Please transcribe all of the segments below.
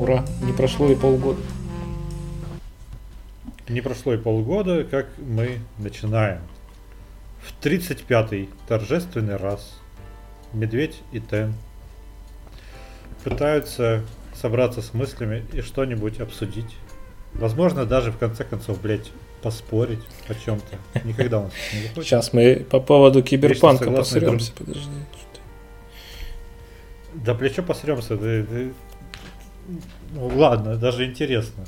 Ура, не прошло и полгода. Не прошло и полгода, как мы начинаем. В 35-й торжественный раз Медведь и Тен пытаются собраться с мыслями и что-нибудь обсудить. Возможно, даже в конце концов, блядь, поспорить о чем-то. Никогда у нас не выходит. Сейчас мы по поводу киберпанка посремся. Подожди. Да плечо посремся. Ты, ты... Ну, ладно, даже интересно.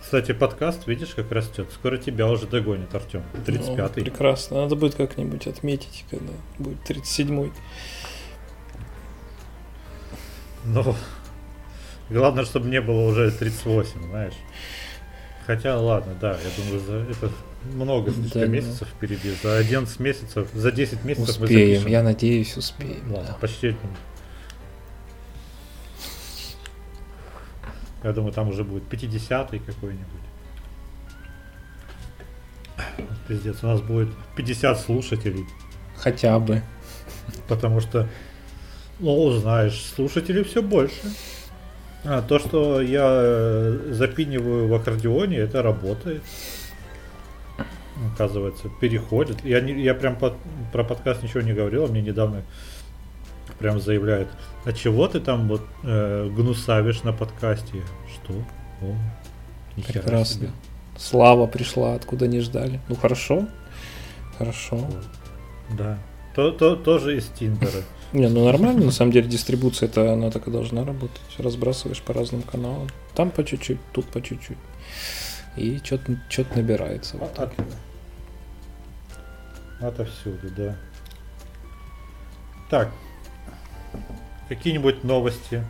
Кстати, подкаст, видишь, как растет. Скоро тебя уже догонит, Артем. 35-й. Ну, прекрасно. Надо будет как-нибудь отметить, когда будет 37-й. Ну, главное, чтобы не было уже 38, знаешь. Хотя, ладно, да, я думаю, за это много да, месяцев да. впереди. За 11 месяцев, за 10 месяцев успеем, мы запишем. я надеюсь, успеем. Ладно, да. почти. Я думаю, там уже будет 50-й какой-нибудь. Пиздец, у нас будет 50 слушателей. Хотя бы. Потому что, ну, знаешь, слушателей все больше. А, то, что я э, запиниваю в аккордеоне, это работает. Оказывается, переходит. Я, не, я прям под, про подкаст ничего не говорил, мне недавно прям заявляют, а чего ты там вот э, гнусавишь на подкасте? Что? О, Прекрасно. Себе. Слава пришла, откуда не ждали. Ну хорошо, хорошо. Да. То, то, тоже из Тиндера. Не, ну нормально, на самом деле дистрибуция это она так и должна работать. Разбрасываешь по разным каналам. Там по чуть-чуть, тут по чуть-чуть. И что-то что набирается. Вот так. От, отовсюду, да. Так. Какие-нибудь новости?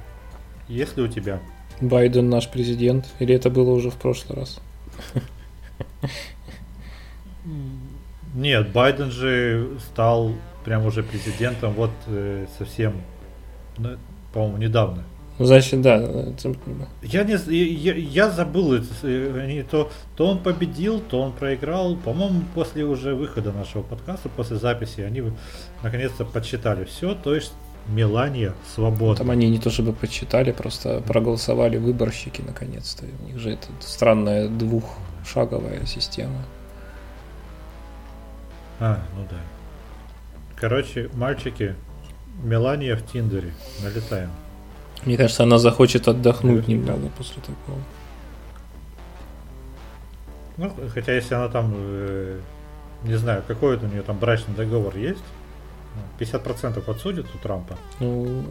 Есть ли у тебя? Байден наш президент? Или это было уже в прошлый раз? Нет, Байден же стал прям уже президентом вот э, совсем, ну, по-моему, недавно. Значит, да. Я не я, я забыл это. Э, то, то он победил, то он проиграл. По-моему, после уже выхода нашего подкаста, после записи, они наконец-то подсчитали все. То есть Мелания свободна. Там они не то чтобы подсчитали, просто проголосовали выборщики наконец-то. У них же это странная двухшаговая система. А, ну да. Короче, мальчики, Мелания в Тиндере. Налетаем. Мне кажется, она захочет отдохнуть немного после такого. Ну, хотя если она там, э, не знаю, какой у нее там брачный договор есть, 50% отсудит у Трампа. Ну,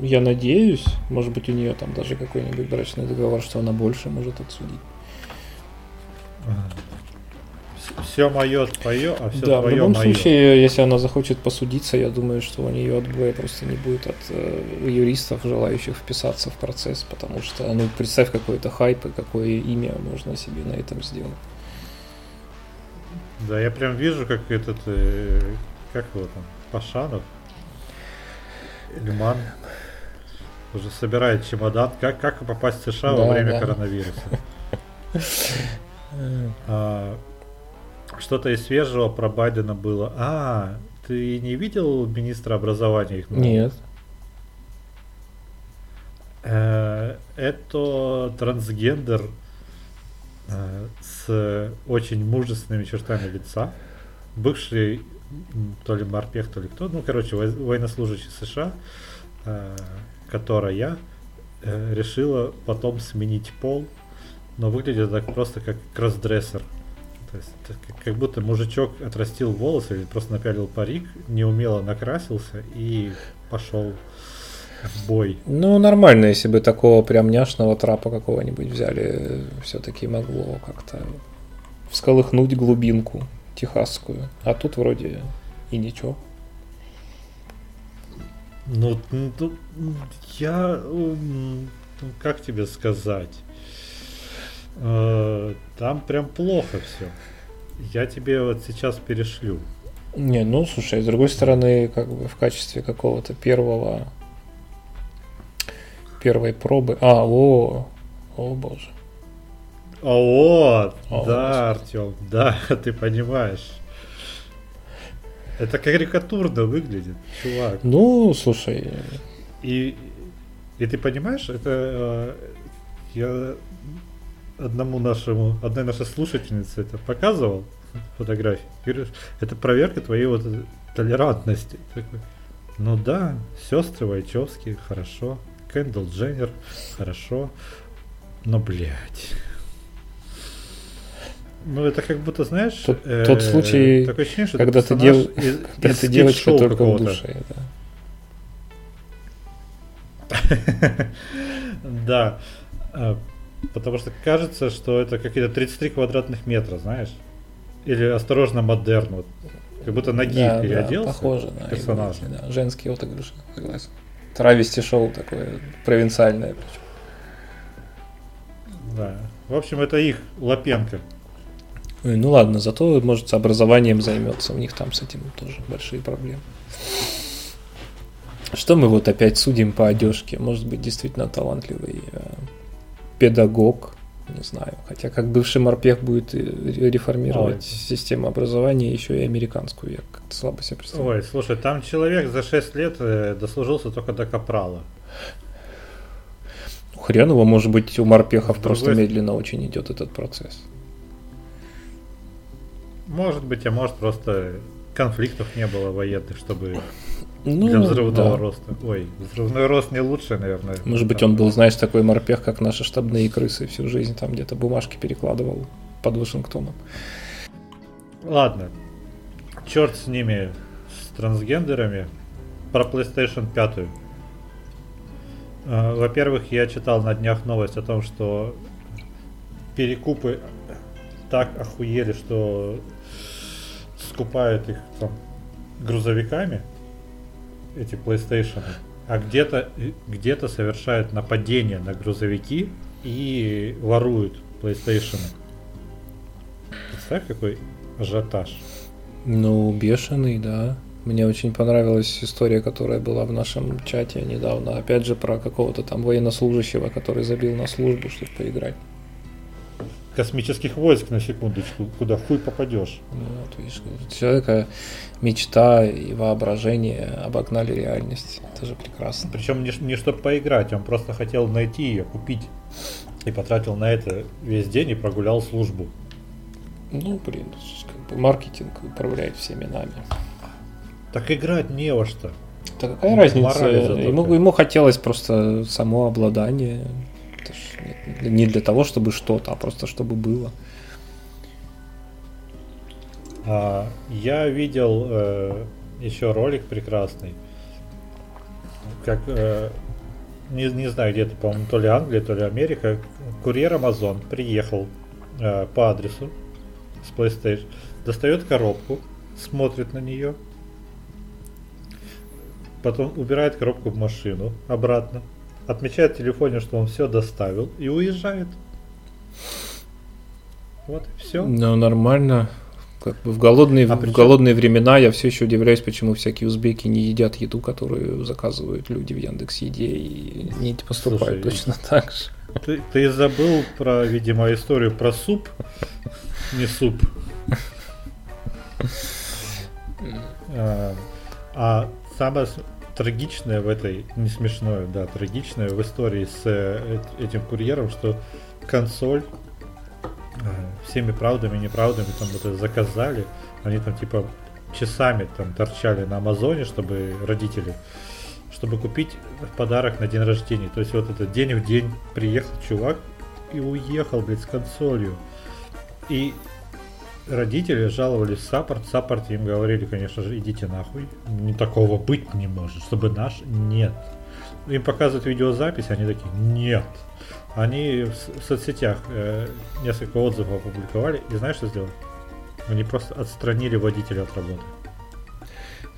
я надеюсь, может быть, у нее там даже какой-нибудь брачный договор, что она больше может отсудить все мое твое, а все да, твое в любом мое. случае, если она захочет посудиться, я думаю, что у нее отбоя просто не будет от э, юристов, желающих вписаться в процесс, потому что, ну, представь какой-то хайп и какое имя можно себе на этом сделать. Да, я прям вижу, как этот, э, как его там, Пашанов, Лиман уже собирает чемодан. Как, как попасть в США да, во время да. коронавируса? А, что-то из свежего про Байдена было. А, ты не видел министра образования их? Нет. Э, это трансгендер э, с очень мужественными чертами лица, бывший то ли морпех, то ли кто, ну, короче, военнослужащий США, э, которая решила потом сменить пол, но выглядит так просто как кроссдрессер. То есть как будто мужичок отрастил волосы или просто напялил парик, неумело накрасился и пошел в бой. Ну, нормально, если бы такого прям няшного трапа какого-нибудь взяли, все-таки могло как-то всколыхнуть глубинку техасскую. А тут вроде и ничего. Ну, ну я... Как тебе сказать? Э, там прям плохо все. Я тебе вот сейчас перешлю. Не, ну слушай, с другой стороны, как бы в качестве какого-то первого первой пробы. А, о, о боже. О, о да, Артем, да, ты понимаешь. Это карикатурно выглядит, чувак. Ну, слушай. И И ты понимаешь, это э, я одному нашему, одной нашей слушательнице это показывал фотографии. Говоришь, это проверка твоей вот толерантности. Такой, ну да, сестры Вайчевские, хорошо. Кэндл Дженнер, хорошо. Но, блядь. Ну, это как будто, знаешь... Тот, э, тот случай, такое ощущение, что когда, ты, дев... из, когда ты девочка только в душе. Да. да. А, потому что кажется, что это какие-то 33 квадратных метра, знаешь? Или осторожно модерн. Вот. Как будто на гиф да, переоделся. Да, похоже на персонаж. Да. Женский отыгрыш, согласен. Травести шоу такое провинциальное. Причем. Да. В общем, это их Лапенко. Ой, ну ладно, зато, может, образованием займется. У них там с этим тоже большие проблемы. Что мы вот опять судим по одежке? Может быть, действительно талантливый э, педагог, не знаю. Хотя как бывший морпех будет реформировать Ой. систему образования, еще и американскую, я как-то слабо себе представляю. Ой, слушай, там человек за 6 лет э, дослужился только до капрала. Хрен его, может быть, у морпехов просто медленно очень идет этот процесс. Может быть, а может просто конфликтов не было военных, чтобы ну, для взрывного да. роста. Ой, взрывной рост не лучше, наверное. Может быть, он был, знаешь, такой морпех, как наши штабные крысы всю жизнь там где-то бумажки перекладывал под Вашингтоном. Ладно. Черт с ними, с трансгендерами. Про PlayStation 5. А, во-первых, я читал на днях новость о том, что перекупы так охуели, что скупают их там грузовиками, эти PlayStation, а где-то где совершают нападение на грузовики и воруют PlayStation. Представь, какой ажиотаж. Ну, бешеный, да. Мне очень понравилась история, которая была в нашем чате недавно. Опять же, про какого-то там военнослужащего, который забил на службу, чтобы поиграть космических войск на секундочку, куда хуй попадешь. Вот, видишь, человека мечта и воображение обогнали реальность. Это же прекрасно. Причем не, не чтобы поиграть, он просто хотел найти ее, купить. И потратил на это весь день и прогулял службу. Ну, блин, как бы маркетинг управляет всеми нами. Так играть не во что. Да какая разница? Ему, ему хотелось просто самообладание, не для того, чтобы что-то, а просто чтобы было. А, я видел э, еще ролик прекрасный, как э, не, не знаю где-то, по-моему, то ли Англия, то ли Америка, курьер Amazon приехал э, по адресу с PlayStation, достает коробку, смотрит на нее, потом убирает коробку в машину обратно, отмечает в телефоне, что он все доставил и уезжает. Вот и все. Ну, нормально. Как бы в голодные, а в голодные времена я все еще удивляюсь, почему всякие узбеки не едят еду, которую заказывают люди в Яндекс Еде и не поступают Слушай, точно так же. Ты, ты забыл про, видимо, историю про суп, не суп. А, а самое трагичное в этой, не смешное, да, трагичное в истории с э, этим курьером, что консоль э, всеми правдами и неправдами там это заказали, они там типа часами там торчали на Амазоне, чтобы родители, чтобы купить в подарок на день рождения. То есть вот этот день в день приехал чувак и уехал, блядь, с консолью. И родители жаловались в саппорт, в саппорте им говорили, конечно же, идите нахуй, не такого быть не может, чтобы наш, нет. Им показывают видеозапись, они такие, нет. Они в, соцсетях э, несколько отзывов опубликовали, и знаешь, что сделали? Они просто отстранили водителя от работы.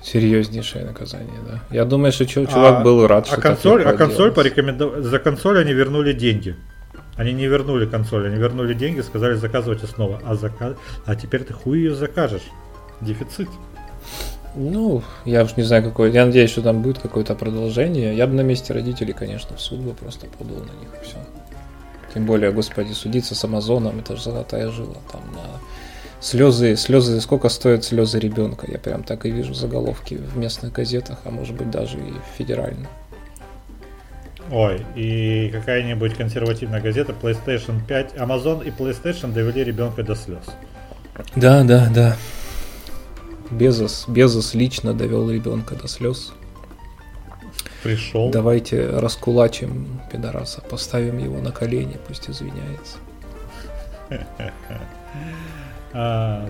Серьезнейшее наказание, да. Я думаю, что чувак а, был рад, а что консоль, А консоль порекомендовали, за консоль они вернули деньги. Они не вернули консоль, они вернули деньги, сказали заказывать снова. А, заказ... а теперь ты хуй ее закажешь. Дефицит. Ну, я уж не знаю, какой. Я надеюсь, что там будет какое-то продолжение. Я бы на месте родителей, конечно, в суд бы просто подул на них и все. Тем более, господи, судиться с Амазоном, это же золотая жила. Там на слезы, слезы, сколько стоят слезы ребенка? Я прям так и вижу заголовки в местных газетах, а может быть даже и федерально. Ой, и какая-нибудь консервативная газета PlayStation 5, Amazon и PlayStation довели ребенка до слез. Да, да, да. Безос, Безос лично довел ребенка до слез. Пришел. Давайте раскулачим пидораса, поставим его на колени, пусть извиняется. А,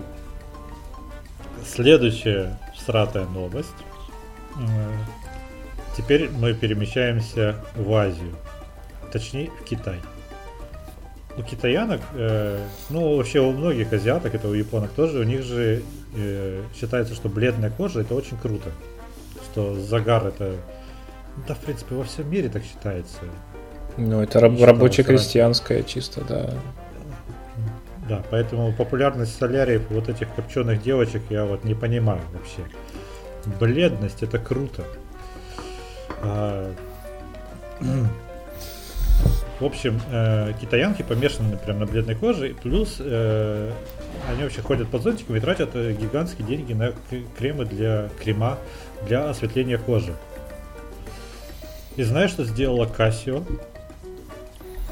следующая всратая новость. Теперь мы перемещаемся в Азию. Точнее, в Китай. У китаянок, э, ну вообще у многих азиаток, это у японок тоже, у них же э, считается, что бледная кожа это очень круто. Что загар это... Да, в принципе, во всем мире так считается. Ну, это раб- рабоче-крестьянское чисто, да. Да, поэтому популярность соляриев вот этих копченых девочек я вот не понимаю вообще. Бледность это круто. А, в общем, э, китаянки помешаны прям на бледной коже, плюс э, они вообще ходят под зонтиком и тратят э, гигантские деньги на кремы для крема для осветления кожи. И знаешь, что сделала Casio?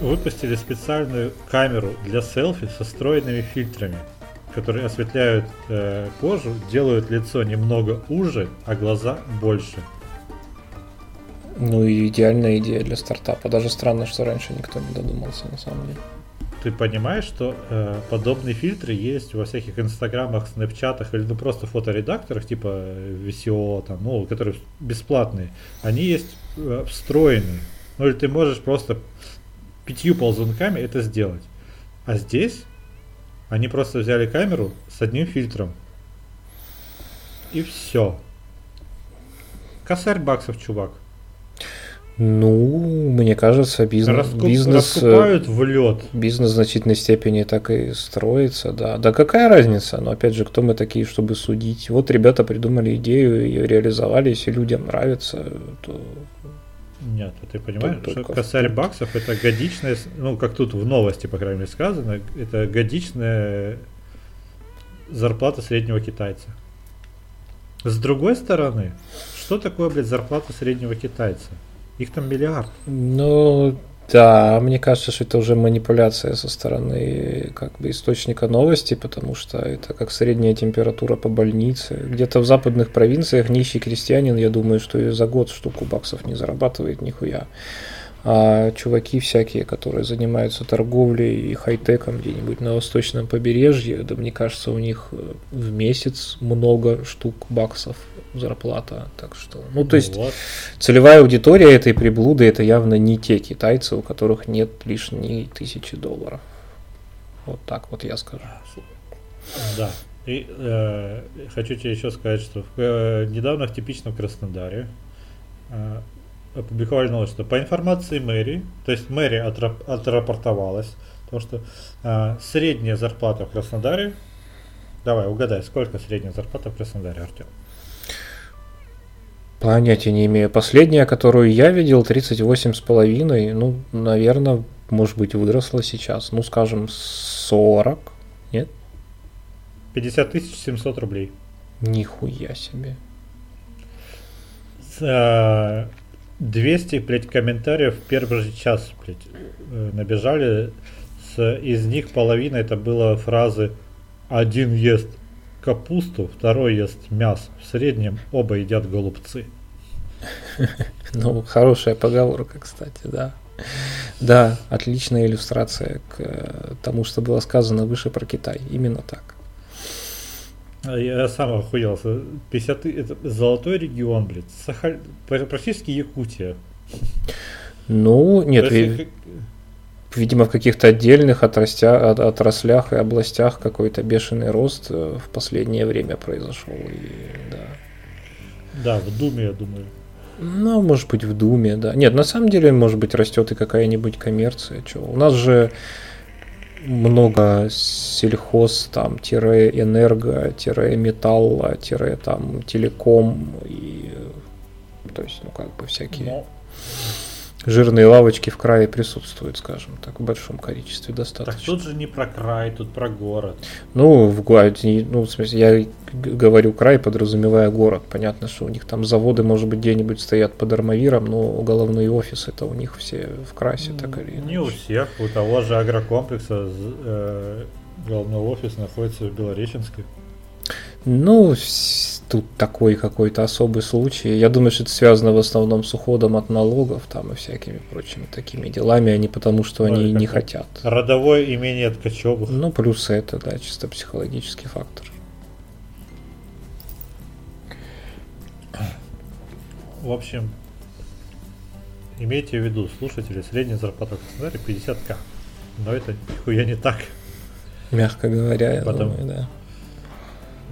Выпустили специальную камеру для селфи со встроенными фильтрами, которые осветляют э, кожу, делают лицо немного уже, а глаза больше. Ну и идеальная идея для стартапа. Даже странно, что раньше никто не додумался на самом деле. Ты понимаешь, что э, подобные фильтры есть во всяких инстаграмах, снэпчатах или ну просто фоторедакторах типа VCO, там, ну, которые бесплатные. Они есть э, встроенные. Ну или ты можешь просто пятью ползунками это сделать. А здесь они просто взяли камеру с одним фильтром. И все. Косарь баксов, чувак. Ну, мне кажется, бизнес, Раскуп, бизнес, э, раскупают в лед. бизнес в значительной степени так и строится, да. Да какая разница? Но опять же, кто мы такие, чтобы судить? Вот ребята придумали идею, ее реализовали, если людям нравится, то нет, ты понимаешь, Тут что косарь баксов это годичная, ну как тут в новости, по крайней мере, сказано, это годичная зарплата среднего китайца. С другой стороны, что такое, блядь, зарплата среднего китайца? Их там миллиард. Ну, да, мне кажется, что это уже манипуляция со стороны как бы источника новости, потому что это как средняя температура по больнице. Где-то в западных провинциях нищий крестьянин, я думаю, что и за год штуку баксов не зарабатывает нихуя. А чуваки всякие, которые занимаются торговлей и хай-теком где-нибудь на восточном побережье, да мне кажется, у них э, в месяц много штук баксов зарплата. Так что, ну то есть Вот. целевая аудитория этой приблуды это явно не те китайцы, у которых нет лишней тысячи долларов. Вот так вот я скажу. Да. И э, хочу тебе еще сказать, что в, э, недавно в типичном Краснодаре э, опубликовали новость, что по информации мэрии, то есть мэрия отрап- отрапортовалась, то что э, средняя зарплата в Краснодаре, давай угадай, сколько средняя зарплата в Краснодаре, Артем? Понятия не имею. Последняя, которую я видел, 38 с половиной. Ну, наверное, может быть, выросла сейчас. Ну, скажем, 40. Нет? 50 тысяч 700 рублей. Нихуя себе. С, э, 200, блядь, комментариев в первый же час, блядь, э, набежали. С, из них половина это было фразы «Один ест капусту, второй ест мясо. В среднем оба едят голубцы». Ну, хорошая поговорка, кстати, да. Да, отличная иллюстрация к э, тому, что было сказано выше про Китай. Именно так. А Я сам охуел. 50, это золотой регион, блядь. Сахаль... пр- Практически Якутия. Ну, нет, есть видимо, в каких-то отдельных отрастя- от- отраслях и областях какой-то бешеный рост э, в последнее время произошел. И, да. Да, в Думе, я думаю. Ну, может быть, в Думе, да. Нет, на самом деле, может быть, растет и какая-нибудь коммерция. Чё. У нас же много сельхоз, там, тире энерго, тире металла, тире там телеком и то есть, ну, как бы всякие Но жирные лавочки в крае присутствуют, скажем так, в большом количестве достаточно. Так тут же не про край, тут про город. Ну, в городе, ну, в смысле, я говорю край, подразумевая город. Понятно, что у них там заводы, может быть, где-нибудь стоят под армавиром, но головные офисы это у них все в красе, так или иначе. Не у всех, у того же агрокомплекса э, головной офис находится в Белореченске. Ну, тут такой какой-то особый случай. Я думаю, что это связано в основном с уходом от налогов там и всякими прочими такими делами, а не потому, что ну, они не хотят. Родовое имение Ткачевых. Ну, плюс это, да, чисто психологический фактор. В общем, имейте в виду, слушатели, средняя зарплата в Краснодаре 50к. Но это нихуя не так. Мягко говоря, я Потому... думаю, да.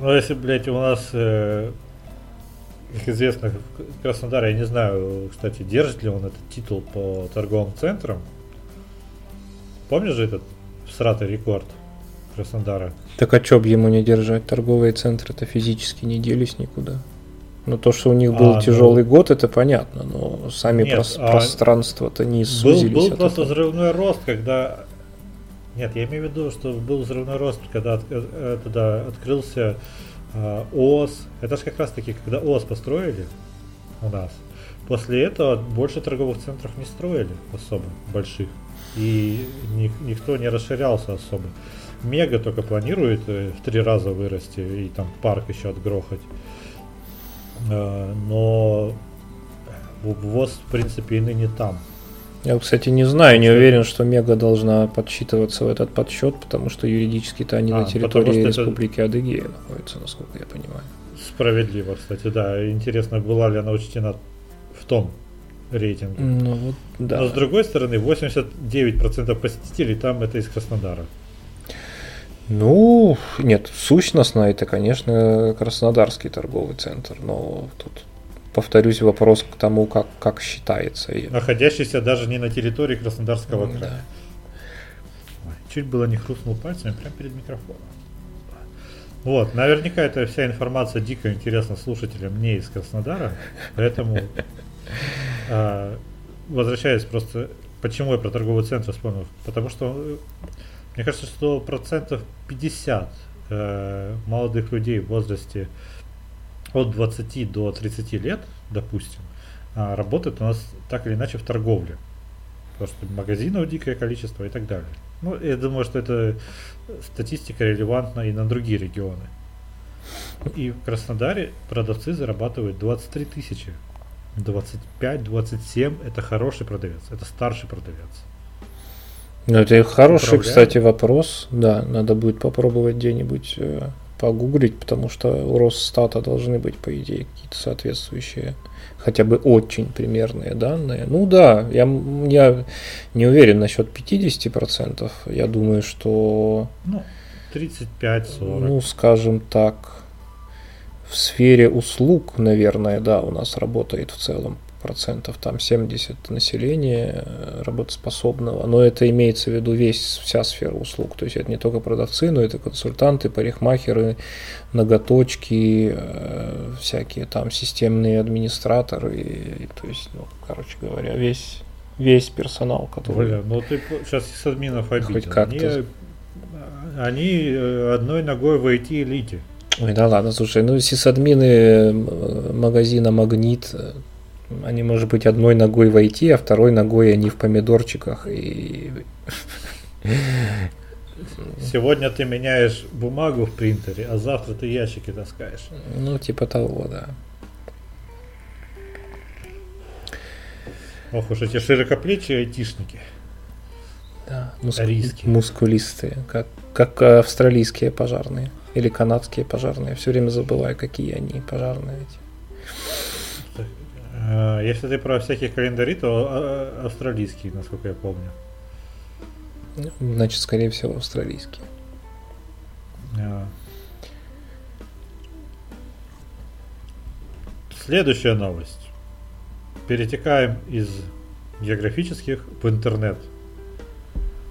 Ну, если, блядь, у нас, э, как известно, Краснодар, я не знаю, кстати, держит ли он этот титул по торговым центрам. Помнишь же этот всратый рекорд Краснодара? Так а чё бы ему не держать? Торговые центры-то физически не делись никуда. Ну, то, что у них был а, тяжелый ну, год, это понятно, но сами нет, прос- а пространства-то не сузились. Был, был просто этого. взрывной рост, когда нет, я имею в виду, что был взрывной рост, когда от, э, туда открылся э, ООС. Это же как раз таки, когда ООС построили у нас. После этого больше торговых центров не строили особо больших. И ни, никто не расширялся особо. Мега только планирует э, в три раза вырасти и там парк еще отгрохать. Э, но ВОЗ, в принципе, и ныне там. Я, кстати, не знаю, не уверен, что Мега должна подсчитываться в этот подсчет, потому что юридически-то они а, на территории Республики это... Адыгея находятся, насколько я понимаю. Справедливо, кстати, да. Интересно, была ли она учтена в том рейтинге. Ну, вот, да. Но с другой стороны, 89% посетителей там это из Краснодара. Ну, нет, сущностно это, конечно, Краснодарский торговый центр, но тут повторюсь, вопрос к тому, как, как считается. Находящийся даже не на территории Краснодарского края. Да. чуть было не хрустнул пальцами прямо перед микрофоном. Вот, наверняка эта вся информация дико интересна слушателям не из Краснодара, поэтому а, возвращаясь просто, почему я про торговый центр вспомнил, потому что э, мне кажется, что процентов 50 э, молодых людей в возрасте от 20 до 30 лет, допустим, а, работает у нас так или иначе в торговле. Потому что магазинов дикое количество и так далее. Ну, я думаю, что это статистика релевантна и на другие регионы. И в Краснодаре продавцы зарабатывают 23 тысячи. 25-27 это хороший продавец, это старший продавец. Ну, это хороший, кстати, вопрос. Да, надо будет попробовать где-нибудь э, погуглить, потому что у Росстата должны быть, по идее, какие-то соответствующие, хотя бы очень примерные данные. Ну да, я, я не уверен насчет 50%. Я думаю, что... Ну, 35-40. Ну, скажем так, в сфере услуг, наверное, да, у нас работает в целом процентов там 70 населения э, работоспособного, но это имеется в виду весь, вся сфера услуг, то есть это не только продавцы, но это консультанты, парикмахеры, ноготочки, э, всякие там системные администраторы, и, то есть, ну, короче говоря, весь весь персонал, который... Бля, ну ты сейчас с админов обидел. Хоть как-то... Они, они э, одной ногой в IT-элите. Ой, да ладно, слушай, ну сисадмины магазина Магнит, они, может быть, одной ногой войти, а второй ногой они в помидорчиках и... Сегодня ты меняешь бумагу в принтере, а завтра ты ящики таскаешь. Ну, типа того, да. Ох уж эти широкоплечие айтишники. Да, муск... мускулистые, как, как австралийские пожарные или канадские пожарные. Все время забываю, какие они пожарные эти. Э, если ты про всякие календари, то а, австралийские, насколько я помню. Значит, скорее всего, австралийские. Э. Следующая новость. Перетекаем из географических в интернет.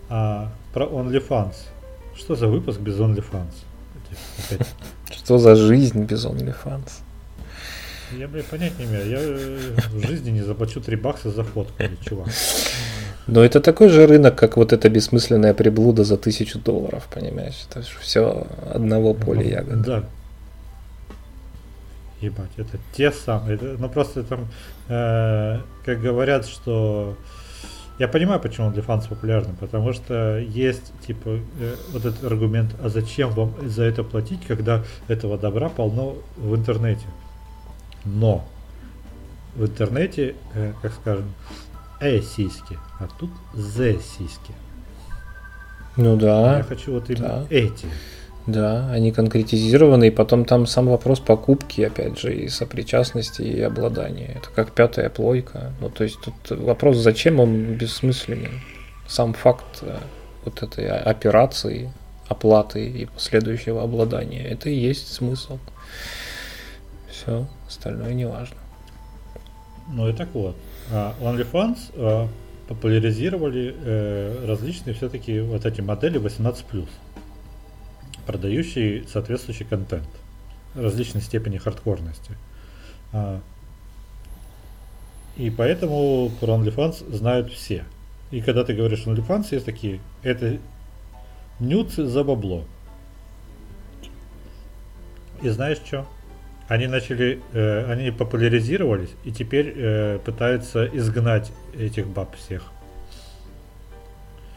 А, про OnlyFans. Что за выпуск без OnlyFans? Что за жизнь без OnlyFans? Я, блядь, понять не имею. Я э, в жизни не заплачу 3 бакса за фотку, чувак. Но это такой же рынок, как вот эта бессмысленная приблуда за тысячу долларов, понимаешь? Это же все одного поля ну, ягод. Да. Ебать, это те самые. Это, ну просто там, э, как говорят, что я понимаю, почему OnlyFans популярный, потому что есть, типа, э, вот этот аргумент, а зачем вам за это платить, когда этого добра полно в интернете. Но в интернете, э, как скажем, э сиськи, а тут з сиськи. Ну да. Я хочу вот именно да. эти. Да, они конкретизированы, и потом там сам вопрос покупки, опять же, и сопричастности, и обладания. Это как пятая плойка. Ну, то есть тут вопрос, зачем он бессмысленен. Сам факт э, вот этой операции, оплаты и последующего обладания, это и есть смысл. Все, остальное не важно. Ну и так вот. А, OnlyFans а, популяризировали э, различные все-таки вот эти модели 18+ продающий соответствующий контент различной степени хардкорности. А, и поэтому про OnlyFans знают все. И когда ты говоришь OnlyFans, есть такие, это нюцы за бабло. И знаешь что? Они начали, э, они популяризировались и теперь э, пытаются изгнать этих баб всех.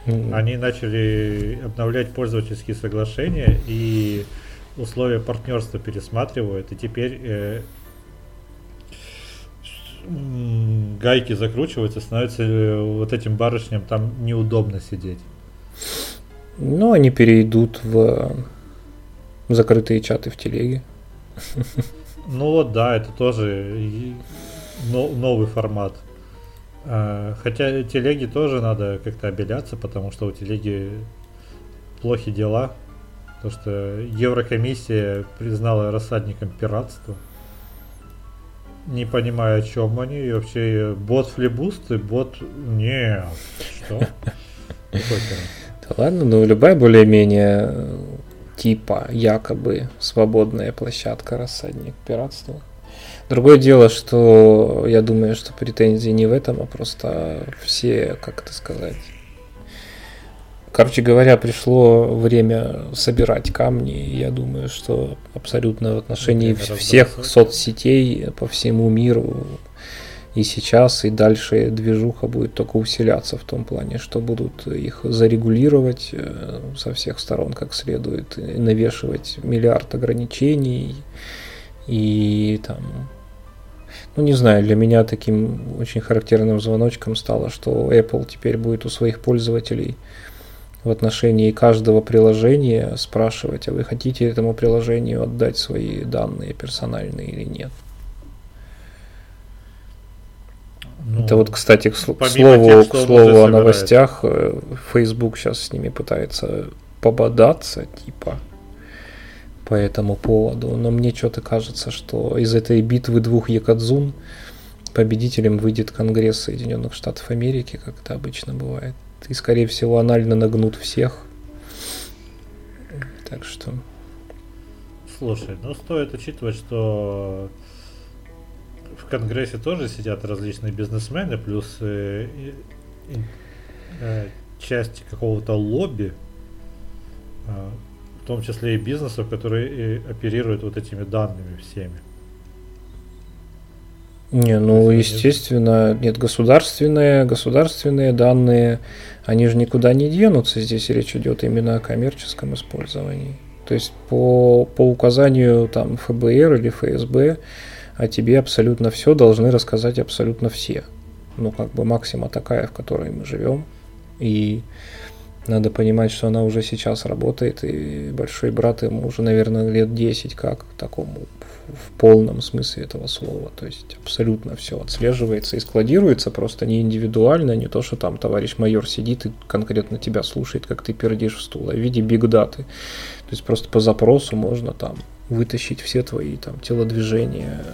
Mm-hmm. Они начали обновлять пользовательские соглашения и условия партнерства пересматривают, и теперь э, гайки закручиваются, становится э, вот этим барышням там неудобно сидеть. Ну, они перейдут в закрытые чаты в телеге. Ну вот, да, это тоже новый формат. А, хотя телеги тоже надо как-то обеляться, потому что у телеги плохи дела. То, что Еврокомиссия признала рассадником пиратства. Не понимаю, о чем они. И вообще, бот флебусты, бот... Нет. Что? Да ладно, ну любая более-менее типа якобы свободная площадка рассадник пиратства Другое дело, что я думаю, что претензии не в этом, а просто все, как это сказать. Короче говоря, пришло время собирать камни. Я думаю, что абсолютно в отношении всех соцсетей по всему миру и сейчас, и дальше движуха будет только усиляться в том плане, что будут их зарегулировать э, со всех сторон как следует, и навешивать миллиард ограничений и там ну, не знаю, для меня таким очень характерным звоночком стало, что Apple теперь будет у своих пользователей в отношении каждого приложения спрашивать, а вы хотите этому приложению отдать свои данные персональные или нет. Ну, Это вот, кстати, к, слову, тех, к слову о новостях, э, Facebook сейчас с ними пытается пободаться, типа, по этому поводу, но мне что-то кажется, что из этой битвы двух Якадзун победителем выйдет Конгресс Соединенных Штатов Америки, как это обычно бывает. И, скорее всего, анально нагнут всех. Так что... Слушай, ну стоит учитывать, что в Конгрессе тоже сидят различные бизнесмены, плюс э, э, часть какого-то лобби, а, в том числе и бизнесов, которые оперируют вот этими данными всеми. Не, ну естественно, нет, государственные, государственные данные, они же никуда не денутся. Здесь речь идет именно о коммерческом использовании. То есть по, по указанию там ФБР или ФСБ о тебе абсолютно все должны рассказать абсолютно все. Ну, как бы максима такая, в которой мы живем. И надо понимать, что она уже сейчас работает, и большой брат ему уже, наверное, лет 10 как такому в полном смысле этого слова. То есть абсолютно все отслеживается и складируется просто не индивидуально, не то, что там товарищ майор сидит и конкретно тебя слушает, как ты пердишь в стул, а в виде бигдаты. То есть просто по запросу можно там вытащить все твои там телодвижения,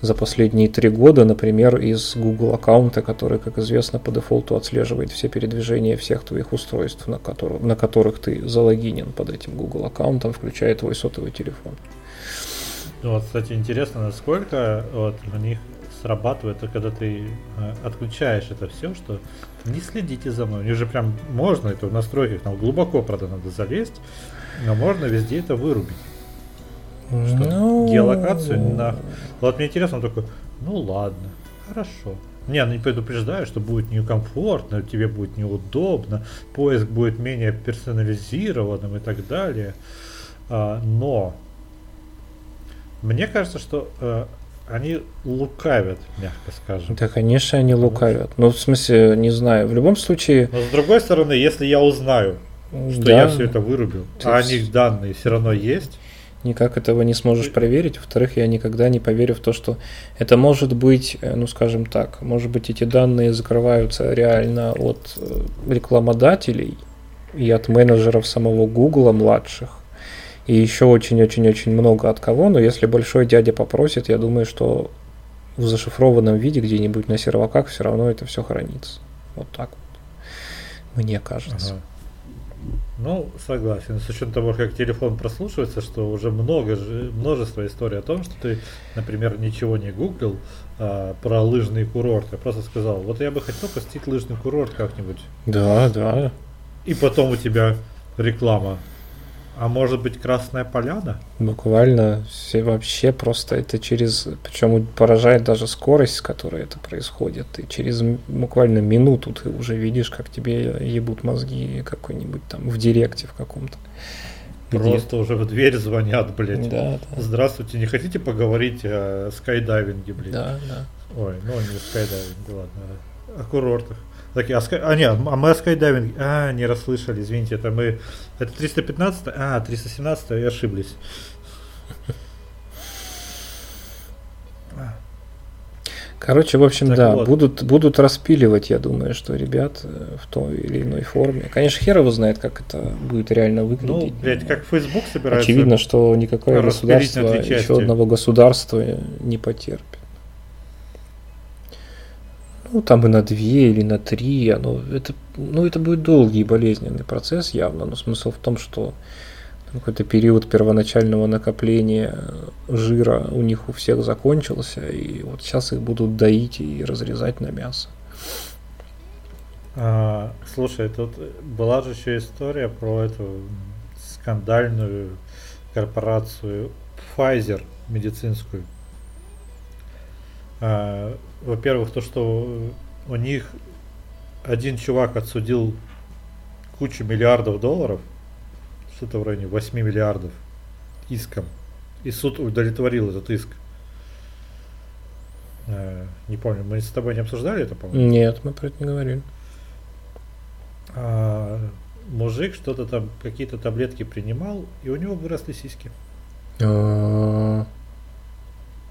за последние три года, например, из Google аккаунта, который, как известно, по дефолту отслеживает все передвижения всех твоих устройств, на, которых, на которых ты залогинен под этим Google аккаунтом, включая твой сотовый телефон. Ну вот, кстати, интересно, насколько вот у них срабатывает, когда ты э, отключаешь это все, что не следите за мной. У них же прям можно это в настройках, там глубоко, правда, надо залезть, но можно везде это вырубить. Что Ну, геолокацию на... Вот мне интересно, он такой, ну ладно, хорошо. Не, ну не предупреждаю, что будет некомфортно, тебе будет неудобно, поиск будет менее персонализированным и так далее. А, но мне кажется, что э, они лукавят, мягко скажем. Да, конечно, они лукавят. Ну, в смысле, не знаю. В любом случае, Но с другой стороны, если я узнаю, что да, я все это вырубил, Ты а они данные все равно есть, никак этого не сможешь проверить. Во-вторых, я никогда не поверю в то, что это может быть, э, ну, скажем так, может быть, эти данные закрываются реально от э, рекламодателей и от менеджеров самого Гугла младших. И еще очень-очень-очень много от кого, но если большой дядя попросит, я думаю, что в зашифрованном виде где-нибудь на серваках все равно это все хранится. Вот так вот. Мне кажется. Ага. Ну, согласен. С учетом того, как телефон прослушивается, что уже много, же- множество историй о том, что ты, например, ничего не гуглил а, про лыжный курорт, а просто сказал, вот я бы хотел посетить лыжный курорт как-нибудь. Да, да. И потом у тебя реклама. А может быть Красная Поляна? Буквально все вообще просто это через, причем поражает даже скорость, с которой это происходит. И через буквально минуту ты уже видишь, как тебе ебут мозги какой-нибудь там в директе в каком-то. Где- Просто уже в дверь звонят, блядь. Да, да, Здравствуйте, не хотите поговорить о скайдайвинге, блядь? да, да. Ой, ну не скайдайвинге, ладно. О курортах. Такие, а, а нет, а мы о скайдайвинге. А, не расслышали, извините, это мы... Это 315 А, 317 и ошиблись. Короче, в общем, Так да, вот. будут, будут распиливать, я думаю, что ребят э, в той или иной форме. Конечно, хер его знает, как это будет реально Ну, выглядеть. блядь, но как Facebook собирается... Очевидно, что никакое государство, еще одного государства не потерпит. Ну, там и на две или на три, оно, это, ну, это будет долгий и болезненный процесс явно, но смысл в том, что какой-то период первоначального накопления жира у них у всех закончился, и вот сейчас их будут доить и разрезать на мясо. А, слушай, тут была же еще история про эту скандальную корпорацию Pfizer медицинскую. А, во-первых, то, что у них один чувак отсудил кучу миллиардов долларов, что-то в районе 8 миллиардов иском. И суд удовлетворил этот иск. А, не помню, мы с тобой не обсуждали это, по-моему? Нет, мы про это не говорили. А, мужик что-то там, какие-то таблетки принимал, и у него выросли сиськи. А,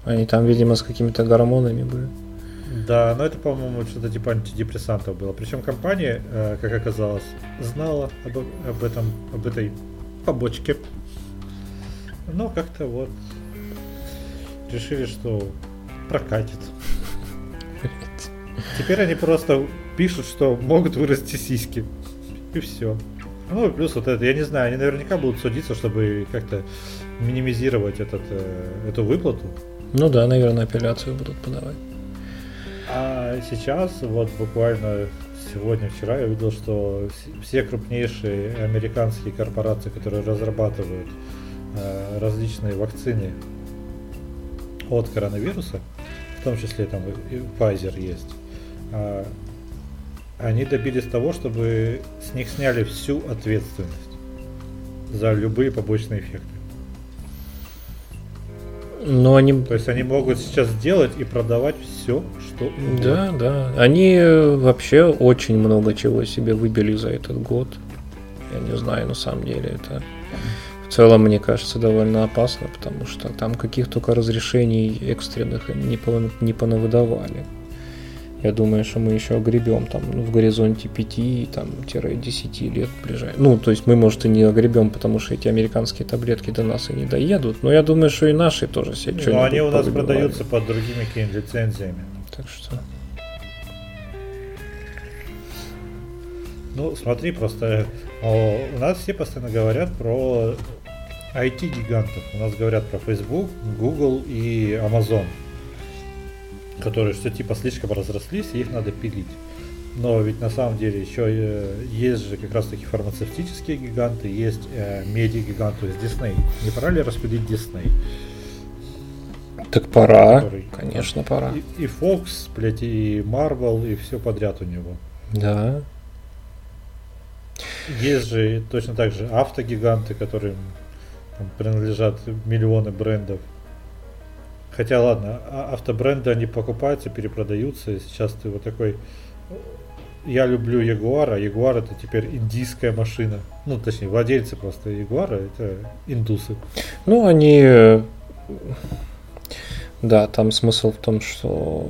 Они там, видимо, с какими-то гормонами были. Да, но это, по-моему, что-то типа антидепрессантов было. Причем компания, э, как оказалось, знала об, об этом, об этой побочке. Но как-то вот решили, что прокатит. Теперь они просто пишут, что могут вырасти сиськи. И все. Ну и плюс вот это, я не знаю, они наверняка будут судиться, чтобы как-то минимизировать этот, э, эту выплату. Ну да, наверное, апелляцию будут подавать. А сейчас, вот буквально сегодня-вчера я увидел, что все крупнейшие американские корпорации, которые разрабатывают э, различные вакцины от коронавируса, в том числе там и Pfizer есть, а, они добились того, чтобы с них сняли всю ответственность за любые побочные эффекты. Но они... То есть они могут сейчас сделать и продавать все, что угодно. Да, да. Они э, вообще очень много чего себе выбили за этот год. Я не знаю, на самом деле это в целом, мне кажется, довольно опасно, потому что там каких только разрешений экстренных не, по, не понавыдавали. Я думаю, что мы еще огребем там ну, в горизонте 5 там, 10 лет ближайших. Ну, то есть мы, может, и не огребем, потому что эти американские таблетки до нас и не доедут. Но я думаю, что и наши тоже себе Но что-нибудь они у нас продаются под другими какими-то лицензиями. Так что... Ну, смотри, просто о, у нас все постоянно говорят про IT-гигантов. У нас говорят про Facebook, Google и Amazon, которые что типа слишком разрослись, и их надо пилить. Но ведь на самом деле еще э, есть же как раз таки фармацевтические гиганты, есть э, медиа-гигант, то есть Disney. Не пора ли распилить Disney? Так пора, который, конечно, пора. И, и Fox, блядь, и Marvel, и все подряд у него. Да. Есть же точно так же автогиганты, которым там, принадлежат миллионы брендов. Хотя ладно, а, автобренды они покупаются, перепродаются, сейчас ты вот такой я люблю Ягуар, а Ягуар это теперь индийская машина. Ну, точнее, владельцы просто Ягуара это индусы. Ну, они... Э, да, там смысл в том, что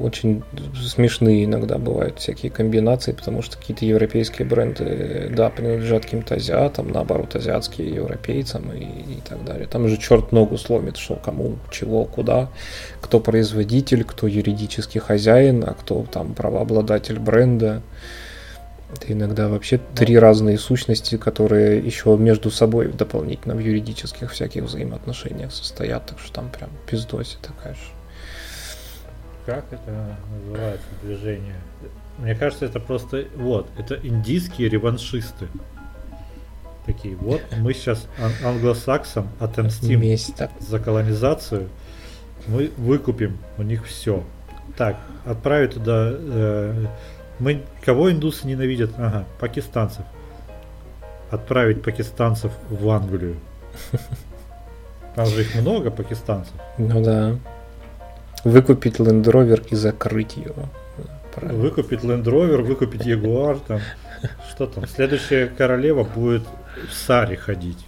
очень смешные иногда бывают всякие комбинации, потому что какие-то европейские бренды, да, принадлежат каким-то азиатам, наоборот, азиатские европейцам и, и так далее. Там же черт ногу сломит, что кому, чего, куда, кто производитель, кто юридический хозяин, а кто там правообладатель бренда. Это иногда вообще три разные сущности, которые еще между собой дополнительно в юридических всяких взаимоотношениях состоят, так что там прям пиздоси такая же как это называется движение? Мне кажется, это просто вот, это индийские реваншисты. Такие, вот мы сейчас ан- англосаксам отомстим Месть, за колонизацию, мы выкупим у них все. Так, отправить туда. Э, мы кого индусы ненавидят? Ага, пакистанцев. Отправить пакистанцев в Англию. Там же их много пакистанцев. Ну да. Выкупить Land Rover и закрыть его. Правильно. Выкупить Land Rover, выкупить Jaguar, там, что там, следующая королева будет в Саре ходить.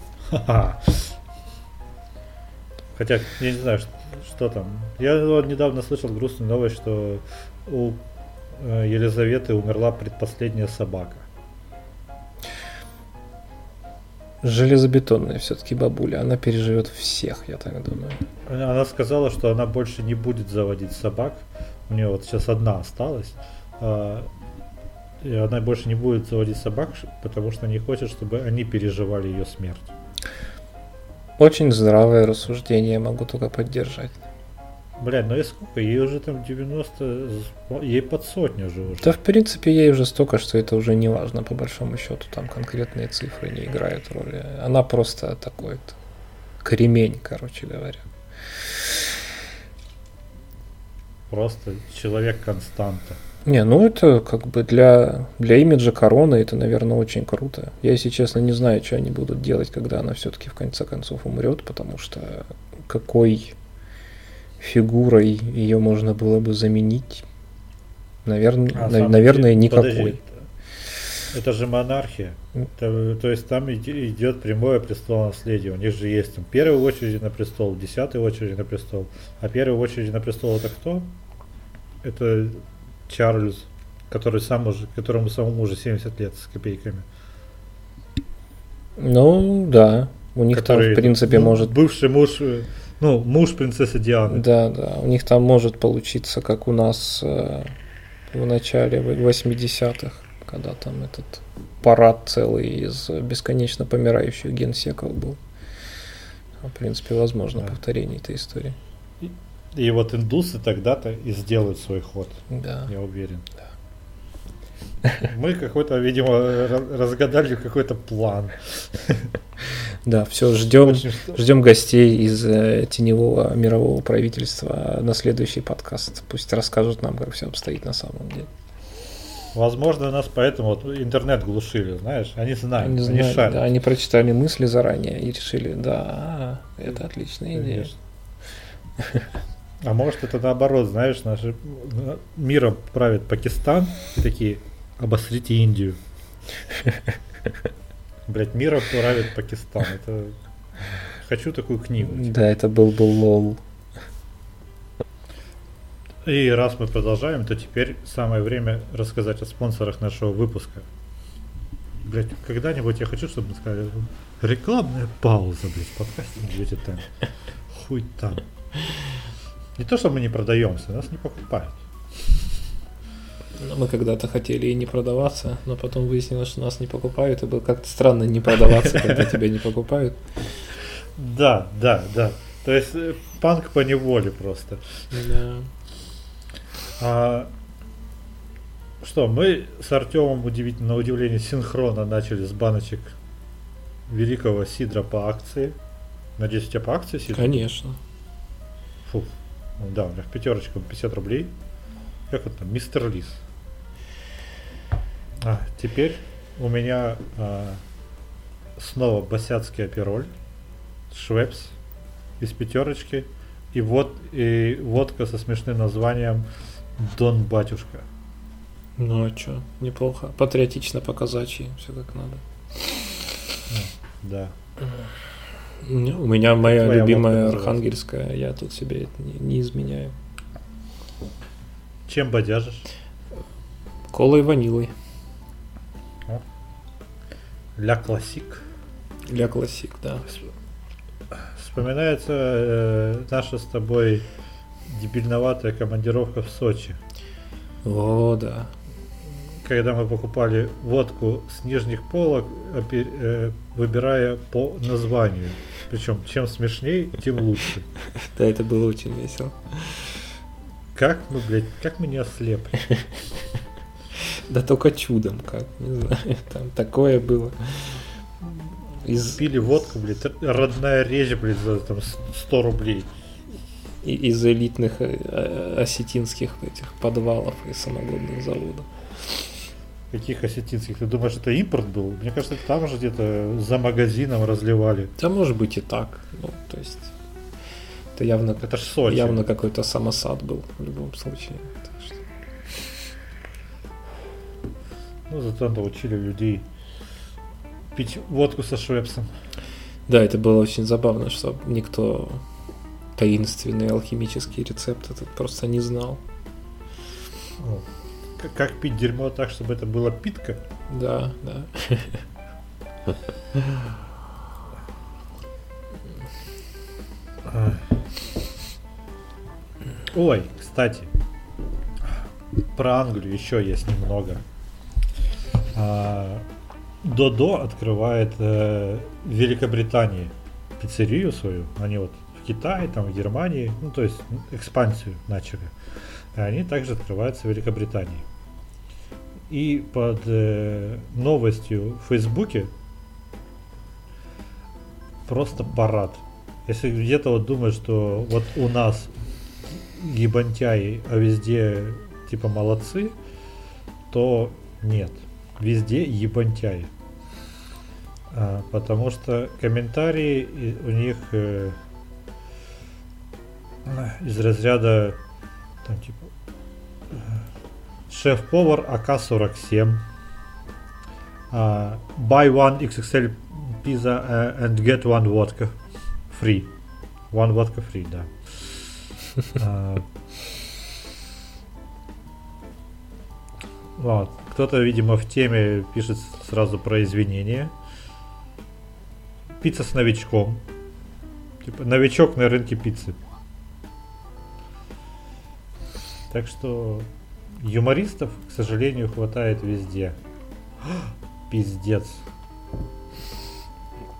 Хотя, я не знаю, что, что там. Я вот недавно слышал грустную новость, что у э, Елизаветы умерла предпоследняя собака. Железобетонная все-таки бабуля. Она переживет всех, я так думаю. Она сказала, что она больше не будет заводить собак. У нее вот сейчас одна осталась. А, и она больше не будет заводить собак, потому что не хочет, чтобы они переживали ее смерть. Очень здравое рассуждение, могу только поддержать. Блядь, ну и сколько? Ей уже там 90, ей под сотню же уже. Да, в принципе, ей уже столько, что это уже не важно, по большому счету, там конкретные цифры не играют роли. Она просто такой-то кремень, короче говоря. Просто человек-константа. Не, ну это как бы для, для имиджа короны это, наверное, очень круто. Я, если честно, не знаю, что они будут делать, когда она все-таки в конце концов умрет, потому что какой фигурой ее можно было бы заменить? Наверное, а, на, наверное деле, никакой. Подожди, это же монархия. Это, то есть там идет прямое престолонаследие. У них же есть там первой очереди на престол, десятой очереди на престол. А первой очереди на престол это кто? Это Чарльз, который сам уже, которому самому уже 70 лет с копейками. Ну, да. У них который, там, в принципе, ну, может... Бывший муж э, ну, муж принцессы Дианы. Да, да. У них там может получиться, как у нас э, в начале 80-х, когда там этот парад целый из бесконечно помирающих генсеков был. В принципе, возможно да. повторение этой истории. И, и вот индусы тогда-то и сделают свой ход. Да. Я уверен. Да. Мы какой-то, видимо, разгадали какой-то план. Да, все, ждем, ждем гостей из э, теневого мирового правительства на следующий подкаст. Пусть расскажут нам, как все обстоит на самом деле. Возможно, нас поэтому вот интернет глушили, знаешь, они знают, они, они знают, Да, они прочитали мысли заранее и решили, да, это отличная идея. А может это наоборот, знаешь, наши миром правит Пакистан и такие, Обосрите Индию. Блять, мира правит Пакистан. Это... Хочу такую книгу. Типа. Да, это был бы лол. И раз мы продолжаем, то теперь самое время рассказать о спонсорах нашего выпуска. Блять, когда-нибудь я хочу, чтобы мы сказали рекламная пауза, блять, подкастинг будет там. Хуй там. Не то, что мы не продаемся, нас не покупают. Мы когда-то хотели и не продаваться, но потом выяснилось, что нас не покупают, и было как-то странно не продаваться, когда тебя не покупают. Да, да, да. То есть э, панк по неволе просто. Да. А, что, мы с Артемом удивительно, на удивление синхронно начали с баночек великого сидра по акции. Надеюсь, у тебя по акции сидр? Конечно. Фу. Ну Да, у меня в пятерочку 50 рублей. Как это? Мистер Лис. А, теперь у меня а, снова босяцкий апероль, швепс из пятерочки и вот и водка со смешным названием Дон Батюшка. Ну а что, неплохо. Патриотично показачьи, все как надо. Да. Ну, У меня моя Твоя любимая архангельская, я тут себе это не, не изменяю. Чем бодяжишь? Колой ванилой. Ля Классик. Для классик, да. Вспоминается э, наша с тобой дебильноватая командировка в Сочи. О, да. Когда мы покупали водку с нижних полок, э, выбирая по названию. Причем чем смешней, тем лучше. Да, это было очень весело. Как мы, блядь, как мы не ослепли? Да только чудом как, не знаю. Там такое было. Из, Пили водку, блядь, родная речь, блядь, за там с- 100 рублей. и- из элитных э, э, осетинских этих подвалов и самогонных заводов. Каких осетинских? Ты думаешь, это импорт был? Мне кажется, там же где-то за магазином разливали. Да может быть и так. Ну, то есть это явно, Это ж Сочи. явно какой-то самосад был в любом случае. Так что- Ну, зато научили людей пить водку со швепсом. Да, это было очень забавно, что никто таинственный алхимический рецепт этот просто не знал. Ну, Как пить дерьмо так, чтобы это была питка? Да, да. Ой, кстати, про Англию еще есть немного. А, Додо открывает э, в Великобритании пиццерию свою. Они вот в Китае, там в Германии, ну то есть экспансию начали. И они также открываются в Великобритании. И под э, новостью в Фейсбуке просто парад. Если где-то вот думаешь, что вот у нас ебантяи, а везде типа молодцы, то нет. Везде ебантяи. А, потому что комментарии у них э, из разряда там типа э, шеф-повар АК-47 а, buy one XXL pizza uh, and get one vodka free. One vodka free, да. А, Вот. Кто-то, видимо, в теме пишет сразу про извинения. Пицца с новичком. Типа новичок на рынке пиццы. Так что юмористов, к сожалению, хватает везде. Пиздец.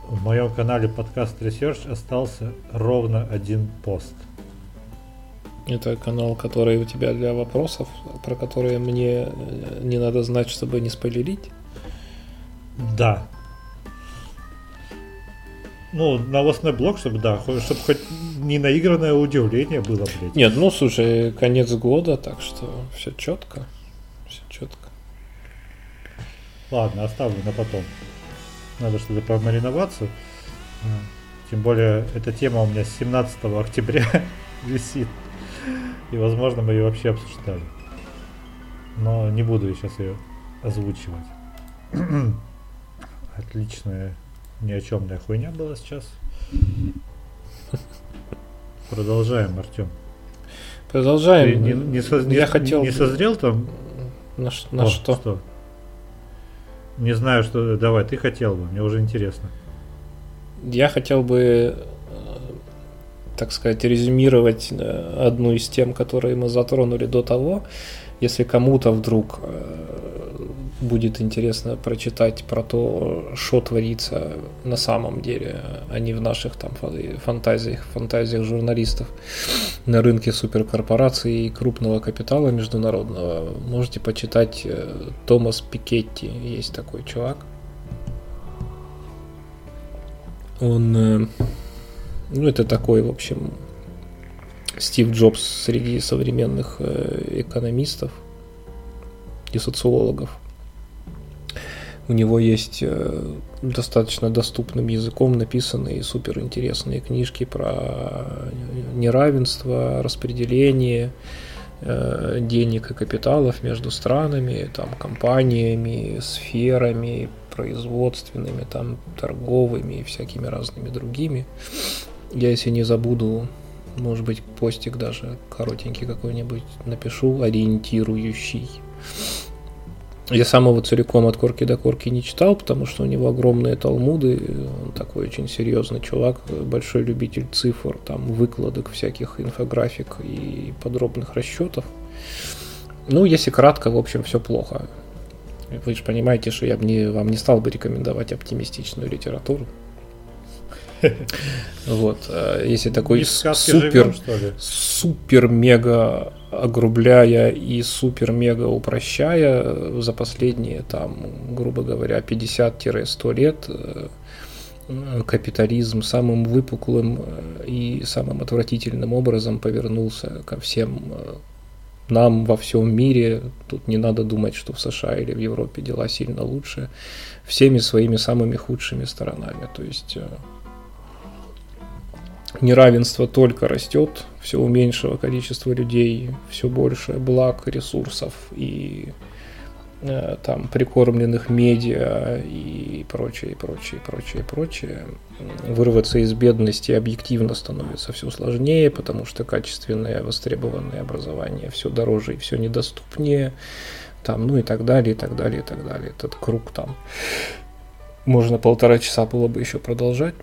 В моем канале подкаст Research остался ровно один пост. Это канал, который у тебя для вопросов, про которые мне э, не надо знать, чтобы не спойлерить. Да. Ну, новостной блок, чтобы, да, чтобы хоть не наигранное удивление было, блядь. Нет, ну слушай, конец года, так что все четко. Все четко. Ладно, оставлю на потом. Надо что-то помариноваться. А, Тем более, эта тема у меня с 17 октября висит. И, возможно, мы ее вообще обсуждали. Но не буду сейчас ее озвучивать. Отличная, ни о чемная хуйня была сейчас. Продолжаем, Артем. Продолжаем. Ты не, не со- не- Я хотел не созрел там? на, ш- на О, что? Не знаю, что. Давай, ты хотел бы, мне уже интересно. Я хотел бы, так сказать, резюмировать э, одну из тем, которые мы затронули до того. Если кому-то вдруг будет интересно прочитать про то, что творится на самом деле, а не в наших там фантазиях, фантазиях журналистов на рынке суперкорпораций и крупного капитала международного, можете почитать э, Томас Пикетти, есть такой чувак. Он, э, ну это такой, в общем, Стив Джобс среди современных э, экономистов и социологов. У него есть э, достаточно доступным языком написанные суперинтересные книжки про неравенство, распределение э, денег и капиталов между странами, там, компаниями, сферами, производственными, там, торговыми и всякими разными другими. Я, если не забуду, может быть, постик даже коротенький какой-нибудь напишу, ориентирующий. Я сам его целиком от корки до корки не читал, потому что у него огромные талмуды, он такой очень серьезный чувак, большой любитель цифр, там выкладок всяких инфографик и подробных расчетов. Ну, если кратко, в общем, все плохо. Вы же понимаете, что я бы не, вам не стал бы рекомендовать оптимистичную литературу. Вот, э, если такой супер, супер мега огрубляя и супер-мега упрощая за последние, там, грубо говоря, 50-100 лет э, капитализм самым выпуклым э, и самым отвратительным образом повернулся ко всем нам во всем мире. Тут не надо думать, что в США или в Европе дела сильно лучше. Всеми своими самыми худшими сторонами. То есть неравенство только растет, все у меньшего количества людей, все больше благ, ресурсов и э, там прикормленных медиа и прочее, прочее, прочее, прочее. Вырваться из бедности объективно становится все сложнее, потому что качественное востребованное образование все дороже и все недоступнее, там, ну и так далее, и так далее, и так далее. Этот круг там можно полтора часа было бы еще продолжать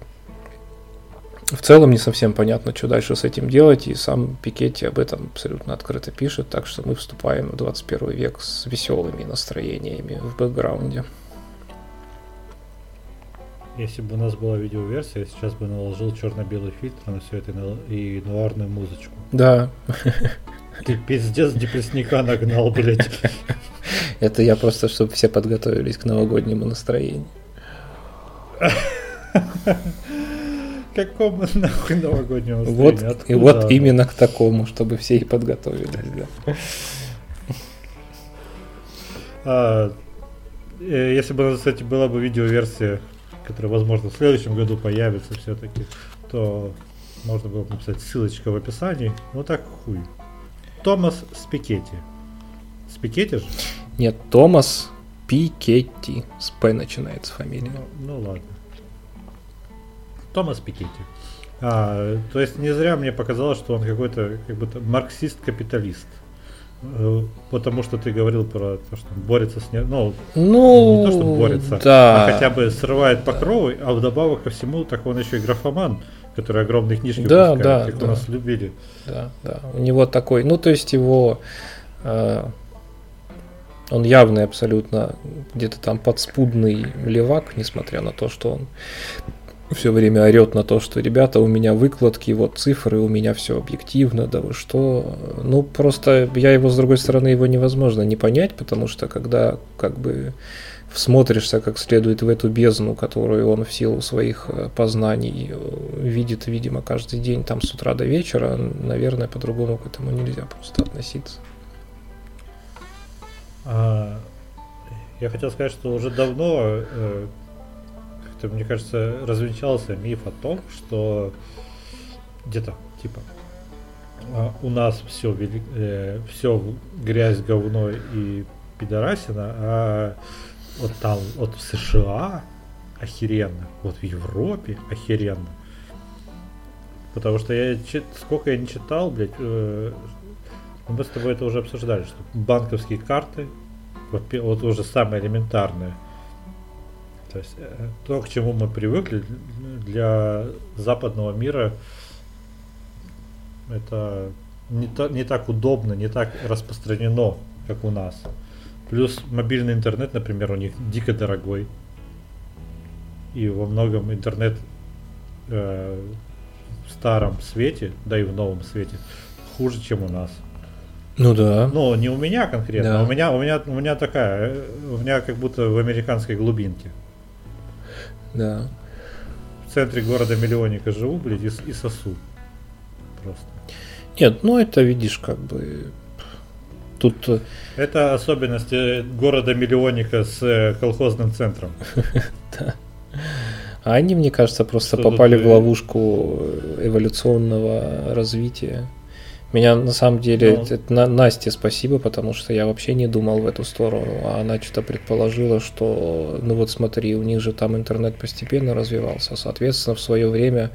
в целом не совсем понятно, что дальше с этим делать, и сам Пикетти об этом абсолютно открыто пишет, так что мы вступаем в 21 век с веселыми настроениями в бэкграунде. Если бы у нас была видеоверсия, я сейчас бы наложил черно-белый фильтр на все это и нуарную музычку. Да. Ты пиздец депрессника нагнал, блядь. Это я просто, чтобы все подготовились к новогоднему настроению. какому нахуй новогоднему Вот, и вот именно к такому, чтобы все и подготовились, да. А, э, если бы, кстати, была бы видеоверсия, которая, возможно, в следующем году появится все-таки, то можно было бы написать ссылочка в описании. Ну так хуй. Томас Спикетти. Спикетти же? Нет, Томас Пикетти. С П начинается фамилия. Ну, ну ладно. Томас Пикетти. А, то есть не зря мне показалось, что он какой-то как будто марксист-капиталист. Э, потому что ты говорил про то, что он борется с не, ну, ну не то, что борется, да. а хотя бы срывает покровы, а вдобавок ко всему, так он еще и графоман, который огромные книжки да, выпускает, да, как да. у нас любили. Да, да. У него такой, ну то есть его э, он явный абсолютно где-то там подспудный левак, несмотря на то, что он все время орет на то, что ребята, у меня выкладки, вот цифры, у меня все объективно, да вы что. Ну, просто я его, с другой стороны, его невозможно не понять, потому что когда как бы всмотришься как следует в эту бездну, которую он в силу своих э, познаний э, видит, видимо, каждый день там с утра до вечера, наверное, по-другому к этому нельзя просто относиться. А, я хотел сказать, что уже давно э, как-то, мне кажется, развенчался миф о том, что где-то, типа, а, у нас все, э, все грязь, говно и пидорасина, а вот там, вот в США охеренно, вот в Европе охеренно. Потому что я, сколько я не читал, блядь, э, мы с тобой это уже обсуждали, что банковские карты, вот, вот уже самое элементарное – то есть э, то, к чему мы привыкли для западного мира, это не, та, не так удобно, не так распространено как у нас. Плюс мобильный интернет, например, у них дико дорогой. И во многом интернет э, в старом свете, да и в новом свете, хуже, чем у нас. Ну да. Ну, не у меня конкретно, Да. а у меня, у меня, у меня такая, э, у меня как будто в американской глубинке. Да. В центре города миллионника живу, блядь, и, и сосу. Просто. Нет, ну это видишь, как бы. Тут э, Это особенности города миллионника с э, колхозным центром. А они, мне кажется, просто попали в э, ловушку эволюционного развития. Меня на самом деле, Ну. это На- Насте спасибо, потому что я вообще не думал в эту сторону, а она что-то предположила, что, ну вот смотри, у них же там интернет постепенно развивался, соответственно, в свое время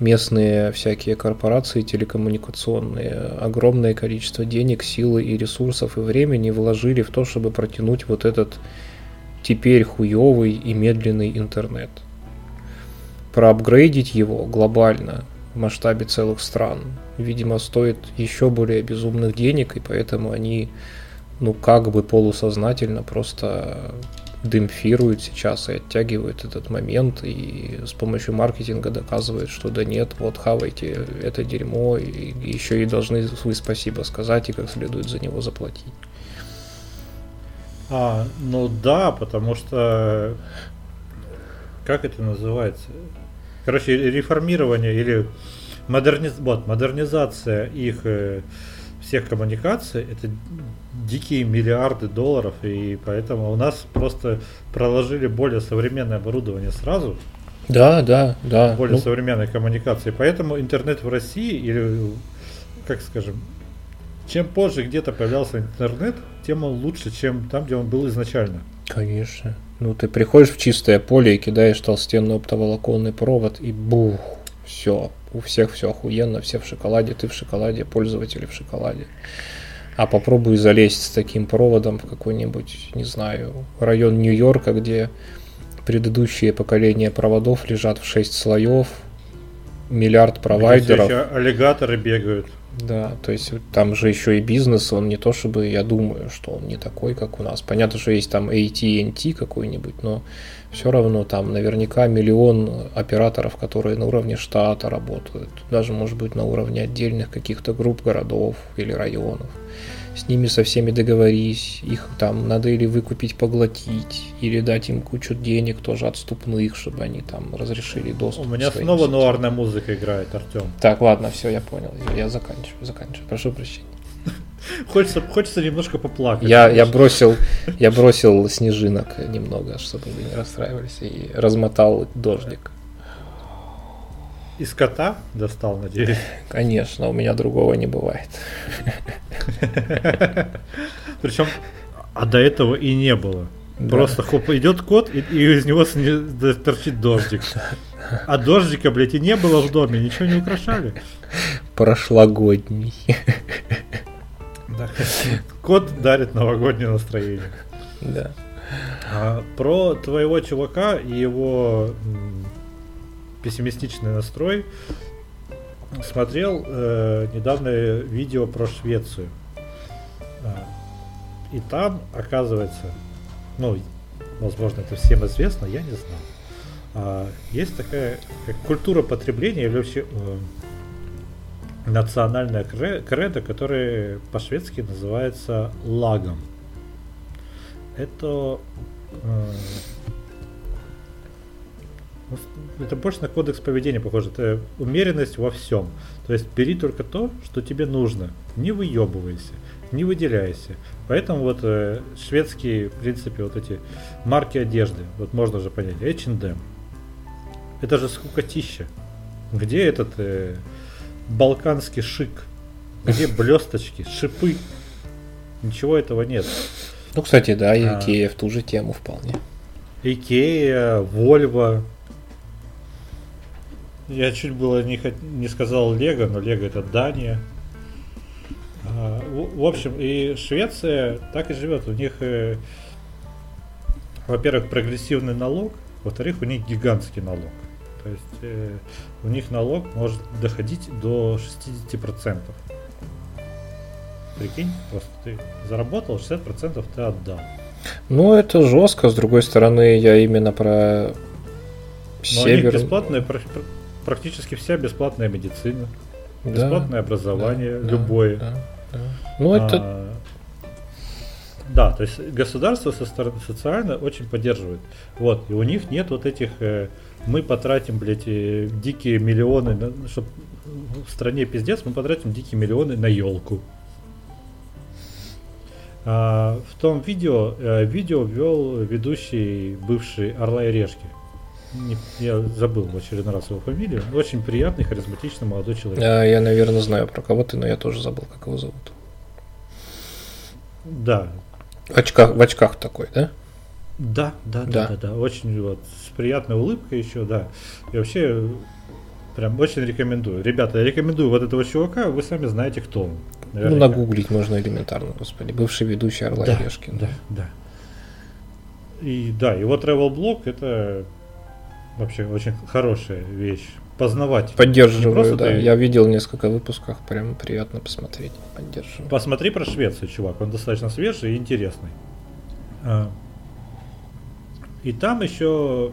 местные всякие корпорации телекоммуникационные огромное количество денег, силы и ресурсов и времени вложили в то, чтобы протянуть вот этот теперь хуевый и медленный интернет. Проапгрейдить его глобально в масштабе целых стран, видимо, стоит еще более безумных денег, и поэтому они, ну, как бы полусознательно просто демпфируют сейчас и оттягивают этот момент, и с помощью маркетинга доказывают, что да нет, вот хавайте это дерьмо, и еще и должны вы спасибо сказать, и как следует за него заплатить. А, ну да, потому что как это называется? Короче, реформирование или модерниз... вот, модернизация их э, всех коммуникаций это дикие миллиарды долларов, и поэтому у нас просто проложили более современное оборудование сразу, Да, да, да. более Ну, современной коммуникации. Поэтому интернет в России или, как скажем, чем позже где-то появлялся интернет, тем он лучше, чем там, где он был изначально. Конечно. Ну, ты приходишь в чистое поле и кидаешь толстенный оптоволоконный провод, и бух, все. У всех все охуенно, все в шоколаде, ты в шоколаде, пользователи в шоколаде. А попробуй залезть с таким проводом в какой-нибудь, не знаю, район Нью-Йорка, где предыдущие поколения проводов лежат в 6 слоев, миллиард Где провайдеров. еще аллигаторы бегают. Да, то есть там же еще и бизнес, он не то чтобы, я думаю, что он не такой, как у нас. Понятно, что есть там AT&T какой-нибудь, но все равно там наверняка миллион операторов, которые на уровне штата работают, даже, может быть, на уровне отдельных каких-то групп городов или районов. С ними со всеми договорись, их там надо или выкупить, поглотить, или дать им кучу денег тоже отступных, чтобы они там разрешили доступ. У меня снова сетям. нуарная музыка играет, Артем. Так, ладно, все, я понял. Я заканчиваю, заканчиваю. Прошу прощения. Хочется, хочется немножко поплакать. Я, я бросил, я бросил снежинок немного, чтобы вы не расстраивались, и размотал дождик. Из кота достал, надеюсь. Конечно, у меня другого не бывает. Причем, а до этого и не было. Да. Просто хоп, идет кот, и, и из него да, торчит дождик. А дождика, блядь, и не было в доме, ничего не украшали. Прошлогодний. Кот дарит новогоднее настроение. Да. А, про твоего чувака и его пессимистичный настрой смотрел э, недавно видео про Швецию. А, и там, оказывается, ну, возможно, это всем известно, я не знал. А, есть такая как культура потребления или вообще э, национальная кре- кредо, которая по-шведски называется лагом. Это э, это больше на кодекс поведения похоже. Это умеренность во всем. То есть бери только то, что тебе нужно. Не выебывайся, не выделяйся. Поэтому вот э, шведские, в принципе, вот эти марки одежды, вот можно же понять, H&M. Это же скукотища. Где этот э, балканский шик? Где блесточки, шипы? Ничего этого нет. Ну, кстати, да, А. Икея в ту же тему вполне. Икея, Вольво. Я чуть было не, не сказал Лего, но Лего это Дания. А, в, в общем, и Швеция так и живет. У них, э, во-первых, прогрессивный налог, во-вторых, у них гигантский налог. То есть э, у них налог может доходить до 60%. Прикинь, просто ты заработал, 60% ты отдал. Ну, это жестко, с другой стороны, я именно про Но у них бесплатная, практически вся бесплатная медицина, Да, бесплатное образование, да, любое. да, да. Ну, это А, Да, то есть государство со стороны социально очень поддерживает. Вот, и у них нет вот этих э, мы потратим, блядь, э, дикие миллионы, чтобы в стране пиздец, мы потратим дикие миллионы на елку. А, в том видео, э, видео вел ведущий бывший Орла и Решки. Не- я забыл в очередной раз его фамилию. Очень приятный, харизматичный молодой человек. А, я, наверное, знаю про кого ты, но я тоже забыл, как его зовут. Да, В очках, в очках такой, да? Да, да, да, Да. да, да, Очень вот с приятной улыбкой еще, да. И вообще прям очень рекомендую. Ребята, я рекомендую вот этого чувака, вы сами знаете, кто он. Ну, Наверняка. нагуглить можно элементарно, господи. Бывший ведущий Орла Да, и Решки. да, да. И да, его travel блог это вообще очень хорошая вещь. Познавать. Поддерживаю, да. ты- Я видел несколько выпусков, прям приятно посмотреть. Поддерживаю. Посмотри про Швецию, чувак. Он достаточно свежий и интересный. А, И там еще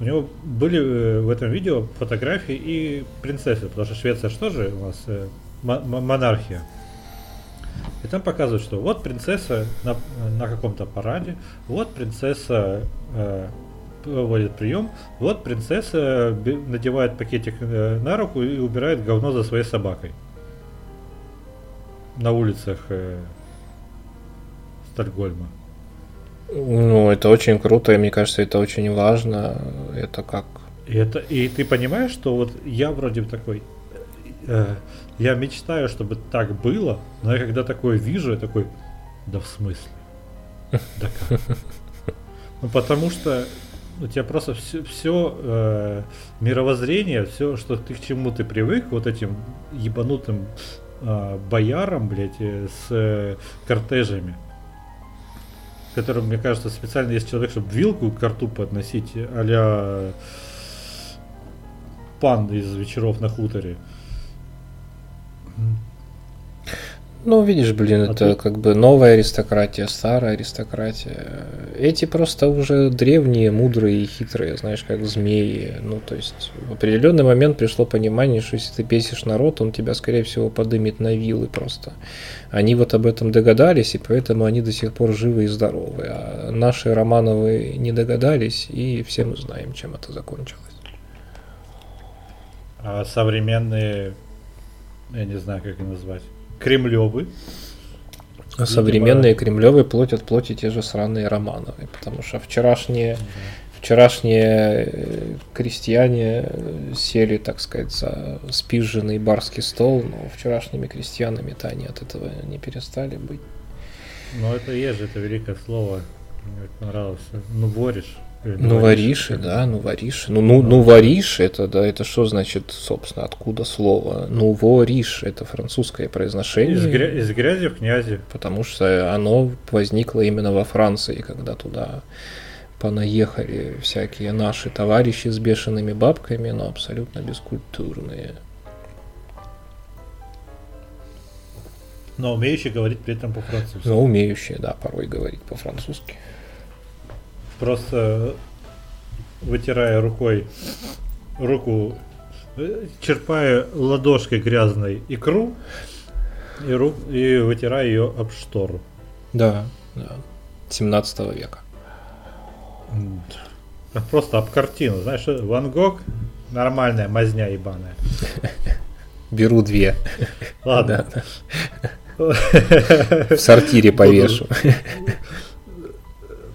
у него были э, в этом видео фотографии и принцессы, потому что Швеция что же у нас э, мо- мо- монархия. И там показывают, что вот принцесса на, на каком-то параде, вот принцесса э, проводит прием, вот принцесса надевает пакетик э, на руку и убирает говно за своей собакой на улицах э, Стокгольма. Ну, это очень круто, и мне кажется, это очень важно. Это как... И, это, и ты понимаешь, что вот я вроде бы такой, э, я мечтаю, чтобы так было, но я когда такое вижу, я такой, да в смысле? Да как? Ну потому что у тебя просто все, мировоззрение, все, что ты к чему ты привык, вот этим ебанутым э, боярам, блядь, э, с э, кортежами, которым, мне кажется, специально есть человек, чтобы вилку к рту подносить, а пан из вечеров на хуторе. Ну, видишь, блин, А это ты- как бы новая аристократия, старая аристократия. Эти просто уже древние, мудрые и хитрые, знаешь, как змеи. Ну, то есть в определенный момент пришло понимание, что если ты бесишь народ, он тебя, скорее всего, подымет на вилы просто. Они вот об этом догадались, и поэтому они до сих пор живы и здоровы. А наши Романовы не догадались, и все мы знаем, чем это закончилось. А современные, я не знаю, как их назвать, кремлевы, А современные Кремлевы платят плоти те же сраные Романовы, потому что вчерашние Вчерашние э, крестьяне сели, так сказать, за спизженный барский стол, но вчерашними крестьянами-то они от этого не перестали быть. но это есть же, это великое слово, мне понравилось, ну воришь. Ну, вариши, да, ну, вариши. Ну, ну, ну, вариши, это, да, это что значит, собственно, откуда слово? Ну, вориш, это французское произношение. Из, гря- из грязи в князи. потому что оно возникло именно во Франции, когда туда понаехали всякие наши товарищи с бешеными бабками, но абсолютно бескультурные. Но умеющий говорить при этом по-французски. Но умеющие, да, порой говорить по-французски. Просто вытирая рукой руку, э, черпая ладошкой грязной икру и, ру, и вытирая ее об штору. Да, да. 17 века. М, Просто об картину. Знаешь, э, Ван Гог нормальная мазня ебаная. Беру две. Ладно. В сортире повешу.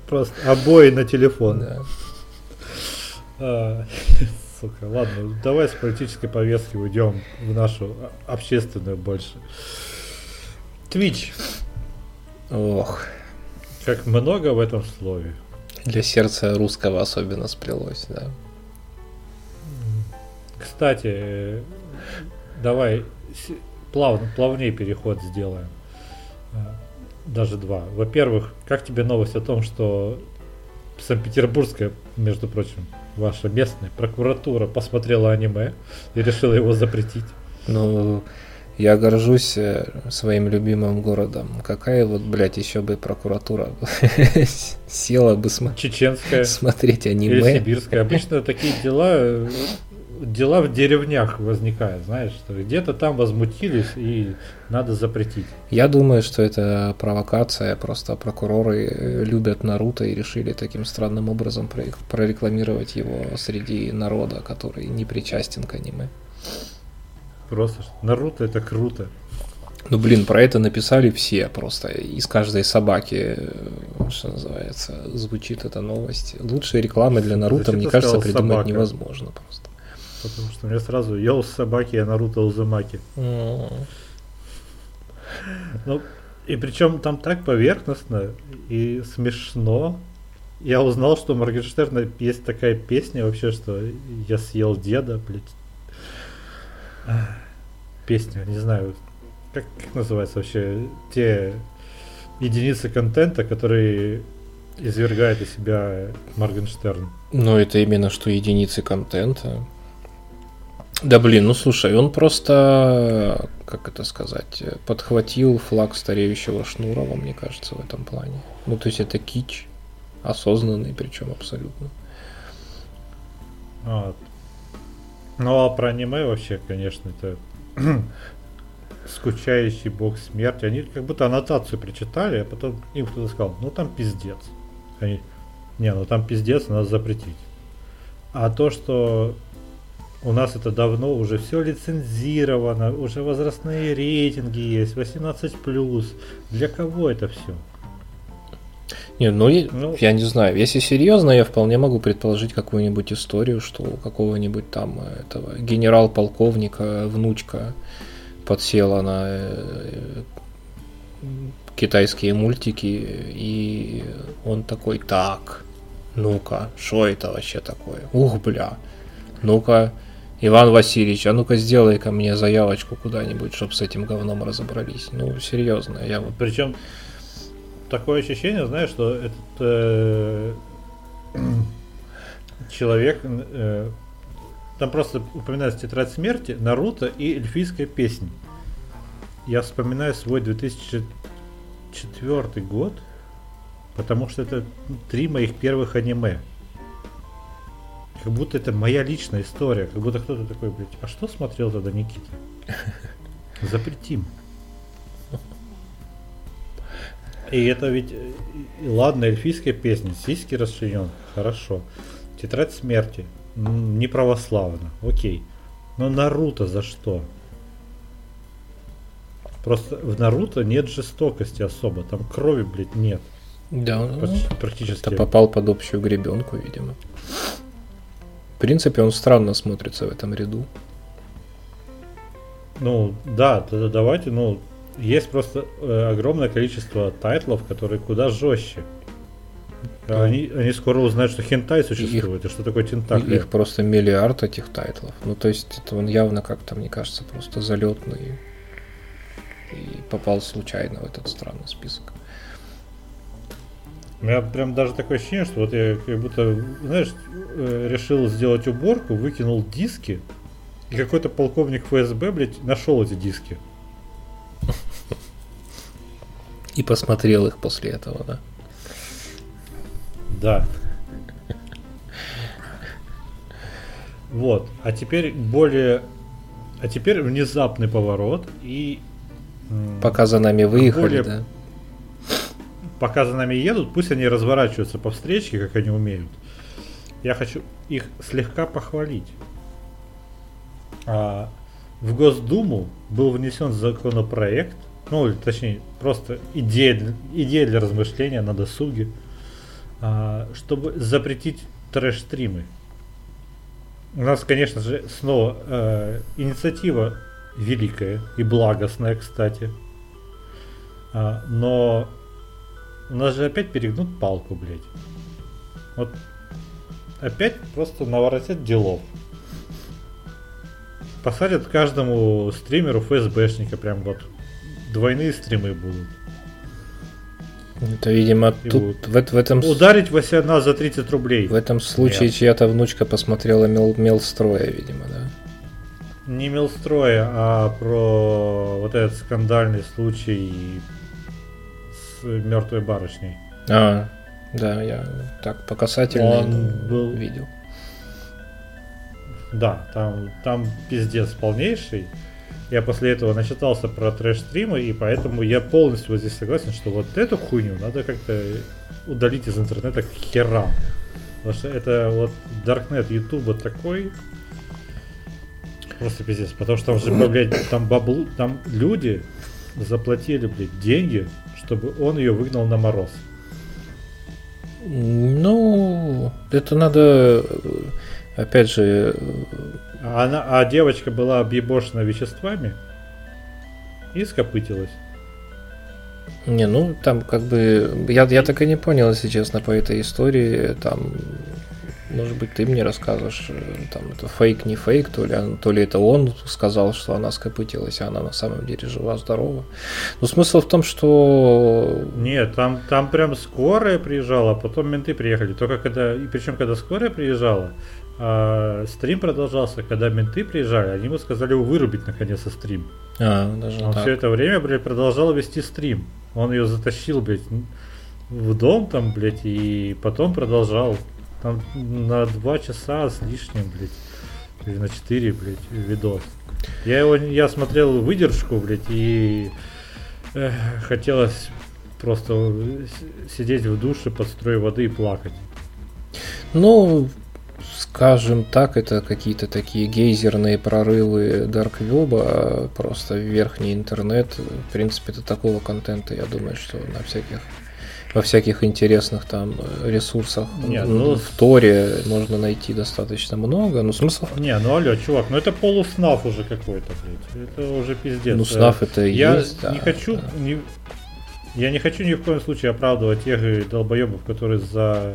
Просто обои на телефон. Да. А, Сука, ладно, давай с политической повестки уйдем в нашу общественную больше. Twitch. Ох, Как много в этом слове. для сердца русского особенно сплелось, да. Кстати, давай с- плав, плавнее переход сделаем. Даже два. Во-первых, как тебе новость о том, что Санкт-Петербургская, между прочим, ваша местная прокуратура посмотрела аниме и решила его запретить? Ну, Я горжусь э, своим любимым городом. Какая вот, блядь, еще бы прокуратура села бы см... Чеченская смотреть аниме. или сибирская. Обычно такие дела э, дела в деревнях возникают, знаешь, что где-то там возмутились и надо запретить. Я думаю, что это провокация, просто прокуроры э, любят Наруто и решили таким странным образом прорекламировать его среди народа, который не причастен к аниме. Просто Наруто это круто. Ну, блин, про это написали все просто. Из каждой собаки, э, что называется, звучит эта новость. Лучшие рекламы для Наруто, Зачем мне кажется, придумать собака? невозможно просто. Потому что мне сразу я у собаки, а Наруто Узумаки. Mm. Ну, и причем там так поверхностно и смешно. Я узнал, что у Моргенштерна есть такая песня вообще, что я съел деда, блядь песня, не знаю, как, как называется вообще, те единицы контента, которые извергает из себя Моргенштерн. Ну, это именно что единицы контента. Да блин, ну слушай, он просто, как это сказать, подхватил флаг стареющего Шнурова, мне кажется, в этом плане. Ну, то есть это кич, осознанный причем абсолютно. А, ну а про аниме вообще, конечно, это скучающий бог смерти. Они как будто аннотацию прочитали, а потом им кто-то сказал, ну там пиздец. Они, не, ну там пиздец, надо запретить. А то, что у нас это давно уже все лицензировано, уже возрастные рейтинги есть, 18+. Для кого это все? Не, ну, ну, я не знаю, если серьезно, я вполне могу предположить какую-нибудь историю, что у какого-нибудь там этого генерал-полковника внучка подсела на э, китайские мультики, и он такой, так, ну-ка, что это вообще такое? Ух, бля, ну-ка, Иван Васильевич, а ну-ка сделай-ка мне заявочку куда-нибудь, чтобы с этим говном разобрались. Ну, серьезно, я вот... Причем такое ощущение, знаешь, что этот э, человек э, там просто упоминается тетрадь смерти, Наруто и эльфийская песня. Я вспоминаю свой 2004 год, потому что это три моих первых аниме. Как будто это моя личная история, как будто кто-то такой, блядь, а что смотрел тогда Никита? Запретим. И это ведь, ладно, эльфийская песня, сиськи расчленен, хорошо. Тетрадь смерти, не православно, окей. Но Наруто за что? Просто в Наруто нет жестокости особо, там крови, блядь, нет. Да, Почти, практически. Это попал под общую гребенку, видимо. В принципе, он странно смотрится в этом ряду. Ну, да, тогда давайте, ну, есть просто э, огромное количество тайтлов, которые куда жестче. Да. Они, они скоро узнают, что хентай существует, их, и что такое тентакли. Их просто миллиард этих тайтлов. Ну, то есть, это он явно как-то, мне кажется, просто залетный и попал случайно в этот странный список. У меня прям даже такое ощущение, что вот я как будто, знаешь, э, решил сделать уборку, выкинул диски, и какой-то полковник ФСБ, блядь, нашел эти диски. И посмотрел их после этого, да? Да. Вот. А теперь более... А теперь внезапный поворот и... Пока за нами выехали, более... да? Пока за нами едут, пусть они разворачиваются по встречке, как они умеют. Я хочу их слегка похвалить. А, в Госдуму был внесен законопроект, ну, точнее, просто идея, идея для размышления на досуге, а, чтобы запретить трэш-стримы. У нас, конечно же, снова э, инициатива великая и благостная, кстати. А, но у нас же опять перегнут палку, блядь. Вот опять просто наворотят делов. Посадят каждому стримеру ФСБшника прям вот двойные стримы будут. Это, видимо, и тут в, в этом... Ударить Васяна за 30 рублей. В этом случае Нет. чья-то внучка посмотрела мел, мел строя, видимо, да? не Милстроя, а про вот этот скандальный случай с мертвой барышней. А, да, я так по касательной Он был- видел. Да, там, там пиздец полнейший. Я после этого начитался про трэш-стримы, и поэтому я полностью вот здесь согласен, что вот эту хуйню надо как-то удалить из интернета к херам. Потому что это вот Даркнет Ютуба такой просто пиздец. Потому что там же, блядь, там баблу, там люди заплатили, блядь, деньги, чтобы он ее выгнал на мороз. Ну, это надо, опять же, А, она, а девочка была объебошена веществами и скопытилась. Не, ну там как бы я, я так и не понял, если честно, по этой истории. Там, может быть, ты мне расскажешь, э, там это фейк, не фейк, то ли, то ли это он сказал, что она скопытилась, а она на самом деле жива-здорова. Но смысл в том, что Нет, там, там прям скорая приезжала, а потом менты приехали. Только когда, и причем когда скорая приезжала, а, стрим продолжался, когда менты приезжали, они ему сказали вырубить наконец-то стрим. а, даже Он так. все это время, блядь, продолжал вести стрим. Он ее затащил, блядь, в дом там, блядь, и потом продолжал. Там на два часа с лишним, блядь, или на четыре, блядь, видос. Я его, я смотрел выдержку, блядь, и эх, хотелось просто сидеть в душе под строй воды и плакать. Ну, скажем так, это какие-то такие гейзерные прорывы дарквеба, просто в верхний интернет. В принципе, это такого контента, я думаю, что на всяких во всяких интересных там э, ресурсах Не, в- ну, в Торе можно найти достаточно много. Но смысл Не, ну алло, чувак, ну это полуснаф уже какой-то, блядь. Это уже пиздец. ну снаф это и Я есть. да, не хочу, да. не- я не хочу ни в коем случае оправдывать тех долбоебов, которые за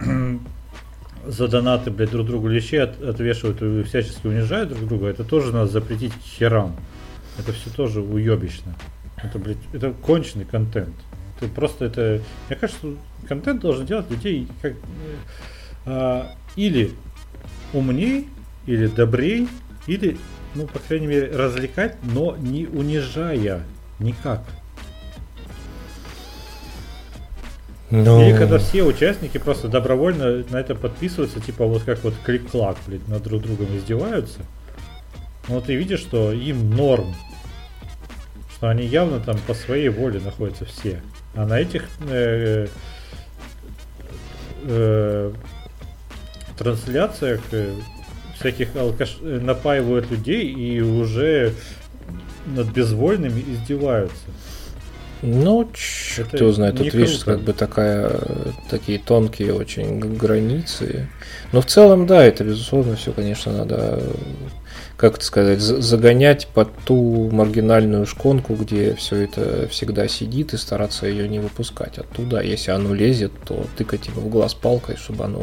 за донаты, блядь, друг другу лещи от- отвешивают и всячески унижают друг друга. Это тоже надо запретить к херам. Это все тоже уебищно. Это, блядь, это конченый контент. Это просто это... Мне кажется, контент должен делать людей как... э, а, или умней, или добрей, или, ну, по крайней мере, развлекать, но не унижая никак. Ну, Или когда все участники просто добровольно на это подписываются, типа вот как вот клик-клак, блядь, над друг другом издеваются. Но ты видишь, что им норм. Что они явно там по своей воле находятся все. А на этих э, э, трансляциях э, всяких алкаш э, напаивают людей и уже над безвольными издеваются. Ну, Это его знает, тут видишь, как бы такая, э, такие тонкие очень границы. Но в целом, да, это безусловно все, конечно, надо, э, как это сказать, за- загонять под ту маргинальную шконку, где все это всегда сидит и стараться ее не выпускать оттуда. Если оно лезет, то тыкать ему в глаз палкой, чтобы оно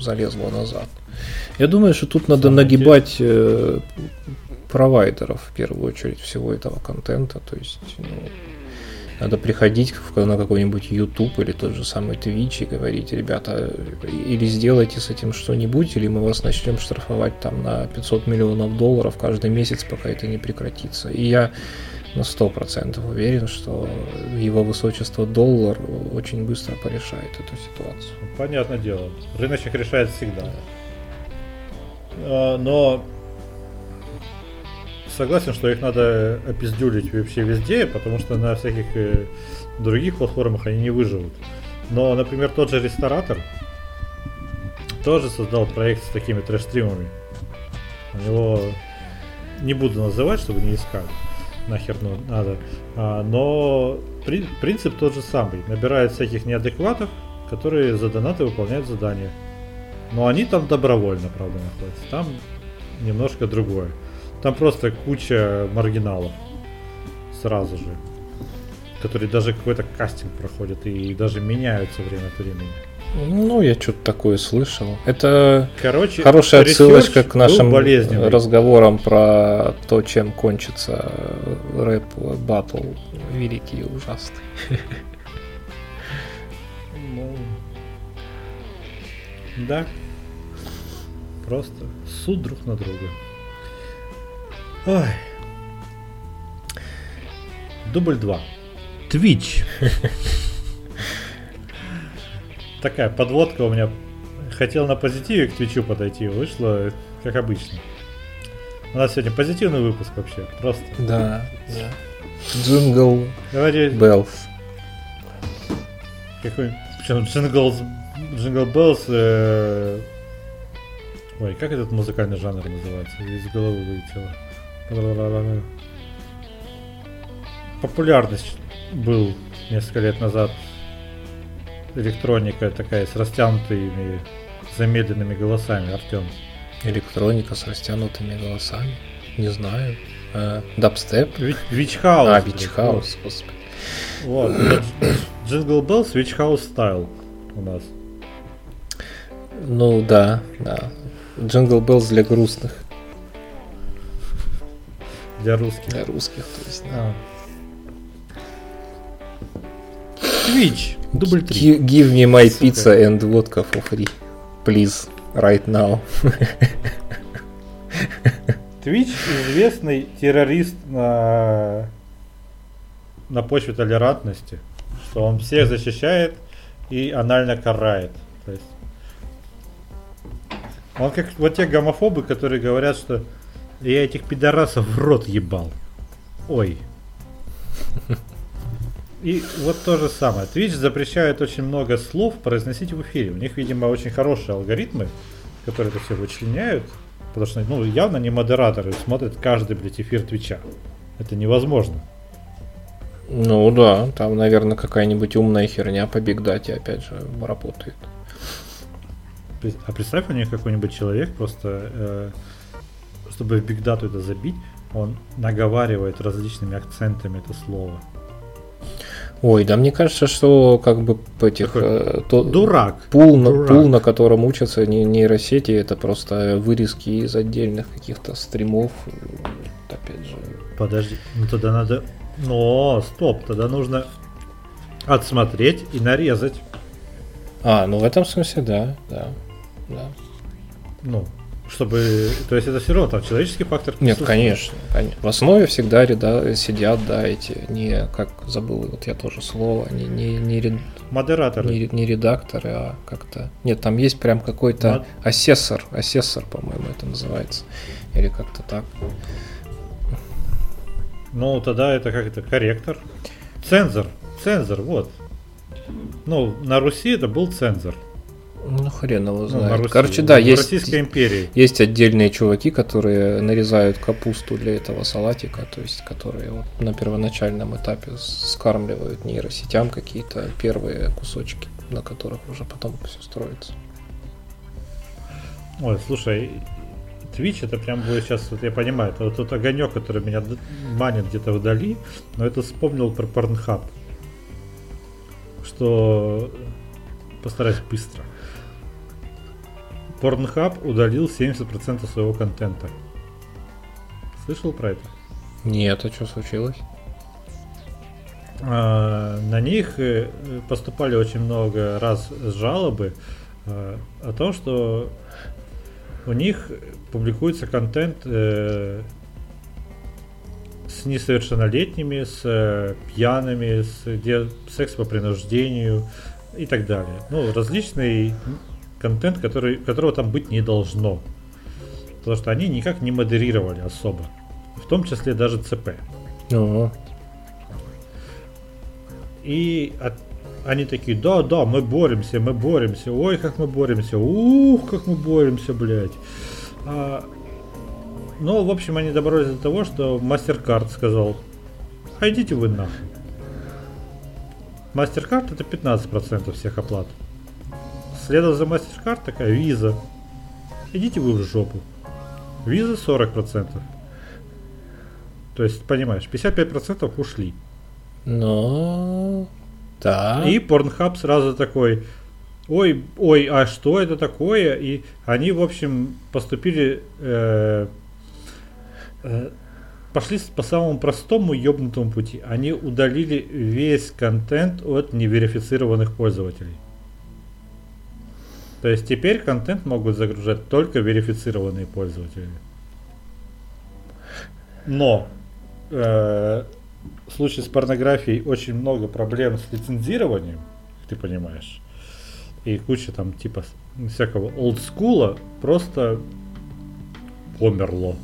залезло назад. Я думаю, что тут надо нагибать э, провайдеров в первую очередь всего этого контента. То есть, ну, надо приходить на какой-нибудь YouTube или тот же самый Twitch и говорить, ребята, или сделайте с этим что-нибудь, или мы вас начнем штрафовать там на 500 миллионов долларов каждый месяц, пока это не прекратится. И я на 100% уверен, что его высочество доллар очень быстро порешает эту ситуацию. Понятное дело. Рыночек решает всегда. А, Но согласен, что их надо опиздюлить вообще везде, потому что на всяких э, других платформах они не выживут. Но, например, тот же ресторатор тоже создал проект с такими трэш-стримами. У него не буду называть, чтобы не искали. Нахер ну, надо. А, но при- принцип тот же самый. Набирает всяких неадекватов, которые за донаты выполняют задания. Но они там добровольно, правда, находятся. Там немножко другое. Там просто куча маргиналов. Сразу же. Которые даже какой-то кастинг проходят и даже меняются время от времени. Ну, я что-то такое слышал. Это Короче, Хорошая отсылочка к нашим разговорам про то, чем кончится рэп батл великий и ужасный. Ну, Да. Просто суд друг на друга. Ой. Дубль 2. Twitch. Такая подводка у меня. Хотел на позитиве к Твичу подойти, вышло как обычно. У нас сегодня позитивный выпуск вообще, просто. Да, да. Джингл Давайте Bells. какой... Причем Jingle... Jingle Bells... э, Ой, как этот музыкальный жанр называется? Из головы вылетело. Популярность был несколько лет назад электроника такая с растянутыми замедленными голосами, Артем. Электроника с растянутыми голосами. Не знаю. Э, Дабстеп. Вич Хаус. А, Вич Хаус, господи. Вот. Jingle Bells Witch House style у нас. Ну да, да. Jingle Bells для грустных, Для русских. для русских, то есть. да. Twitch. Дубль 3. Gi- Give me my Сука. pizza and vodka for free. Please, right now. Twitch известный террорист на, на почве толерантности, что он всех защищает и анально карает. То есть он как вот те гомофобы, которые говорят, что я этих пидорасов в рот ебал. Ой. И вот то же самое. Twitch запрещает очень много слов произносить в эфире. У них, видимо, очень хорошие алгоритмы, которые это все вычленяют. Потому что, ну, явно не модераторы смотрят каждый, блядь, эфир Твича. Это невозможно. Ну да, там, наверное, какая-нибудь умная херня по бигдате опять же работает. А представь, у них какой-нибудь человек просто, э, чтобы в бигдату это забить, он наговаривает различными акцентами это слово. Ой, да мне кажется, что как бы этих... Э, то- Дурак. Пул на, Дурак. пул, на котором учатся не- нейросети, это просто вырезки из отдельных каких-то стримов. Опять же, Подожди, ну тогда надо... Но, стоп, тогда нужно отсмотреть и нарезать. А, ну в этом смысле, да, да, да. Ну, чтобы... То есть это все равно там человеческий фактор Нет, конечно, конечно. В основе всегда ряда, сидят, да, эти, не, как забыл, вот я тоже слово, не, не, не, ред- Модераторы. не, не редакторы, а как-то... Нет, там есть прям какой-то Мод- асессор, асессор, по-моему, это называется. Или как-то так. Ну, тогда это как это, корректор. Цензор. Цензор, вот. Ну, на Руси это был цензор. Ну, хрен его Ну, знает. на Руси. Короче, да, есть... Российской империи. Есть отдельные чуваки, которые нарезают капусту для этого салатика, то есть которые вот на первоначальном этапе скармливают нейросетям какие-то первые кусочки, на которых уже потом все строится. Ой, слушай, Twitch это прям будет сейчас, вот я понимаю, это вот тот огонек, который меня манит где-то вдали, но это вспомнил про Pornhub. Что постараюсь быстро. Pornhub удалил 70% своего контента. Слышал про это? Нет, а что случилось? А, на них э, поступали очень много раз жалобы э, о том, что у них публикуется контент э, с несовершеннолетними, с э, пьяными, с где секс по принуждению и так далее. Ну, различный контент, который, которого там быть не должно. Потому что они никак не модерировали особо. В том числе даже ЦП. Ого. И от- они такие, да, да, мы боремся, мы боремся, ой, как мы боремся, ух, как мы боремся, блядь. А, ну, в общем, они добрались до того, что MasterCard сказал, а идите вы нахуй. MasterCard это 15% всех оплат. Следом за MasterCard такая виза. Идите вы в жопу. Виза 40%. То есть, понимаешь, 55% ушли. Ну, да. И Pornhub сразу такой, ой, ой, а что это такое? И они, в общем, поступили, э, э, пошли по самому простому ёбнутому пути. Они удалили весь контент от неверифицированных пользователей. То есть теперь контент могут загружать только верифицированные пользователи. Но э, в случае с порнографией очень много проблем с лицензированием, ты понимаешь. И куча там типа всякого олдскула просто померло.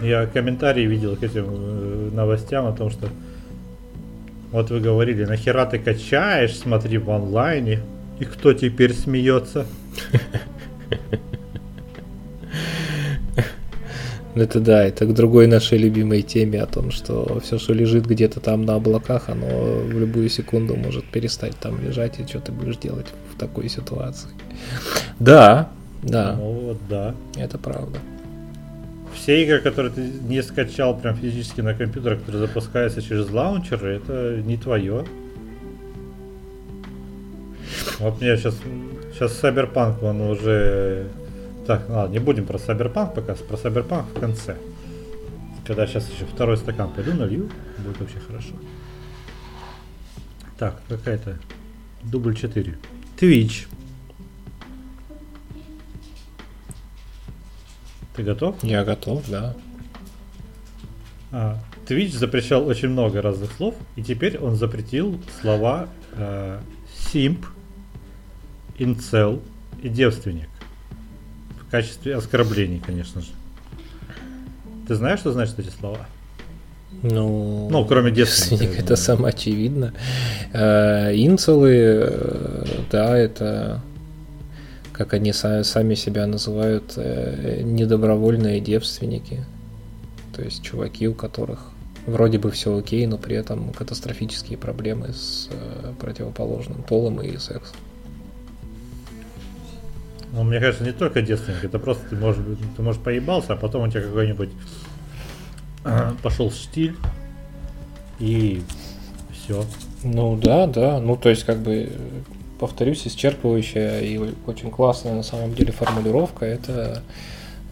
Я комментарии видел к этим э, новостям о том, что вот вы говорили, нахера ты качаешь, смотри в онлайне, и кто теперь смеется? Это да, это к другой нашей любимой теме о том, что все, что лежит где-то там на облаках, оно в любую секунду может перестать там лежать, и что ты будешь делать в такой ситуации. Да, да. Ну вот, да. Это правда. Все игры, которые ты не скачал прям физически на компьютер, которые запускаются через лаунчеры, это не твое. Вот мне сейчас, сейчас Cyberpunk, он уже так, ладно, не будем про Cyberpunk пока, про Cyberpunk в конце. Когда сейчас еще второй стакан пойду налью, будет вообще хорошо. Так, какая-то дубль 4. Twitch. Ты готов? Я готов, да. А, Twitch запрещал очень много разных слов, и теперь он запретил слова э, simp, incel и девственник качестве оскорблений, конечно же. Ты знаешь, что значат эти слова? Ну, ну кроме девственника. Это самое очевидно. Э, инцелы, э, да, это как они сами себя называют, э, недобровольные девственники. То есть чуваки, у которых вроде бы все окей, но при этом катастрофические проблемы с противоположным полом и сексом. Ну, мне кажется, не только девственник, это просто ты можешь, ты можешь поебался, а потом у тебя какой-нибудь э, пошел стиль и все. Ну да, да. Ну то есть как бы повторюсь, исчерпывающая и очень классная на самом деле формулировка это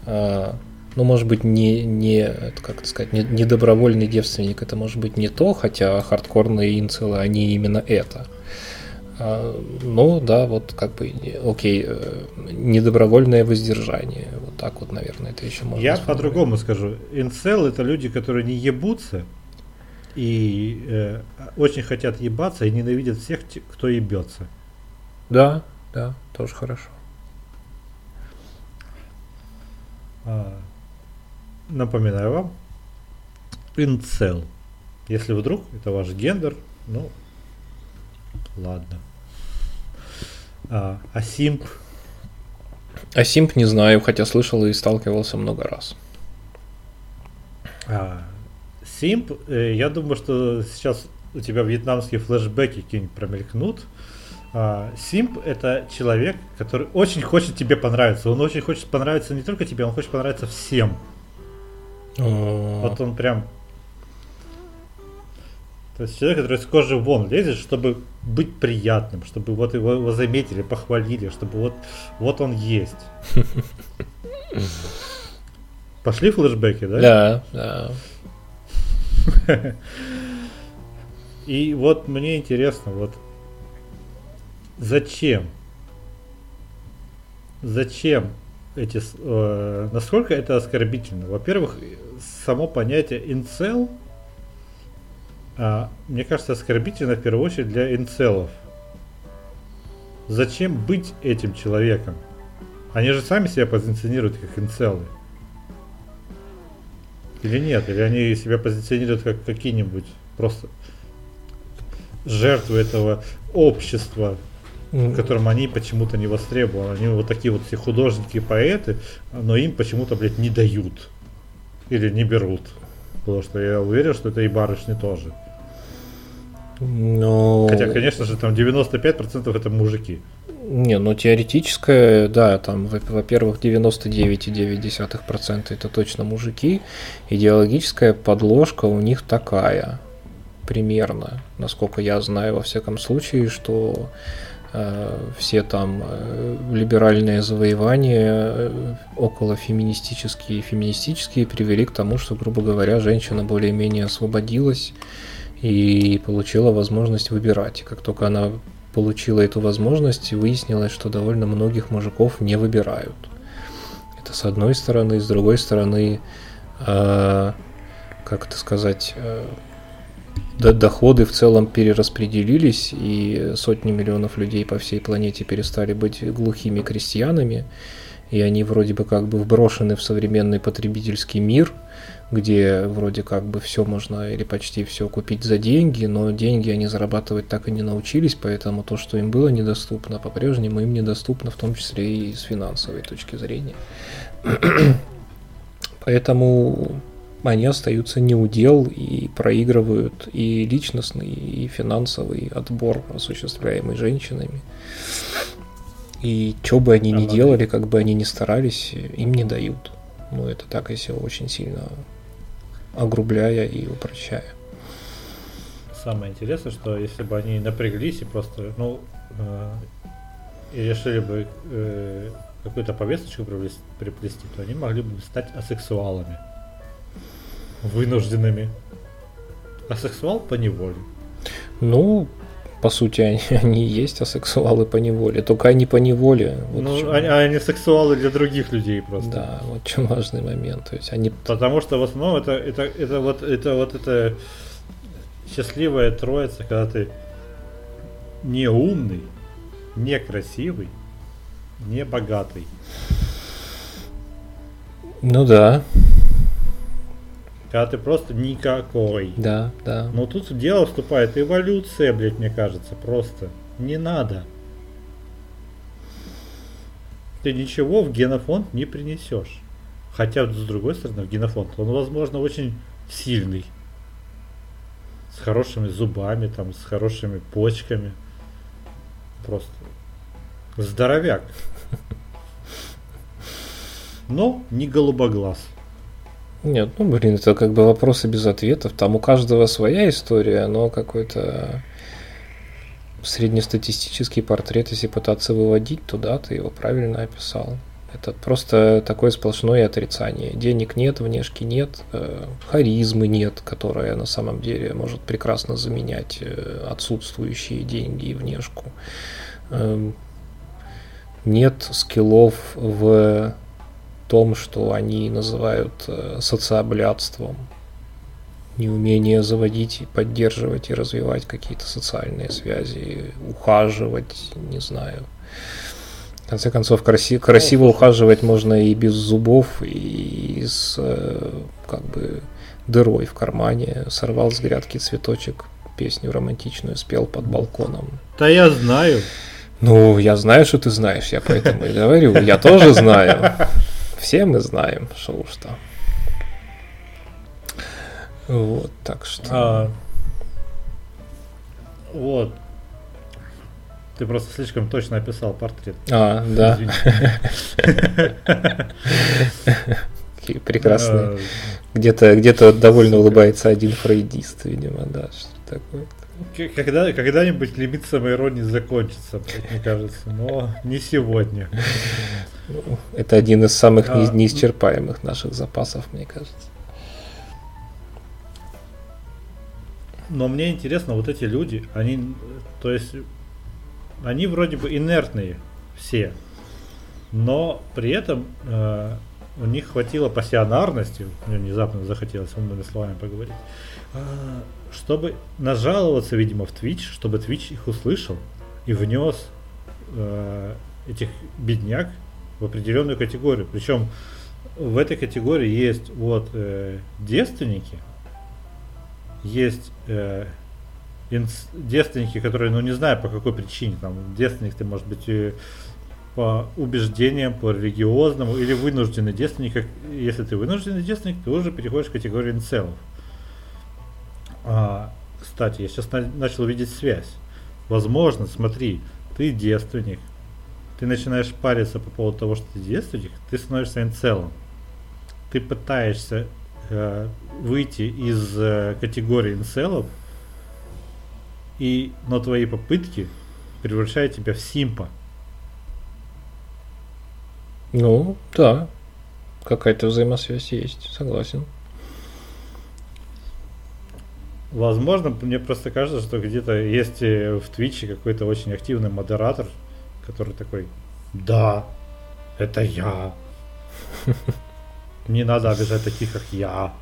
э, ну, может быть, не, не как это сказать, не, не добровольный девственник, это может быть не то, хотя хардкорные инцелы, они именно это. А, ну, да, вот как бы, окей, э, недобровольное воздержание. Вот так вот, наверное, это еще можно Я по-другому скажу. Инцел это люди, которые не ебутся и э, очень хотят ебаться и ненавидят всех, кто ебется. Да, да, тоже хорошо. А, напоминаю вам, инцел. Если вдруг это ваш гендер, ну, ладно. А, а Симп? А Симп не знаю, хотя слышал и сталкивался много раз. А, Симп, э, я думаю, что сейчас у тебя вьетнамские флешбеки какие-нибудь промелькнут. А, Симп это человек, который очень хочет тебе понравиться. Он очень хочет понравиться не только тебе, он хочет понравиться всем. Вот он прям то есть человек, который с кожи вон лезет, чтобы быть приятным, чтобы вот его, его заметили, похвалили, чтобы вот, вот он есть. Пошли флешбеки, да? Да, да. И вот мне интересно, вот зачем? Зачем эти, э, насколько это оскорбительно? Во-первых, само понятие инцел – а, мне кажется, оскорбительно в первую очередь для инцелов. Зачем быть этим человеком? Они же сами себя позиционируют как инцелы. Или нет? Или они себя позиционируют как какие-нибудь просто жертвы этого общества, в котором они почему-то не востребованы. Они вот такие вот все художники и поэты, но им почему-то, блядь, не дают. Или не берут. Потому что я уверен, что это и барышни тоже. Но... Хотя, конечно же, там 95% это мужики. Не, ну теоретическое, да, там, во-первых, 99,9% это точно мужики. Идеологическая подложка у них такая, примерно, насколько я знаю, во всяком случае, что все там э, либеральные завоевания э, около феминистические и феминистические привели к тому, что, грубо говоря, женщина более-менее освободилась и получила возможность выбирать. как только она получила эту возможность, выяснилось, что довольно многих мужиков не выбирают. Это с одной стороны, с другой стороны, э, как это сказать, э, доходы в целом перераспределились, и сотни миллионов людей по всей планете перестали быть глухими крестьянами, и они вроде бы как бы вброшены в современный потребительский мир, где вроде как бы все можно или почти все купить за деньги, но деньги они зарабатывать так и не научились, поэтому то, что им было недоступно, по-прежнему им недоступно, в том числе и с финансовой точки зрения. Поэтому они остаются неудел и проигрывают и личностный, и финансовый отбор, осуществляемый женщинами. И что бы они ни делали, как бы они ни старались, им не дают. Ну, это так, если очень сильно огрубляя и упрощая. Самое интересное, что если бы они напряглись и просто, ну, э, и решили бы э, какую-то повесточку приплести, то они могли бы стать асексуалами вынужденными. А сексуал по неволе. Ну, по сути, они, они есть асексуалы по неволе, только они по неволе. Вот ну, чем... они, они сексуалы для других людей просто. Да, вот чем важный момент. То есть они... Потому что в основном это, это, это вот это вот это счастливая троица, когда ты не умный, не красивый, не богатый. Ну да. Когда ты просто никакой. Да, да. Но тут в дело вступает эволюция, блядь, мне кажется, просто. Не надо. Ты ничего в генофонд не принесешь. Хотя, с другой стороны, в генофонд он, возможно, очень сильный. С хорошими зубами, там, с хорошими почками. Просто здоровяк. Но не голубоглаз. Нет, ну блин, это как бы вопросы без ответов. Там у каждого своя история, но какой-то среднестатистический портрет, если пытаться выводить туда, ты его правильно описал. Это просто такое сплошное отрицание. Денег нет, внешки нет, э, харизмы нет, которая на самом деле может прекрасно заменять э, отсутствующие деньги и внешку. Э, нет скиллов в том, что они называют э, социоблядством. Неумение заводить, поддерживать и развивать какие-то социальные связи, ухаживать, не знаю. В конце концов, краси, красиво ухаживать можно и без зубов, и с э, как бы дырой в кармане. Сорвал с грядки цветочек, песню романтичную спел под балконом. Да я знаю. Ну, я знаю, что ты знаешь, я поэтому и говорю. Я тоже знаю. Все мы знаем, что что. Вот, так что. А, вот. Ты просто слишком точно описал портрет. А, да. Прекрасно. А, где-то где-то довольно улыбается один фрейдист, видимо, да, что такое. Когда, когда-нибудь лимит самоиронии закончится, мне кажется, но не сегодня. Это один из самых а, неисчерпаемых наших запасов, мне кажется. Но мне интересно, вот эти люди, они, то есть, они вроде бы инертные все, но при этом э, у них хватило пассионарности, мне внезапно захотелось умными словами поговорить, э, чтобы нажаловаться, видимо, в Twitch, чтобы Twitch их услышал и внес э, этих бедняк в определенную категорию. Причем в этой категории есть вот э, девственники, есть э, инс, девственники, которые, ну не знаю по какой причине, там девственник ты может быть по убеждениям, по религиозному или вынужденный девственник. Если ты вынужденный девственник, ты уже переходишь в категорию инцелов. А, кстати, я сейчас на, начал видеть связь. Возможно, смотри, ты девственник, ты начинаешь париться по поводу того, что ты девственник, ты становишься инцелом. Ты пытаешься э, выйти из э, категории инцелов, и, но твои попытки превращают тебя в симпа. Ну, да, какая-то взаимосвязь есть, согласен. Возможно, мне просто кажется, что где-то есть э, в Твиче какой-то очень активный модератор, который такой, да, это я, Не надо обижать таких, как я.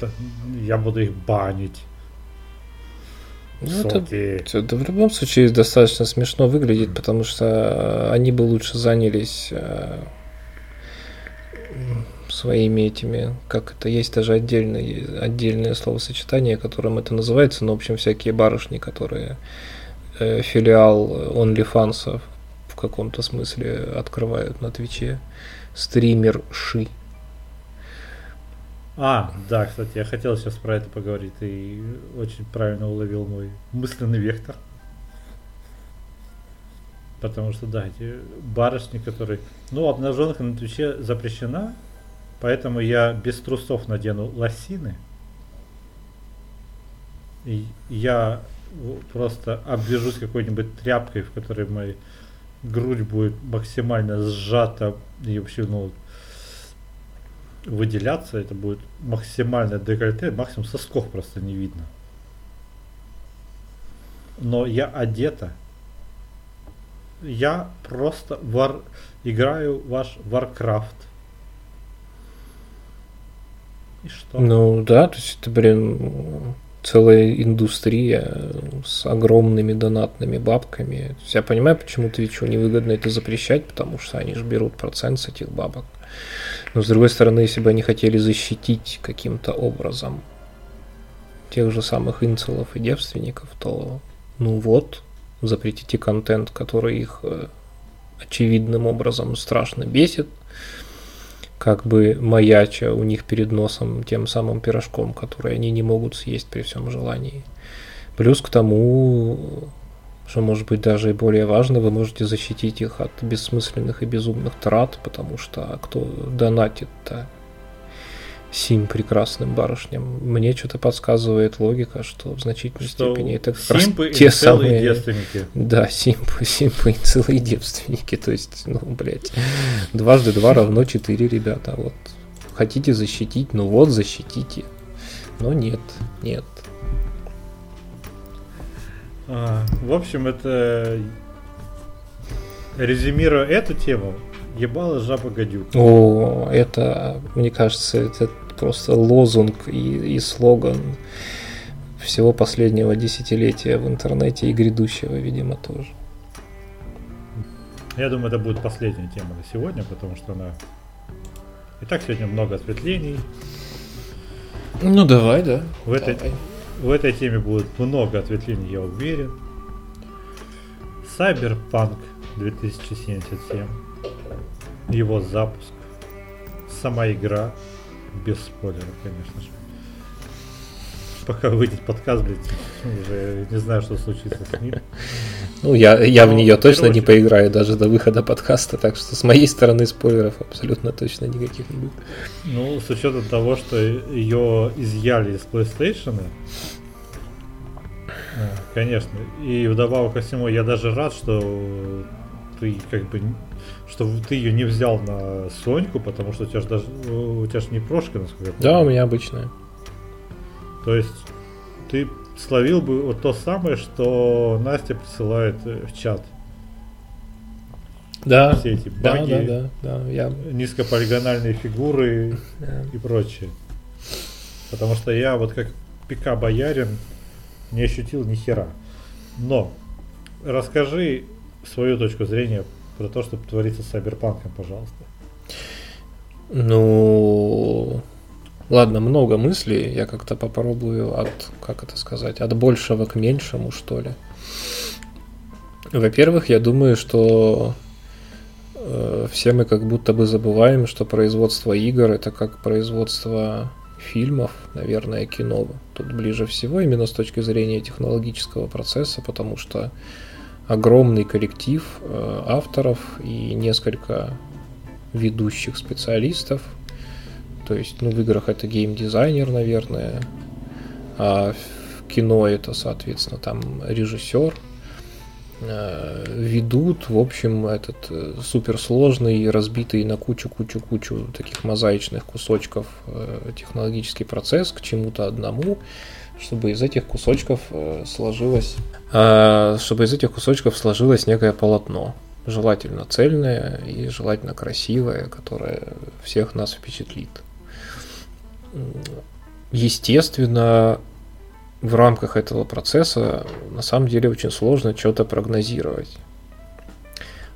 Я буду их банить. Ну, это, это в любом случае достаточно смешно выглядит, потому что они бы лучше занялись э, своими этими, как это, есть даже отдельное, отдельное словосочетание, которым это называется, но, в общем, всякие барышни, которые э, филиал OnlyFans в каком-то смысле открывают на Твиче, стример Ши. А, да, кстати, я хотел сейчас про это поговорить. Ты очень правильно уловил мой мысленный вектор. Потому что, да, эти барышни, которые... Ну, обнаженных на Твиче запрещена, поэтому я без трусов надену лосины. И я просто обвяжусь какой-нибудь тряпкой, в которой моя грудь будет максимально сжата и вообще, ну, выделяться, это будет максимально декольте, максимум сосков просто не видно. Но я одета. Я просто вар... играю ваш Warcraft. И что? Ну да, то есть это, блин, целая индустрия с огромными донатными бабками. Я понимаю, почему Твичу невыгодно это запрещать, потому что они же берут процент с этих бабок. Но с другой стороны, если бы они хотели защитить каким-то образом тех же самых инцелов и девственников, то ну вот, запретите контент, который их э, очевидным образом страшно бесит, как бы маяча у них перед носом тем самым пирожком, который они не могут съесть при всем желании. Плюс к тому что может быть даже и более важно, вы можете защитить их от бессмысленных и безумных трат, потому что кто донатит-то сим прекрасным барышням. Мне что-то подсказывает логика, что в значительной что степени это как раз те самые... девственники. Да, симпы, симпы и целые девственники. То есть, ну, блядь, дважды два равно четыре, ребята. Вот. Хотите защитить, ну вот, защитите. Но нет, нет. А, в общем, это резюмируя эту тему, ебало жаба гадюк. О, это, мне кажется, это просто лозунг и, и слоган всего последнего десятилетия в интернете и грядущего, видимо, тоже. Я думаю, это будет последняя тема на сегодня, потому что она... И так сегодня много осветлений. Ну давай, да. В этой, в этой теме будет много ответвлений, я уверен. Cyberpunk 2077. Его запуск. Сама игра. Без спойлеров, конечно же. Пока выйдет подкаст, блядь, уже не знаю, что случится с ним. Ну, я, я в нее точно не поиграю даже до выхода подкаста, так что с моей стороны спойлеров абсолютно точно никаких не будет. Ну, с учетом того, что ее изъяли из PlayStation, конечно. И вдобавок ко всему, я даже рад, что ты как бы что ты ее не взял на Соньку, потому что у тебя же даже у тебя же не прошка, насколько я помню. Да, у меня обычная. То есть ты словил бы вот то самое, что Настя присылает э, в чат. Да. Все эти баги, да, да, да, да, я... низкополигональные фигуры да. и прочее. Потому что я вот как пика боярин не ощутил ни хера. Но расскажи свою точку зрения про то, что творится с Сайберпанком, пожалуйста. Ну, Ладно, много мыслей. Я как-то попробую от, как это сказать, от большего к меньшему, что ли. Во-первых, я думаю, что э, все мы как будто бы забываем, что производство игр это как производство фильмов, наверное, кино. Тут ближе всего именно с точки зрения технологического процесса, потому что огромный коллектив э, авторов и несколько ведущих специалистов – то есть, ну, в играх это геймдизайнер, наверное, а в кино это, соответственно, там режиссер, э, ведут, в общем, этот э, суперсложный, разбитый на кучу-кучу-кучу таких мозаичных кусочков э, технологический процесс к чему-то одному, чтобы из этих кусочков сложилось, чтобы из этих кусочков сложилось некое полотно. желательно цельная и желательно красивая, которая всех нас впечатлит. Естественно, в рамках этого процесса на самом деле очень сложно что-то прогнозировать.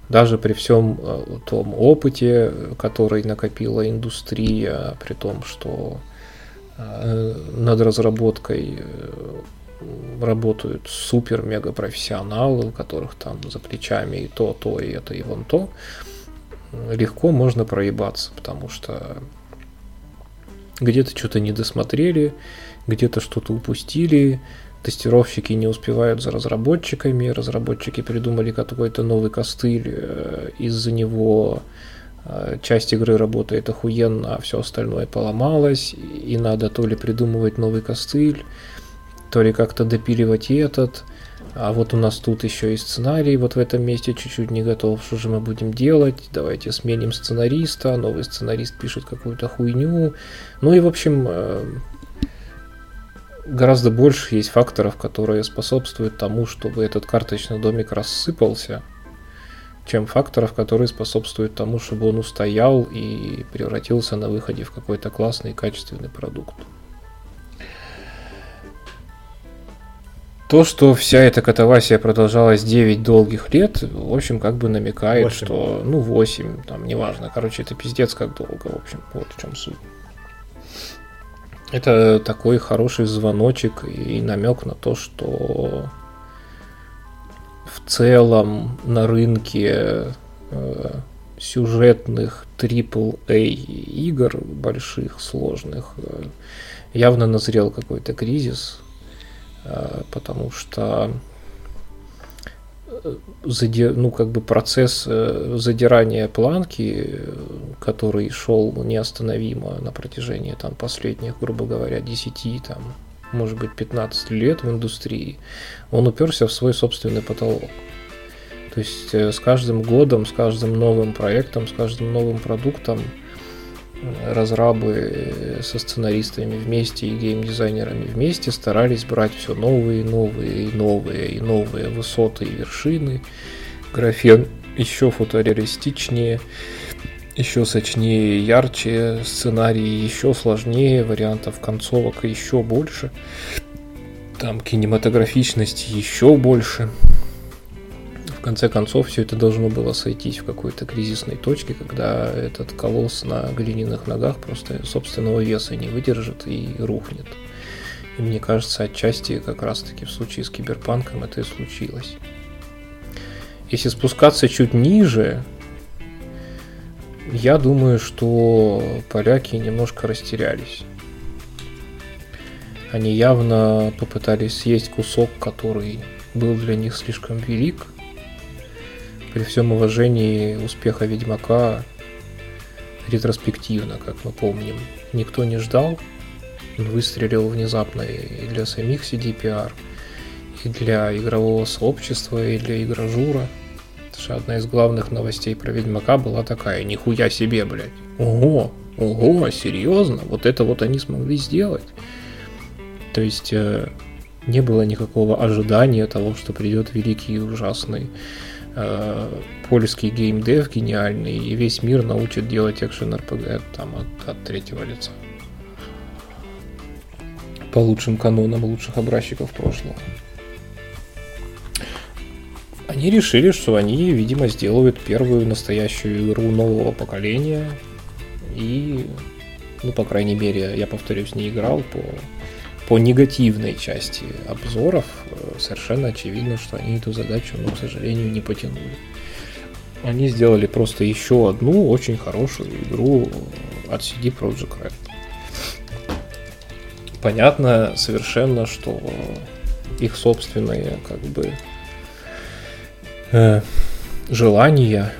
Даже при всем э, том опыте, который накопила индустрия, при том, что э, над разработкой э, работают супер-мега профессионалы, у которых там за плечами и то, то, и это, и вон то, легко можно проебаться, потому что где-то что-то не досмотрели, где-то что-то упустили, тестировщики не успевают за разработчиками, разработчики придумали какой-то новый костыль, э, из-за него э, часть игры работает охуенно, а все остальное поломалось, и надо то ли придумывать новый костыль, то ли как-то допиливать этот, а вот у нас тут еще и сценарий вот в этом месте чуть-чуть не готов, что же мы будем делать, давайте сменим сценариста, новый сценарист пишет какую-то хуйню, ну и в общем э, гораздо больше есть факторов, которые способствуют тому, чтобы этот карточный домик рассыпался, чем факторов, которые способствуют тому, чтобы он устоял и превратился на выходе в какой-то классный качественный продукт. То, что вся эта катавасия продолжалась 9 долгих лет, в общем, как бы намекает, 8. что, ну, 8, там, неважно, короче, это пиздец как долго, в общем, вот в чем суть. Это такой хороший звоночек и намек на то, что в целом на рынке э, сюжетных AAA игр больших, сложных, э, явно назрел какой-то кризис, потому что ну, как бы процесс э, задирания планки, который шел неостановимо на протяжении там, последних, грубо говоря, 10, там, может быть, 15 лет в индустрии, он уперся в свой собственный потолок. То есть э, с каждым годом, с каждым новым проектом, с каждым новым продуктом разрабы со сценаристами вместе и геймдизайнерами вместе старались брать все новые, новые и новые и новые высоты и вершины. Графен еще фотореалистичнее, еще сочнее, ярче, сценарии еще сложнее, вариантов концовок еще больше. Там кинематографичности еще больше конце концов все это должно было сойтись в какой-то кризисной точке, когда этот колосс на глиняных ногах просто собственного веса не выдержит и рухнет. И мне кажется, отчасти как раз-таки в случае с киберпанком это и случилось. Если спускаться чуть ниже, я думаю, что поляки немножко растерялись. Они явно попытались съесть кусок, который был для них слишком велик – при всем уважении успеха Ведьмака ретроспективно, как мы помним, никто не ждал. Он выстрелил внезапно и для самих CDPR, и для игрового сообщества, и для игражура. Это же одна из главных новостей про Ведьмака была такая, нихуя себе, блядь. Ого, ого, серьезно? Вот это вот они смогли сделать. То есть э, не было никакого ожидания того, что придет великий и ужасный польский геймдев гениальный, и весь мир научит делать экшен RPG там от, от третьего лица. По лучшим канонам лучших образчиков прошлого. Они решили, что они, видимо, сделают первую настоящую игру нового поколения. И, ну, по крайней мере, я повторюсь, не играл по по негативной части обзоров э, совершенно очевидно, что они эту задачу, ну, к сожалению, не потянули. Они сделали просто еще одну очень хорошую игру от CD Projekt Red. Понятно совершенно, что их собственные как бы э, желания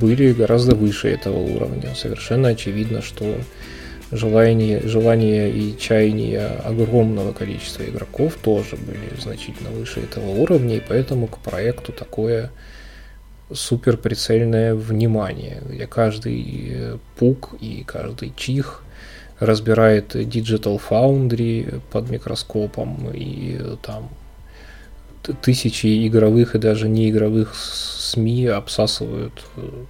были гораздо выше этого уровня. Совершенно очевидно, что желания, желания и чаяния огромного количества игроков тоже были значительно выше этого уровня, и поэтому к проекту такое супер прицельное внимание, где каждый э, пук и каждый чих разбирает Digital Foundry под микроскопом и там тысячи игровых и даже неигровых СМИ обсасывают э,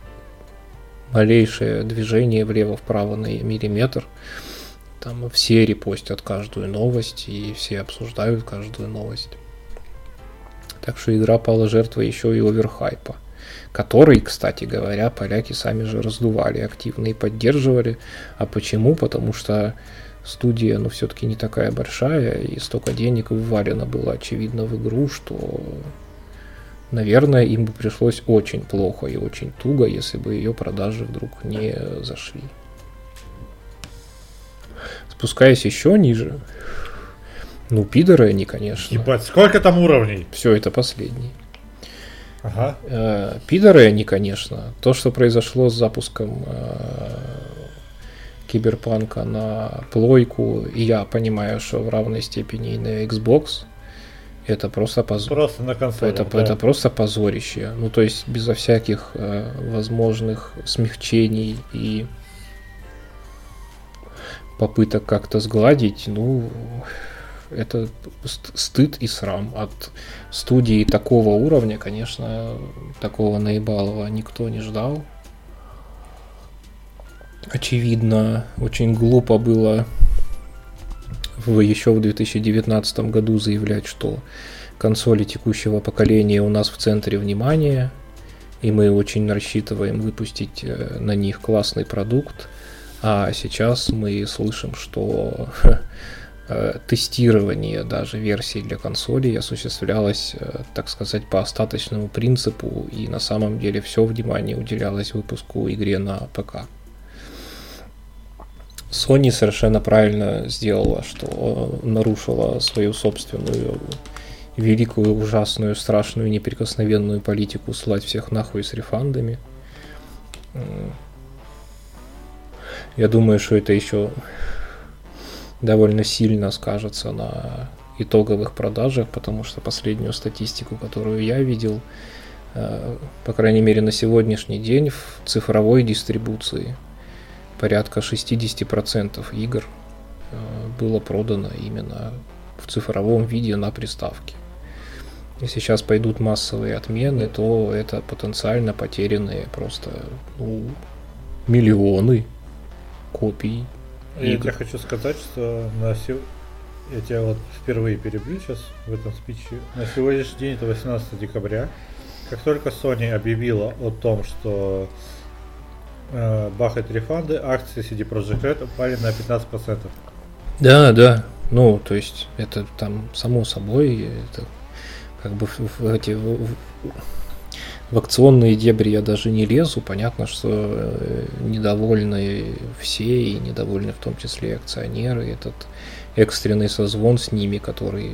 малейшее движение влево-вправо на миллиметр. Там все репостят каждую новость и все обсуждают каждую новость. Так что игра пала жертвой еще и оверхайпа который, кстати говоря, поляки сами же раздували активно и поддерживали. А почему? Потому что студия, ну, все-таки не такая большая, и столько денег ввалено было, очевидно, в игру, что, наверное, им бы пришлось очень плохо и очень туго, если бы ее продажи вдруг не зашли. Спускаясь еще ниже, ну, пидоры они, конечно. Ебать, сколько там уровней? Все, это последний. Ага. Э, пидоры они, конечно. То, что произошло с запуском э, Киберпанка на плойку, и я понимаю, что в равной степени и на Xbox, это просто позор. Просто на консоли. Это, да. это просто позорище. Ну, то есть, безо всяких э, возможных смягчений и попыток как-то сгладить, ну, это стыд и срам. От студии такого уровня, конечно, такого наебалова никто не ждал. Очевидно, очень глупо было в, еще в 2019 году заявлять, что консоли текущего поколения у нас в центре внимания, и мы очень рассчитываем выпустить э, на них классный продукт. А сейчас мы слышим, что Э, тестирование даже версий для консолей осуществлялось, э, так сказать, по остаточному принципу, и на самом деле все внимание уделялось выпуску игре на ПК. Sony совершенно правильно сделала, что нарушила свою собственную великую, ужасную, страшную, неприкосновенную политику слать всех нахуй с рефандами. Я думаю, что это еще довольно сильно скажется на итоговых продажах, потому что последнюю статистику, которую я видел, э, по крайней мере на сегодняшний день в цифровой дистрибуции порядка 60% игр э, было продано именно в цифровом виде на приставке. Если сейчас пойдут массовые отмены, то это потенциально потерянные просто ну, миллионы копий я тебе хочу сказать, что на сев... я тебя вот впервые перебью сейчас в этом спиче. На сегодняшний день, это 18 декабря, как только Sony объявила о том, что э, бахает рефанды, акции CD Projekt Red упали на 15%. Да, да. Ну, то есть это там само собой, это как бы в, в эти в, в акционные дебри я даже не лезу. Понятно, что э, недовольны все, и недовольны в том числе акционеры. Этот экстренный созвон с ними, который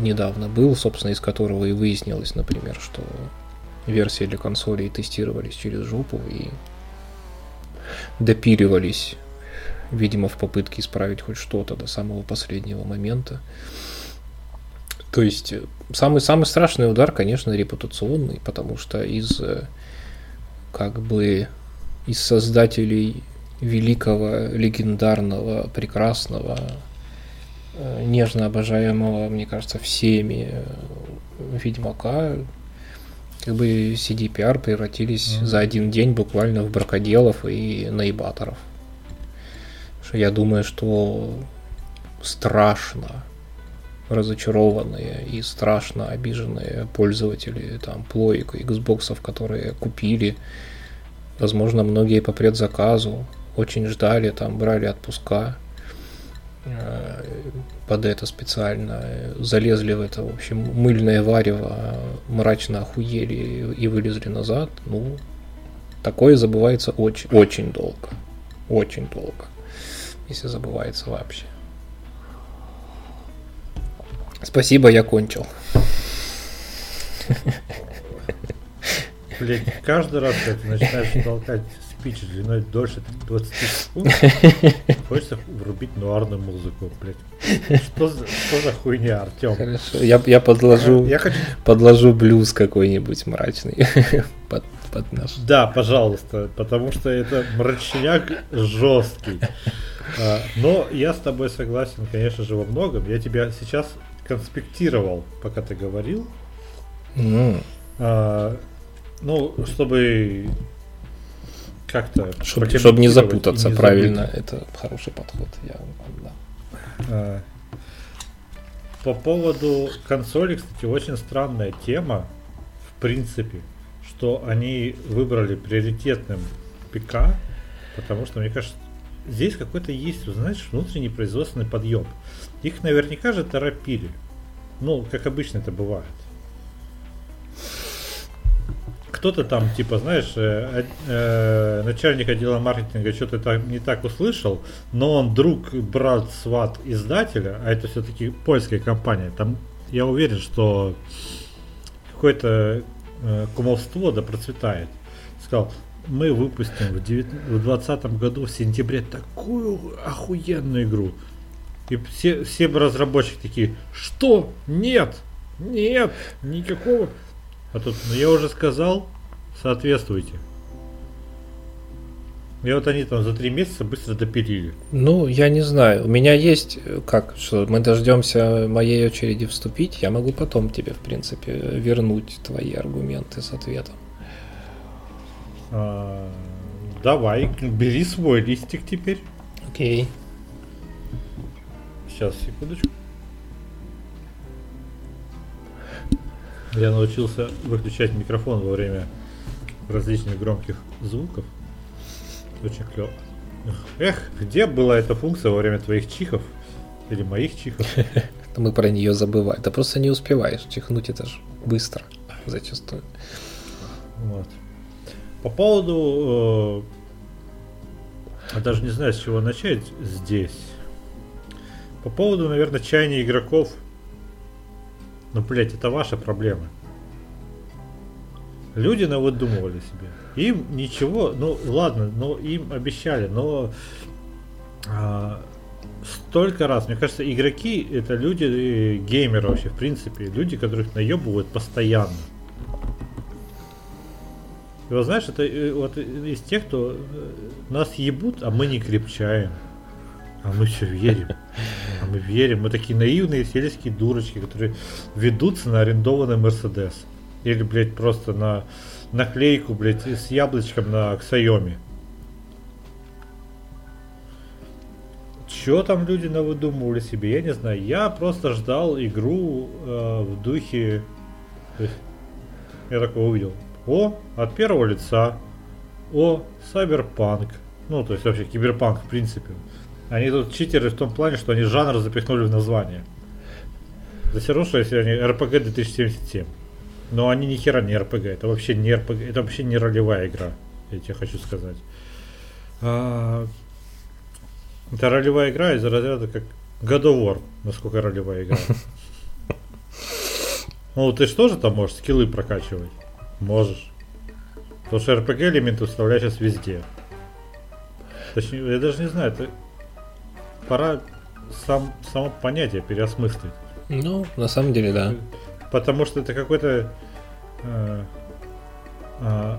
недавно был, собственно, из которого и выяснилось, например, что версии для консолей тестировались через жопу и допиливались, видимо, в попытке исправить хоть что-то до самого последнего момента. То есть э, самый, самый страшный удар, конечно, репутационный, потому что из э, как бы из создателей великого, легендарного, прекрасного, э, нежно обожаемого, мне кажется, всеми Ведьмака, как бы CDPR превратились mm-hmm. за один день буквально в бракоделов и наебаторов. Что я думаю, что страшно разочарованные и страшно обиженные пользователи там плоек и Xbox, которые купили. Возможно, многие по предзаказу очень ждали, там брали отпуска э, под это специально, залезли в это, в общем, мыльное варево, мрачно охуели и вылезли назад. Ну, такое забывается очень, очень долго. Очень долго. Если забывается вообще. Спасибо, я кончил. Блин, каждый раз, когда ты начинаешь толкать спич длиной дольше 20 секунд, хочется врубить нуарную музыку, блядь. Что за, что за хуйня, Артем? Хорошо, я, я подложу, я хочу... подложу блюз какой-нибудь мрачный под, под наш. Да, пожалуйста, потому что это мрачняк жесткий. А, но я с тобой согласен, конечно же, во многом. Я тебя сейчас конспектировал, пока ты говорил. Mm. А, ну, чтобы как-то... Чтобы, чтобы не запутаться, не правильно. Это хороший подход. Я, да. а, по поводу консоли, кстати, очень странная тема, в принципе, что они выбрали приоритетным ПК, потому что, мне кажется, здесь какой-то есть, знаешь, внутренний производственный подъем. Их наверняка же торопили. Ну, как обычно это бывает. Кто-то там, типа, знаешь, э, э, начальник отдела маркетинга что-то так, не так услышал, но он друг, брат, сват издателя, а это все-таки польская компания. Там я уверен, что какое-то э, кумовство да процветает. Сказал, мы выпустим в 2020 году в сентябре такую охуенную игру. И все, все разработчики такие, что? Нет, нет, никакого. А тут, ну я уже сказал, соответствуйте. И вот они там за три месяца быстро допилили. Ну, я не знаю. У меня есть как, что мы дождемся моей очереди вступить. Я могу потом тебе, в принципе, вернуть твои аргументы с ответом. А, давай, бери свой листик теперь. Окей. Сейчас, секундочку. Я научился выключать микрофон во время различных громких звуков. Очень клево. Эх, где была эта функция во время твоих чихов? Или моих чихов? Мы про нее забываем. Ты просто не успеваешь чихнуть, это же быстро зачастую. Вот. По поводу... Э, даже не знаю, с чего начать здесь. По поводу, наверное, чаяния игроков. Ну, блять, это ваша проблема. Люди навыдумывали себе. Им ничего, ну ладно, но им обещали, но а, столько раз, мне кажется, игроки это люди, э, геймеры вообще, в принципе, люди, которых наебывают постоянно. И вот знаешь, это э, вот из тех, кто э, нас ебут, а мы не крепчаем. А мы все верим. А мы верим. Мы такие наивные сельские дурочки, которые ведутся на арендованный Мерседес. Или, блядь, просто на наклейку, блядь, с яблочком на Ксайоме. Что там люди навыдумывали себе, я не знаю. Я просто ждал игру э, в духе... Я такого увидел. О, от первого лица. О, Cyberpunk. Ну, то есть вообще киберпанк в принципе. Они тут читеры в том плане, что они жанр запихнули в название. Да все равно, что если они RPG 2077. Но они ни хера не RPG. Это вообще не RPG. Это вообще не ролевая игра. Я тебе хочу сказать. А, это ролевая игра из разряда как God of War, насколько ролевая игра. Ну, ты что же там можешь скиллы прокачивать? Можешь. Потому что RPG элементы вставляют сейчас везде. Точнее, я даже не знаю, это пора сам, само понятие переосмыслить. Ну, на самом деле, да. Потому что это какой-то э, э,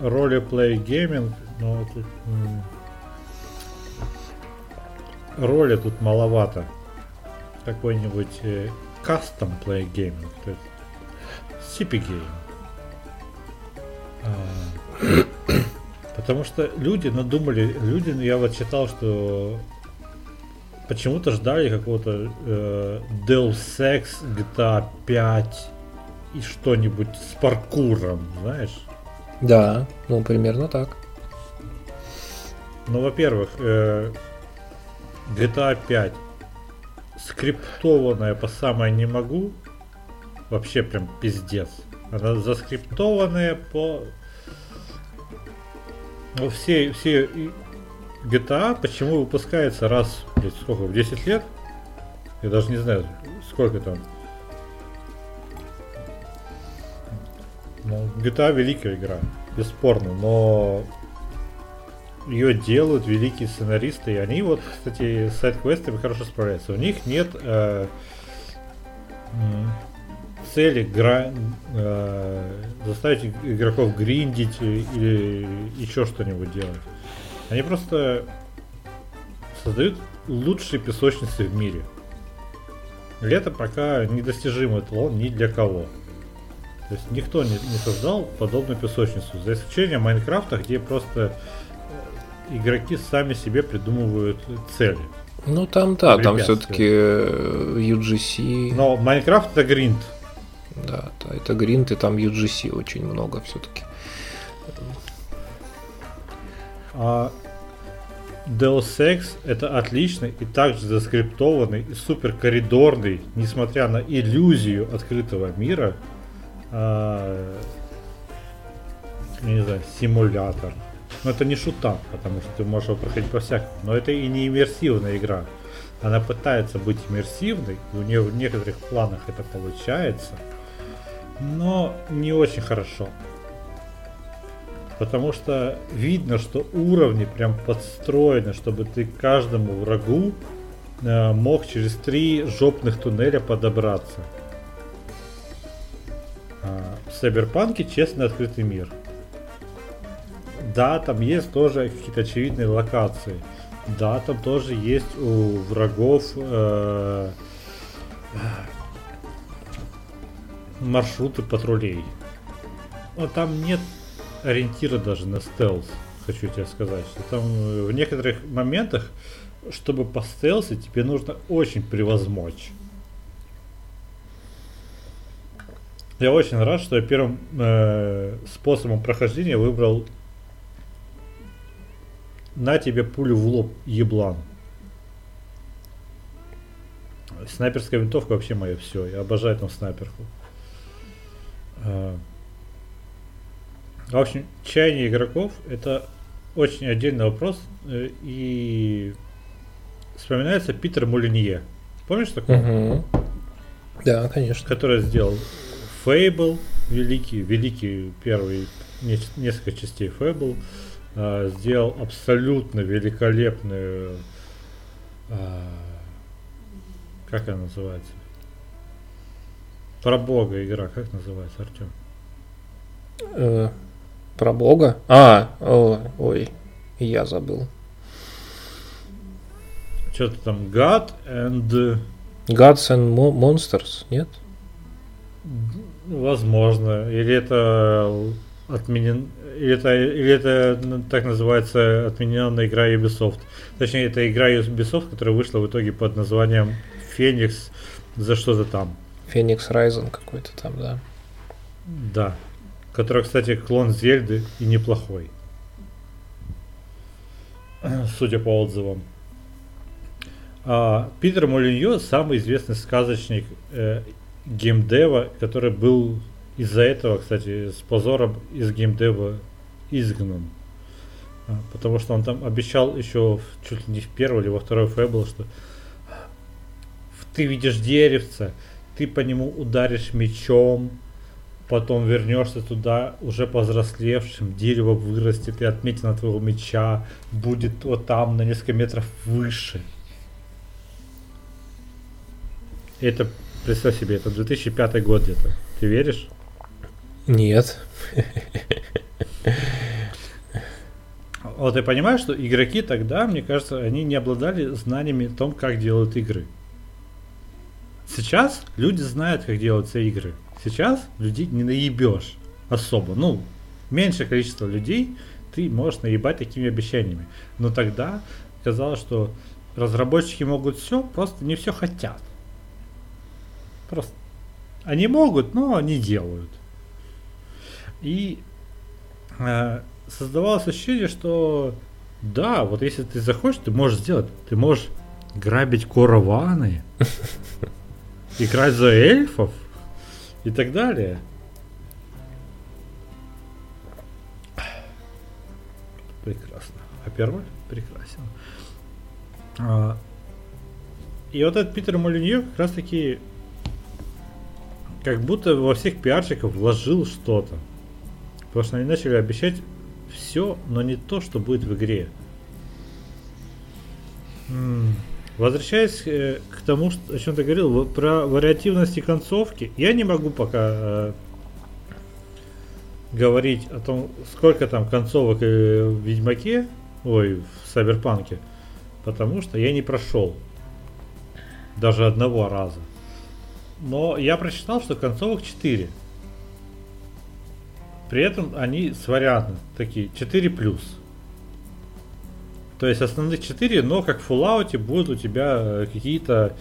ролеплей гейминг, но тут э, роли тут маловато. Какой-нибудь э, custom play gaming, то есть CP game. А, потому что люди надумали, люди, я вот читал, что почему-то ждали какого-то э, Deus Ex, GTA 5 и что-нибудь с паркуром, знаешь? Да, ну примерно так. Ну, во-первых, э, GTA 5 скриптованная по самое не могу, вообще прям пиздец. Она заскриптованная по... Ну, все, все GTA почему выпускается раз, блядь, сколько, в 10 лет? Я даже не знаю, сколько там. Ну, GTA великая игра, бесспорно, но ее делают великие сценаристы, и они вот, кстати, с сайт-квестами хорошо справляются. У них нет э, цели гра... э, заставить игроков гриндить или еще что-нибудь делать. Они просто создают лучшие песочницы в мире. И это пока недостижимый эталон ни для кого. То есть никто не, не создал подобную песочницу, за исключением Майнкрафта, где просто э, игроки сами себе придумывают цели. Ну там да, там все-таки UGC. Но Майнкрафт это гринд. Да, да, это гринд и там UGC очень много все-таки. А Deus Ex это отличный и также заскриптованный и супер коридорный, несмотря на иллюзию открытого мира, а, не знаю, симулятор. Но это не шутан, потому что ты можешь его проходить по всякому. Но это и не иммерсивная игра. Она пытается быть иммерсивной, и у нее в некоторых планах это получается, но не очень хорошо. Потому что видно, что уровни прям подстроены, чтобы ты каждому врагу э, мог через три жопных туннеля подобраться. А, в Сайберпанке честный открытый мир. Да, там есть тоже какие-то очевидные локации. Да, там тоже есть у врагов э, маршруты патрулей. Но там нет ориентира даже на стелс, хочу тебе сказать. Что там э, в некоторых моментах, чтобы по тебе нужно очень превозмочь. Я очень рад, что я первым э, способом прохождения выбрал на тебе пулю в лоб, еблан. Снайперская винтовка вообще мое все. Я обожаю там снайперку. Э, в общем, чаяние игроков это очень отдельный вопрос. Э, и вспоминается Питер Мулинье. Помнишь такого? Угу. Да, конечно. Который сделал Fable, великий, великий первый несколько частей Fable, э, сделал абсолютно великолепную, э, как она называется? Про Бога игра, как называется, Артем? Про Бога? А, о, ой, я забыл. Что-то там God and... Gods and Monsters, нет? Возможно. Или это отменен... Или это, или это так называется отмененная игра Ubisoft. Точнее, это игра Ubisoft, которая вышла в итоге под названием Феникс за что-то там. Феникс Райзен какой-то там, да. Да который, кстати, клон Зельды и неплохой. Судя по отзывам. А, Питер Молиньо самый известный сказочник э, геймдева, который был из-за этого, кстати, с позором из геймдева изгнан. А, потому что он там обещал еще в, чуть ли не в первой или во второй Фэбл, что ты видишь деревце, ты по нему ударишь мечом, потом вернешься туда уже повзрослевшим, дерево вырастет, и отметина твоего меча будет вот там на несколько метров выше. Это, представь себе, это 2005 год где-то. Ты веришь? Нет. Вот ты понимаешь, что игроки тогда, мне кажется, они не обладали знаниями о том, как делают игры. Сейчас люди знают, как делаются игры. Сейчас людей не наебешь особо. Ну, меньшее количество людей ты можешь наебать такими обещаниями. Но тогда казалось, что разработчики могут все, просто не все хотят. Просто они могут, но не делают. И э, создавалось ощущение, что да, вот если ты захочешь, ты можешь сделать. Ты можешь грабить караваны, играть за эльфов, и так далее. Прекрасно. А первый? Прекрасен. А, и вот этот Питер Молинье как раз таки как будто во всех пиарщиков вложил что-то. Потому что они начали обещать все, но не то, что будет в игре. Возвращаясь э, к тому, о чем ты говорил, про вариативности концовки, я не могу пока э, говорить о том, сколько там концовок э, в Ведьмаке, ой, в Сайберпанке, потому что я не прошел даже одного раза. Но я прочитал, что концовок 4. при этом они с вариантом такие 4 плюс. То есть основных 4, но как в Fallout будут у тебя э, какие-то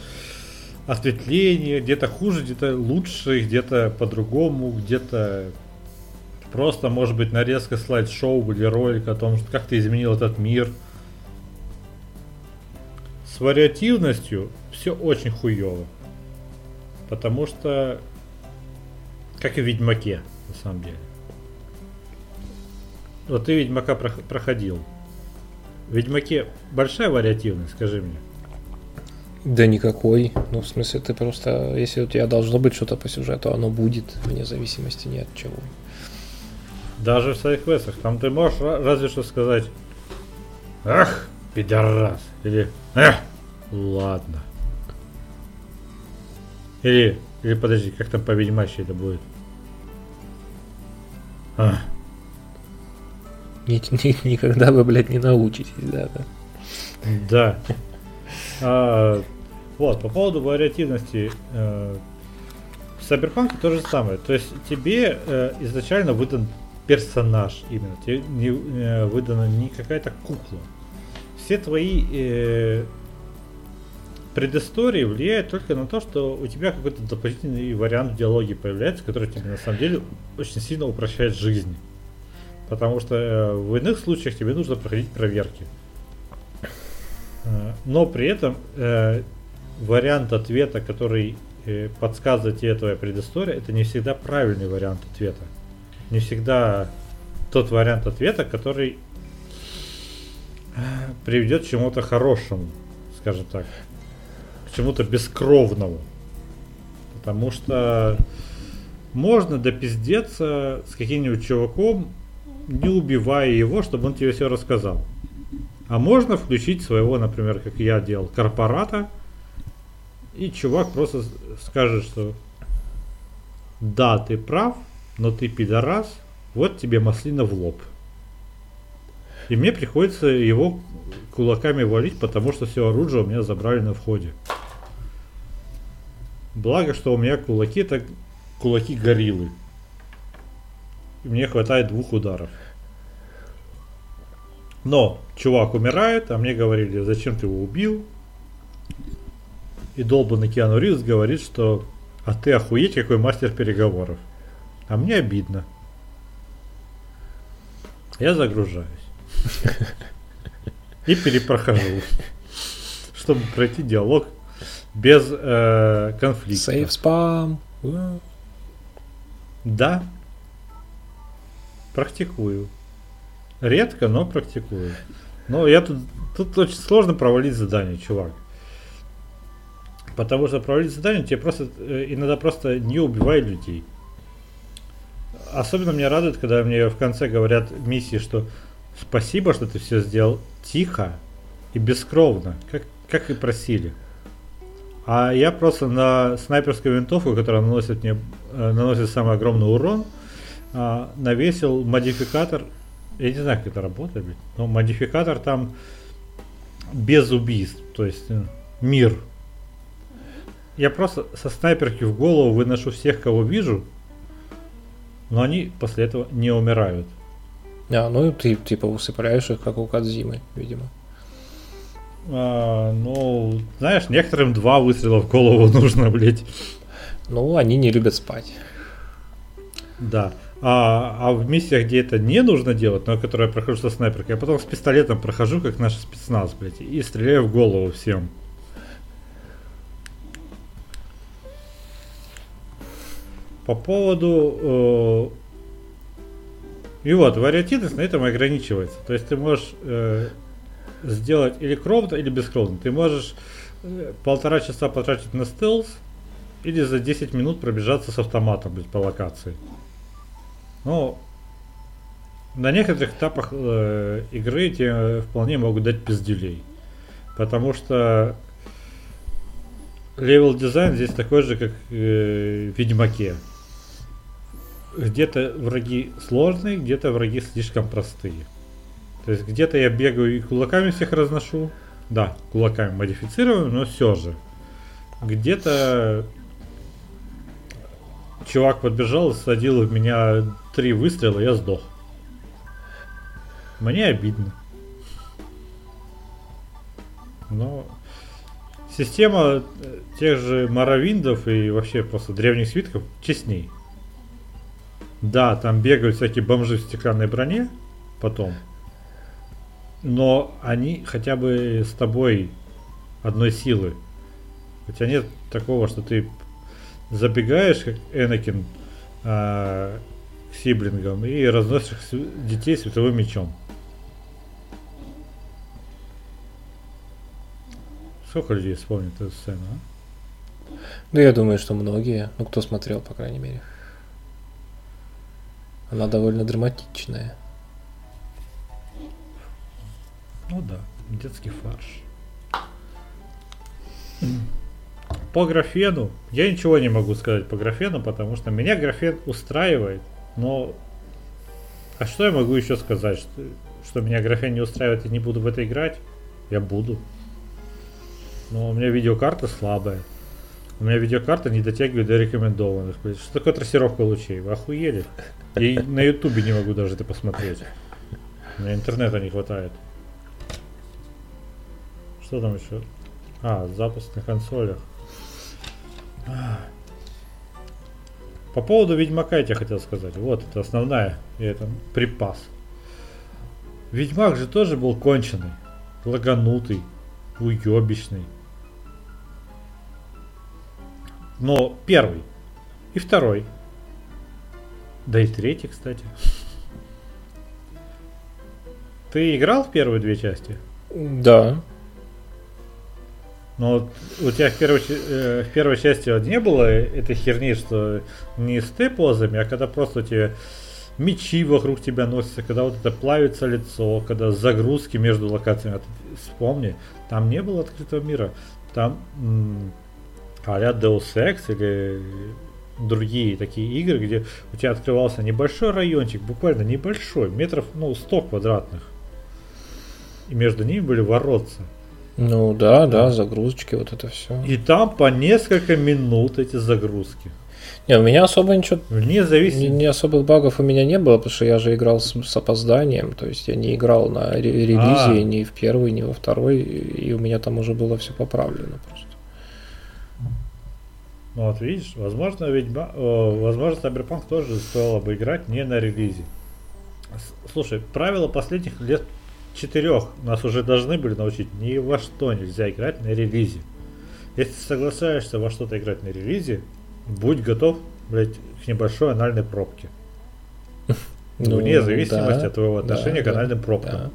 ответвления, где-то хуже, где-то лучше, где-то по-другому, где-то просто, может быть, нарезка слайд-шоу или ролик о том, как ты изменил этот мир. С вариативностью все очень хуево. Потому что, как и в Ведьмаке, на самом деле. Вот ты Ведьмака проходил. В Ведьмаке большая вариативность, скажи мне. Да никакой. Ну, в смысле, ты просто, если у тебя должно быть что-то по сюжету, оно будет, вне зависимости ни от чего. Даже в своих квестах. Там ты можешь разве что сказать Ах, пидорас. Или Эх, ладно. Или, или подожди, как там по ведьмачьи это будет? А. Ни, ни, никогда вы, блядь, не научитесь, да, да. Да. А, вот, по поводу вариативности. Э, в Cyberpunk то же самое. То есть тебе э, изначально выдан персонаж именно. Тебе не э, выдана не какая-то кукла. Все твои э, предыстории влияют только на то, что у тебя какой-то дополнительный вариант диалоги появляется, который тебе на самом деле очень сильно упрощает жизнь. Потому что э, в иных случаях тебе нужно проходить проверки. Э, но при этом э, вариант ответа, который подсказывает тебе твоя предыстория, это не всегда правильный вариант ответа. Не всегда тот вариант ответа, который приведет к чему-то хорошему, скажем так. К чему-то бескровному. Потому что можно допиздеться с каким-нибудь чуваком, не убивая его, чтобы он тебе все рассказал. А можно включить своего, например, как я делал, корпората, и чувак просто скажет, что да, ты прав, но ты пидорас, вот тебе маслина в лоб. И мне приходится его кулаками валить, потому что все оружие у меня забрали на входе. Благо, что у меня кулаки это кулаки гориллы. И мне хватает двух ударов. Но чувак умирает, а мне говорили, зачем ты его убил? И долбанный Киану Ривз говорит, что а ты охуеть какой мастер переговоров. А мне обидно. Я загружаюсь. И перепрохожу. Чтобы пройти диалог без э, конфликта. Сейв спам. Да. Практикую. Редко, но практикую. Но я тут, тут очень сложно провалить задание, чувак. Потому что провалить задание тебе просто э, иногда просто не убивай людей. Особенно меня радует, когда мне в конце говорят миссии, что спасибо, что ты все сделал тихо и бескровно, как, как и просили. А я просто на снайперскую винтовку, которая наносит мне э, наносит самый огромный урон, э, навесил модификатор. Я не знаю, как это работает, но модификатор там без убийств, то есть э, мир. Я просто со снайперки в голову выношу всех, кого вижу, но они после этого не умирают. А, ну ты типа усыпляешь их, как у Кадзимы, видимо. А, ну, знаешь, некоторым два выстрела в голову нужно, блять. Ну, они не любят спать. Да. А, а в миссиях, где это не нужно делать, но которые я прохожу со снайперкой, я потом с пистолетом прохожу, как наш спецназ, блядь, и стреляю в голову всем. По поводу... Э, и вот, вариативность на этом ограничивается. То есть ты можешь э, сделать или кровно, или бескровно. Ты можешь э, полтора часа потратить на стелс, или за 10 минут пробежаться с автоматом блядь, по локации. Ну, на некоторых этапах э, игры тебе вполне могут дать пиздюлей. Потому что level design здесь такой же, как э, в Ведьмаке. Где-то враги сложные, где-то враги слишком простые. То есть где-то я бегаю и кулаками всех разношу. Да, кулаками модифицирую, но все же. Где-то чувак подбежал и садил в меня три выстрела, я сдох. Мне обидно. Но система э, тех же Маравиндов и вообще просто древних свитков честней. Да, там бегают всякие бомжи в стеклянной броне потом. Но они хотя бы с тобой одной силы. У тебя нет такого, что ты забегаешь, как Энакин, э, к сиблингам и разносишь детей световым мечом. Сколько людей вспомнит эту сцену, а? Да я думаю, что многие, ну кто смотрел, по крайней мере. Она довольно драматичная. Ну да, детский фарш. По графену я ничего не могу сказать по графену, потому что меня графен устраивает, но а что я могу еще сказать, что, что меня графен не устраивает и не буду в это играть? Я буду. Но у меня видеокарта слабая. У меня видеокарта не дотягивает до рекомендованных. Что такое трассировка лучей? Вы охуели? Я на ютубе не могу даже это посмотреть. Меня интернета не хватает. Что там еще? А, запуск на консолях. По поводу Ведьмака я тебе хотел сказать. Вот, это основная, и это припас. Ведьмак же тоже был конченый, лаганутый, уебищный. Но первый и второй. Да и третий, кстати. Ты играл в первые две части? Да. Но у тебя в первой, э, в первой части вот не было этой херни, что не с ты а когда просто у тебя мечи вокруг тебя носятся, когда вот это плавится лицо, когда загрузки между локациями. Вспомни, там не было открытого мира. Там а-ля Deus Ex или другие такие игры, где у тебя открывался небольшой райончик, буквально небольшой, метров, ну, 100 квадратных. И между ними были воротца. Ну да, да, загрузочки, вот это все. И там по несколько минут эти загрузки. Не, у меня особо ничего... Вне зависимости... Не, не особых багов у меня не было, потому что я же играл с, с опозданием, то есть я не играл на релизе а. ни в первый, ни во второй, и у меня там уже было все поправлено просто. Ну вот видишь, возможно, ведьма, э, возможно, Cyberpunk тоже стоило бы играть не на релизе. Слушай, правила последних лет четырех нас уже должны были научить, ни во что нельзя играть на релизе. Если соглашаешься во что-то играть на релизе, будь готов, блядь, к небольшой анальной пробке. Ну, Вне зависимости да, от твоего отношения да, к анальным пробкам. Да.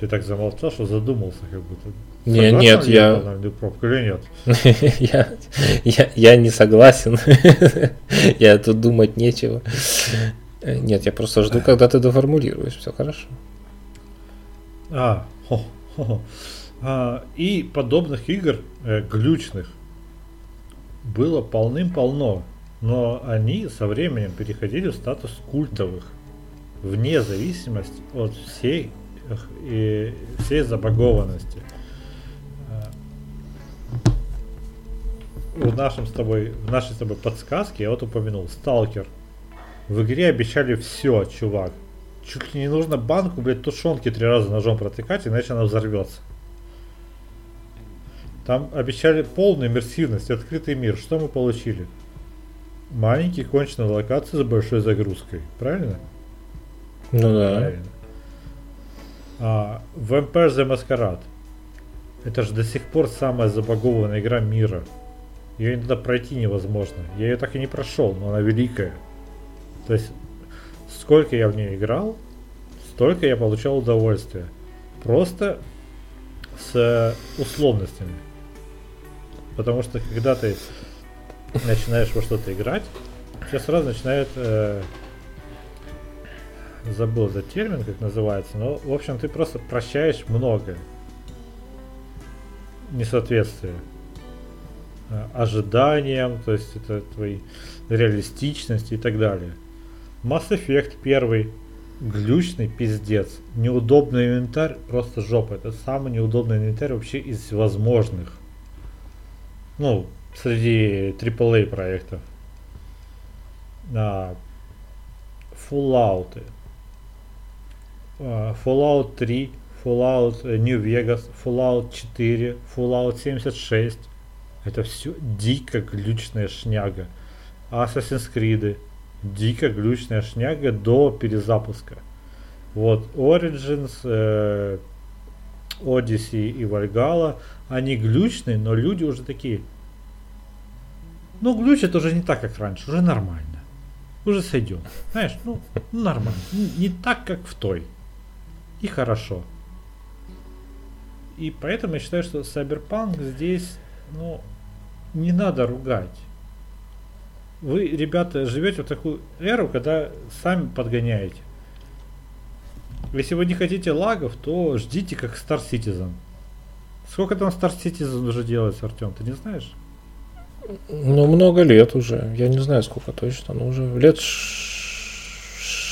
Ты так замолчал, что задумался, как будто. Не, нет, я... Пробку или нет? я, я, я не согласен. я тут думать нечего. Нет, я просто жду, когда ты доформулируешь. Все хорошо. А, хо, хо. а и подобных игр э, глючных было полным-полно, но они со временем переходили в статус культовых, вне зависимости от всей и всей забагованности. в нашем с тобой, в нашей с тобой подсказке я вот упомянул Сталкер. В игре обещали все, чувак. Чуть ли не нужно банку, блядь, тушенки три раза ножом протыкать, иначе она взорвется. Там обещали полную иммерсивность, открытый мир. Что мы получили? Маленькие конченые локации с большой загрузкой. Правильно? Ну да. Правильно. А, Vampire the Masquerade. Это же до сих пор самая забагованная игра мира. Ее иногда пройти невозможно. Я ее так и не прошел, но она великая. То есть, сколько я в нее играл, столько я получал удовольствие. Просто с условностями. Потому что когда ты начинаешь во что-то играть, тебя сразу начинает э, забыл за термин, как называется, но в общем ты просто прощаешь многое несоответствие. Э, ожиданиям, то есть это твои реалистичности и так далее. Mass Effect первый, глючный пиздец, неудобный инвентарь, просто жопа. Это самый неудобный инвентарь вообще из возможных. Ну, среди AAA проектов. А, Fallout. А, Fallout 3, Fallout New Vegas, Fallout 4, Fallout 76. Это все дико глючная шняга. Assassin's Creed. Дико глючная шняга до перезапуска. Вот Origins, э, Odyssey и Valhalla, они глючные, но люди уже такие. Ну, глючит уже не так, как раньше, уже нормально. Уже сойдем. Знаешь, ну, нормально. Не так, как в той. И хорошо. И поэтому я считаю, что Cyberpunk здесь, ну, не надо ругать. Вы, ребята, живете в такую эру, когда сами подгоняете. Если вы не хотите лагов, то ждите как Star Citizen. Сколько там Star Citizen уже делается, Артем, ты не знаешь? Ну, много лет уже. Я не знаю, сколько точно, но уже лет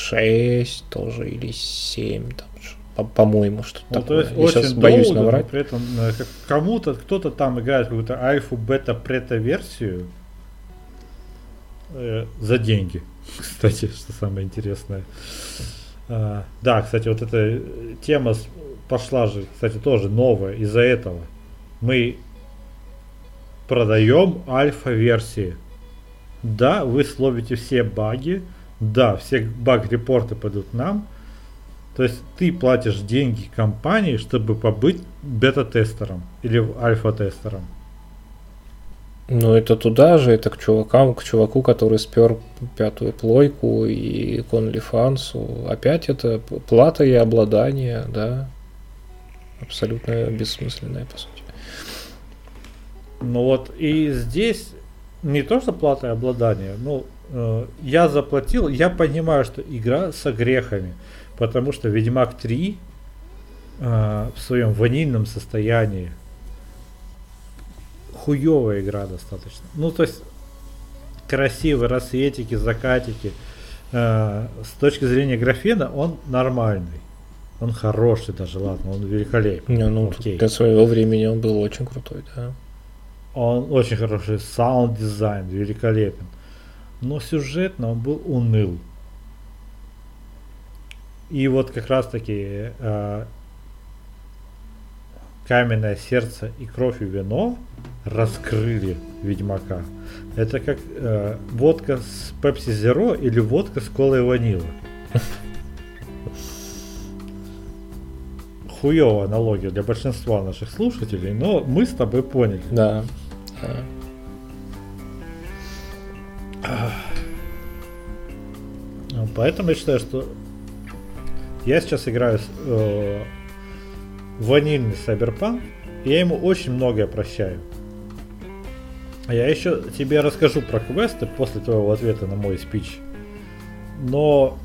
шесть тоже или семь там по-моему, что ну, такое. То есть Я очень сейчас долго, боюсь наврать. При этом э, кому-то, кто-то там играет какую-то альфу, бета, прета-версию э, за деньги. Кстати, что самое интересное. А, да, кстати, вот эта тема пошла же, кстати, тоже новая из-за этого. Мы продаем альфа-версии. Да, вы словите все баги. Да, все баг-репорты пойдут нам. То есть ты платишь деньги компании, чтобы побыть бета-тестером или альфа-тестером. Ну, это туда же, это к чувакам, к чуваку, который спер пятую плойку и к OnlyFans. Опять это плата и обладание, да. Абсолютно бессмысленное, по сути. Ну вот, и здесь не то, что плата и обладание, ну, э, я заплатил, я понимаю, что игра со грехами, потому что Ведьмак 3 э, в своем ванильном состоянии хуевая игра достаточно. Ну, то есть, красивые рассветики, закатики. Э, с точки зрения графена он нормальный. Он хороший даже, ладно, он великолепный. Не, ну, Окей. Для своего времени он был очень крутой, да. Он очень хороший, саунд дизайн великолепен. Но сюжетно он был уныл. И вот как раз таки э, каменное сердце и кровь и вино раскрыли Ведьмака. Это как э, водка с Pepsi Zero или водка с колой ванила. Хуевая аналогия для большинства наших слушателей, но мы с тобой поняли. Да. Поэтому я считаю, что я сейчас играю э, ванильный и я ему очень многое прощаю. Я еще тебе расскажу про квесты после твоего ответа на мой спич. Но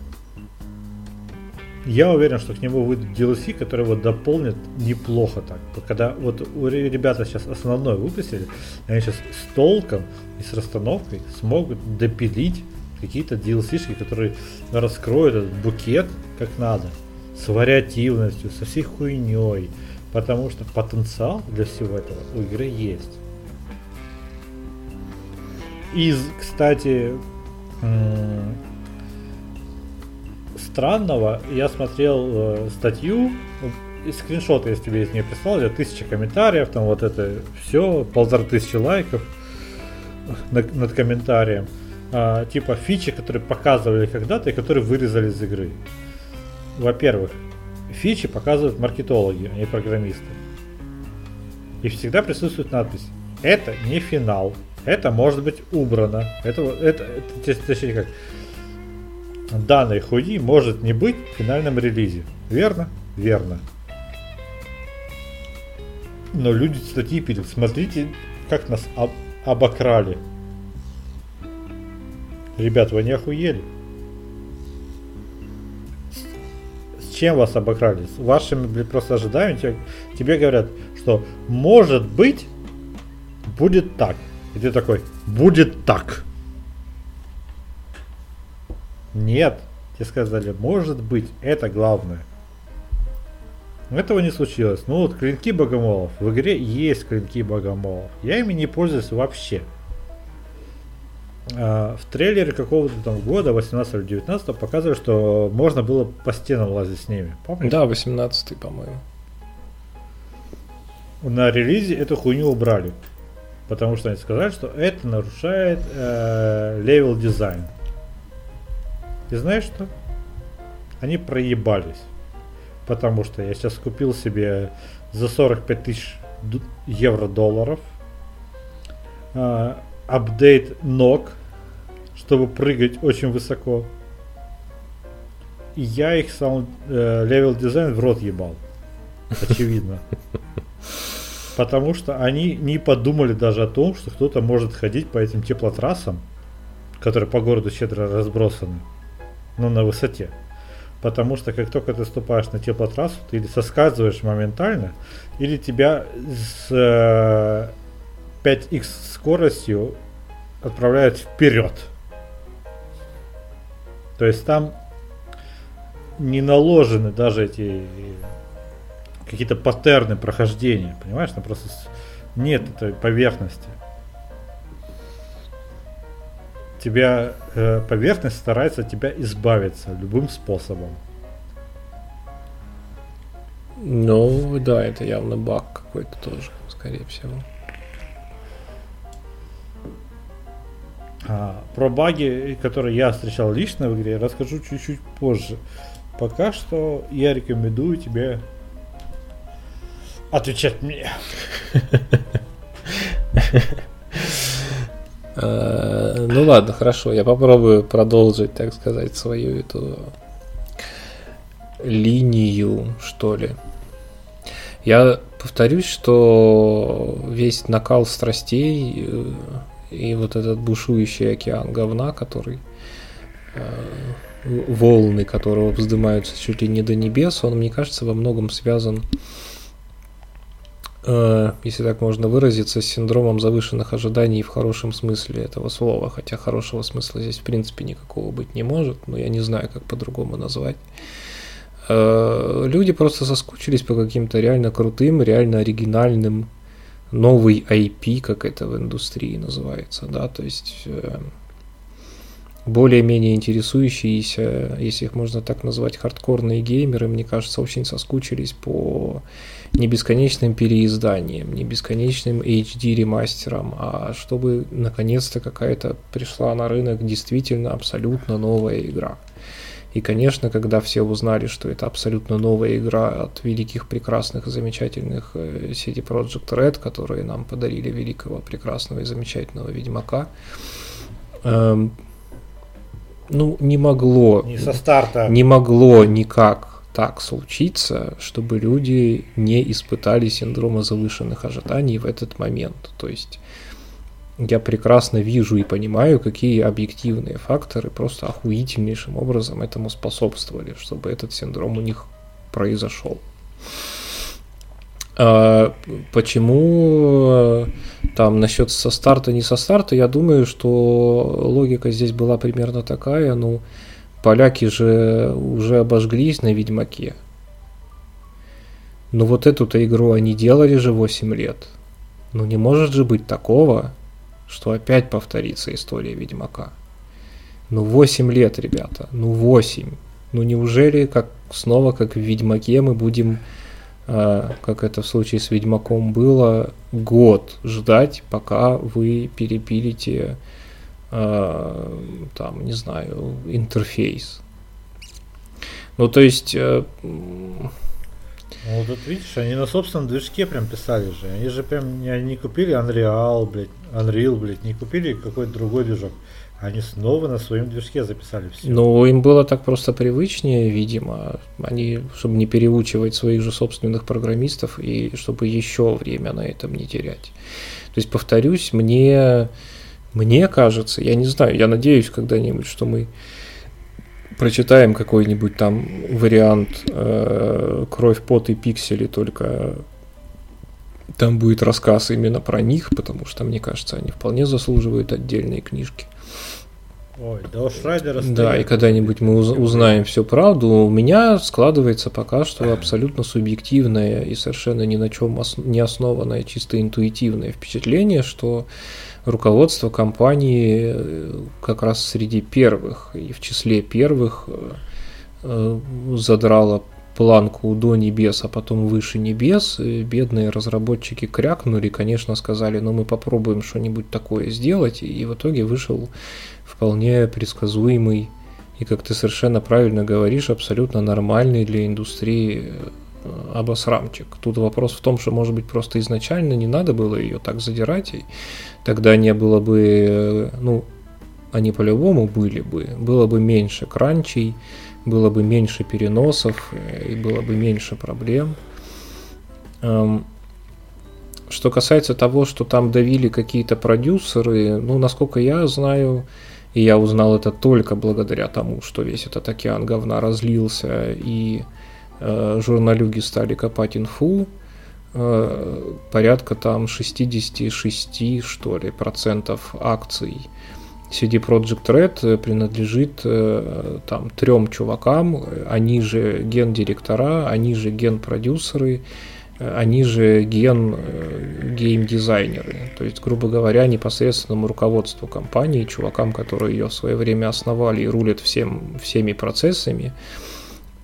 я уверен, что к нему выйдут DLC, которые его дополнят неплохо так. Когда вот у ребята сейчас основной выпустили, они сейчас с толком и с расстановкой смогут допилить какие-то DLC, которые раскроют этот букет как надо. С вариативностью, со всей хуйней. Потому что потенциал для всего этого у игры есть. Из, кстати, странного, я смотрел э, статью, скриншоты, если тебе из нее прислал, где тысяча комментариев, там вот это все, полторы тысячи лайков над, над комментарием. А, типа фичи, которые показывали когда-то и которые вырезали из игры. Во-первых, фичи показывают маркетологи, а не программисты. И всегда присутствует надпись «Это не финал, это может быть убрано». Это, это, это точнее как, данной хуйни может не быть в финальном релизе. Верно? Верно. Но люди статьи пишут, смотрите, как нас об обокрали. Ребят, вы не охуели? Чем вас обокрали? С вашими, блин, просто ожиданиями? Тебе, тебе говорят, что может быть будет так. И ты такой, будет так. Нет, тебе сказали, может быть, это главное. Этого не случилось. Ну вот клинки богомолов. В игре есть клинки богомолов. Я ими не пользуюсь вообще. А, в трейлере какого-то там года, 18 или 19, показывали, что можно было по стенам лазить с ними. Помнишь? Да, 18 по-моему. На релизе эту хуйню убрали. Потому что они сказали, что это нарушает э, level design. И знаешь что? Они проебались. Потому что я сейчас купил себе за 45 тысяч евро долларов э, апдейт ног, чтобы прыгать очень высоко. И я их ссаный level design в рот ебал. Очевидно. Потому что они не подумали даже о том, что кто-то может ходить по этим теплотрассам, которые по городу щедро разбросаны, но на высоте. Потому что как только ты ступаешь на теплотрассу, ты или соскальзываешь моментально, или тебя с э, 5х скоростью отправляют вперед. То есть там не наложены даже эти какие-то паттерны прохождения, понимаешь? Там просто нет этой поверхности. Тебя э, поверхность старается от тебя избавиться любым способом. Ну, да, это явно баг какой-то тоже, скорее всего. А, про баги, которые я встречал лично в игре, расскажу чуть-чуть позже. Пока что я рекомендую тебе отвечать мне. Э, ну ладно, хорошо, я попробую продолжить, так сказать, свою эту линию, что ли. Я повторюсь, что весь накал страстей э, и вот этот бушующий океан говна, который э, волны которого вздымаются чуть ли не до небес, он, мне кажется, во многом связан Э, если так можно выразиться, с синдромом завышенных ожиданий в хорошем смысле этого слова, хотя хорошего смысла здесь в принципе никакого быть не может, но я не знаю, как по-другому назвать. Э, люди просто соскучились по каким-то реально крутым, реально оригинальным новый IP, как это в индустрии называется, да, то есть э, более-менее интересующиеся, если их можно так назвать, хардкорные геймеры, мне кажется, очень соскучились по не бесконечным переизданием, не бесконечным HD ремастером, а чтобы наконец-то какая-то пришла на рынок действительно абсолютно новая игра. И, конечно, когда все узнали, что это абсолютно новая игра от великих, прекрасных и замечательных э, CD Project Red, которые нам подарили великого, прекрасного и замечательного Ведьмака, эм, ну, не могло. Не со старта. Не могло никак так случиться, чтобы люди не испытали синдрома завышенных ожиданий в этот момент. То есть я прекрасно вижу и понимаю, какие объективные факторы просто охуительнейшим образом этому способствовали, чтобы этот синдром у них произошел. А почему там насчет со старта, не со старта, я думаю, что логика здесь была примерно такая, ну, Поляки же уже обожглись на Ведьмаке. Но вот эту-то игру они делали же 8 лет. Ну не может же быть такого, что опять повторится история Ведьмака. Ну 8 лет, ребята, ну 8. Ну неужели как снова, как в Ведьмаке, мы будем, э, как это в случае с Ведьмаком было, год ждать, пока вы перепилите Э, там, не знаю, интерфейс. Ну, то есть... Э, ну, тут видишь, они на собственном движке прям писали же. Они же прям не, не купили Unreal, блядь, Unreal, блядь, не купили какой-то другой движок. Они снова на своем движке записали все. Ну, им было так просто привычнее, видимо. Они, чтобы не переучивать своих же собственных программистов и чтобы еще время на этом не терять. То есть, повторюсь, мне мне кажется, я не знаю, я надеюсь когда-нибудь, что мы прочитаем какой-нибудь там вариант э, «Кровь, пот и пиксели», только там будет рассказ именно про них, потому что, мне кажется, они вполне заслуживают отдельной книжки. Ой, да уж ради Да, и когда-нибудь мы узнаем всю правду. У меня складывается пока что абсолютно субъективное и совершенно ни на чем не основанное, чисто интуитивное впечатление, что руководство компании э, как раз среди первых и в числе первых э, э, задрало планку до небес, а потом выше небес. И бедные разработчики крякнули, конечно, сказали, ну мы попробуем что-нибудь такое сделать, и в итоге вышел вполне предсказуемый и, как ты совершенно правильно говоришь, абсолютно нормальный для индустрии обосрамчик. Тут вопрос в том, что, может быть, просто изначально не надо было ее так задирать, и тогда не было бы, ну, они по-любому были бы, было бы меньше кранчей, было бы меньше переносов э, и было бы меньше проблем. Эм, что касается того, что там давили какие-то продюсеры, ну, насколько я знаю, и я узнал это только благодаря тому, что весь этот океан говна разлился, и журналюги стали копать инфу. Э, порядка там 66, что ли, процентов акций CD Project Red принадлежит э, там трем чувакам, они же ген-директора, они же ген-продюсеры, они же ген э, гейм-дизайнеры. То есть, грубо говоря, непосредственному руководству компании, чувакам, которые ее в свое время основали и рулят всем, всеми процессами,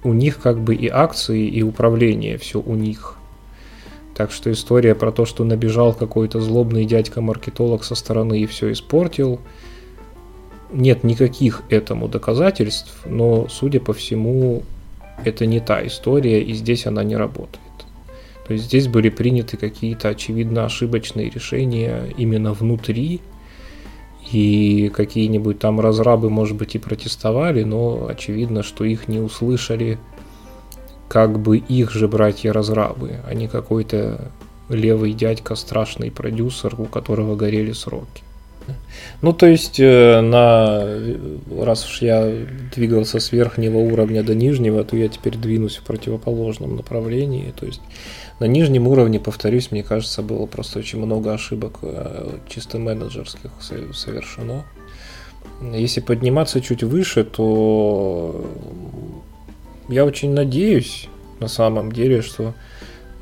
у них как бы и акции, и управление все у них. Так что история про то, что набежал какой-то злобный дядька-маркетолог со стороны и все испортил, нет никаких этому доказательств, но, судя по всему, это не та история, и здесь она не работает. То есть здесь были приняты какие-то очевидно ошибочные решения именно внутри, и какие-нибудь там разрабы, может быть, и протестовали, но очевидно, что их не услышали как бы их же братья-разрабы, а не какой-то левый дядька, страшный продюсер, у которого горели сроки. Ну, то есть, э, на, раз уж я двигался с верхнего уровня до нижнего, то я теперь двинусь в противоположном направлении. То есть, на нижнем уровне, повторюсь, мне кажется, было просто очень много ошибок э, чисто менеджерских совершено. Если подниматься чуть выше, то я очень надеюсь, на самом деле, что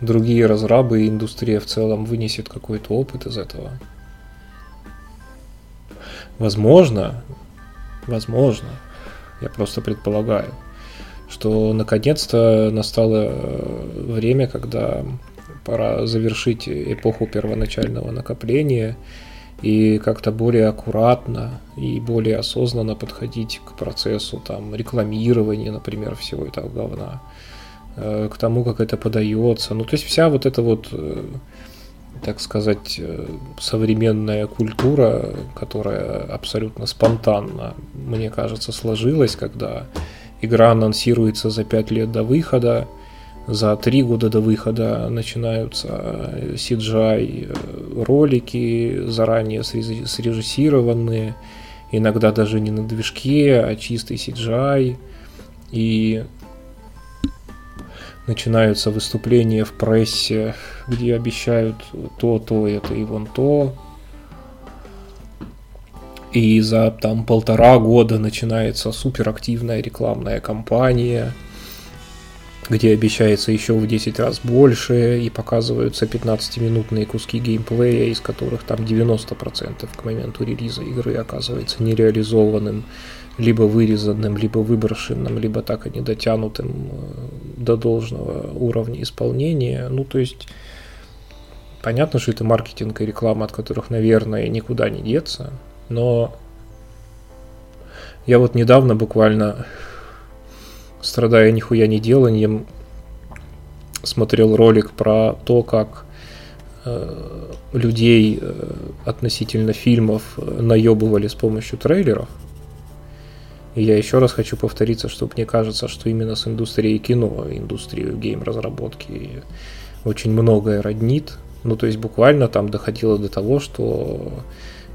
другие разрабы и индустрия в целом вынесет какой-то опыт из этого. Возможно, возможно, я просто предполагаю, что наконец-то настало э, время, когда пора завершить эпоху первоначального накопления и как-то более аккуратно и более осознанно подходить к процессу там рекламирования, например, всего этого говна, э, к тому, как это подается. Ну, то есть вся вот эта вот, э, так сказать, современная культура, которая абсолютно спонтанно, мне кажется, сложилась, когда Игра анонсируется за 5 лет до выхода, за 3 года до выхода начинаются CGI э, ролики, заранее срежиссированные, иногда даже не на движке, а чистый CGI. И начинаются выступления в прессе, где обещают то, то, это и вон то и за там полтора года начинается суперактивная рекламная кампания, где обещается еще в 10 раз больше, и показываются 15-минутные куски геймплея, из которых там 90% к моменту релиза игры оказывается нереализованным, либо вырезанным, либо выброшенным, либо так и не дотянутым э, до должного уровня исполнения. Ну, то есть, понятно, что это маркетинг и реклама, от которых, наверное, никуда не деться, но я вот недавно буквально, страдая нихуя не деланием, смотрел ролик про то, как э, людей э, относительно фильмов наебывали с помощью трейлеров. И я еще раз хочу повториться, что мне кажется, что именно с индустрией кино, индустрию гейм-разработки очень многое роднит. Ну, то есть буквально там доходило до того, что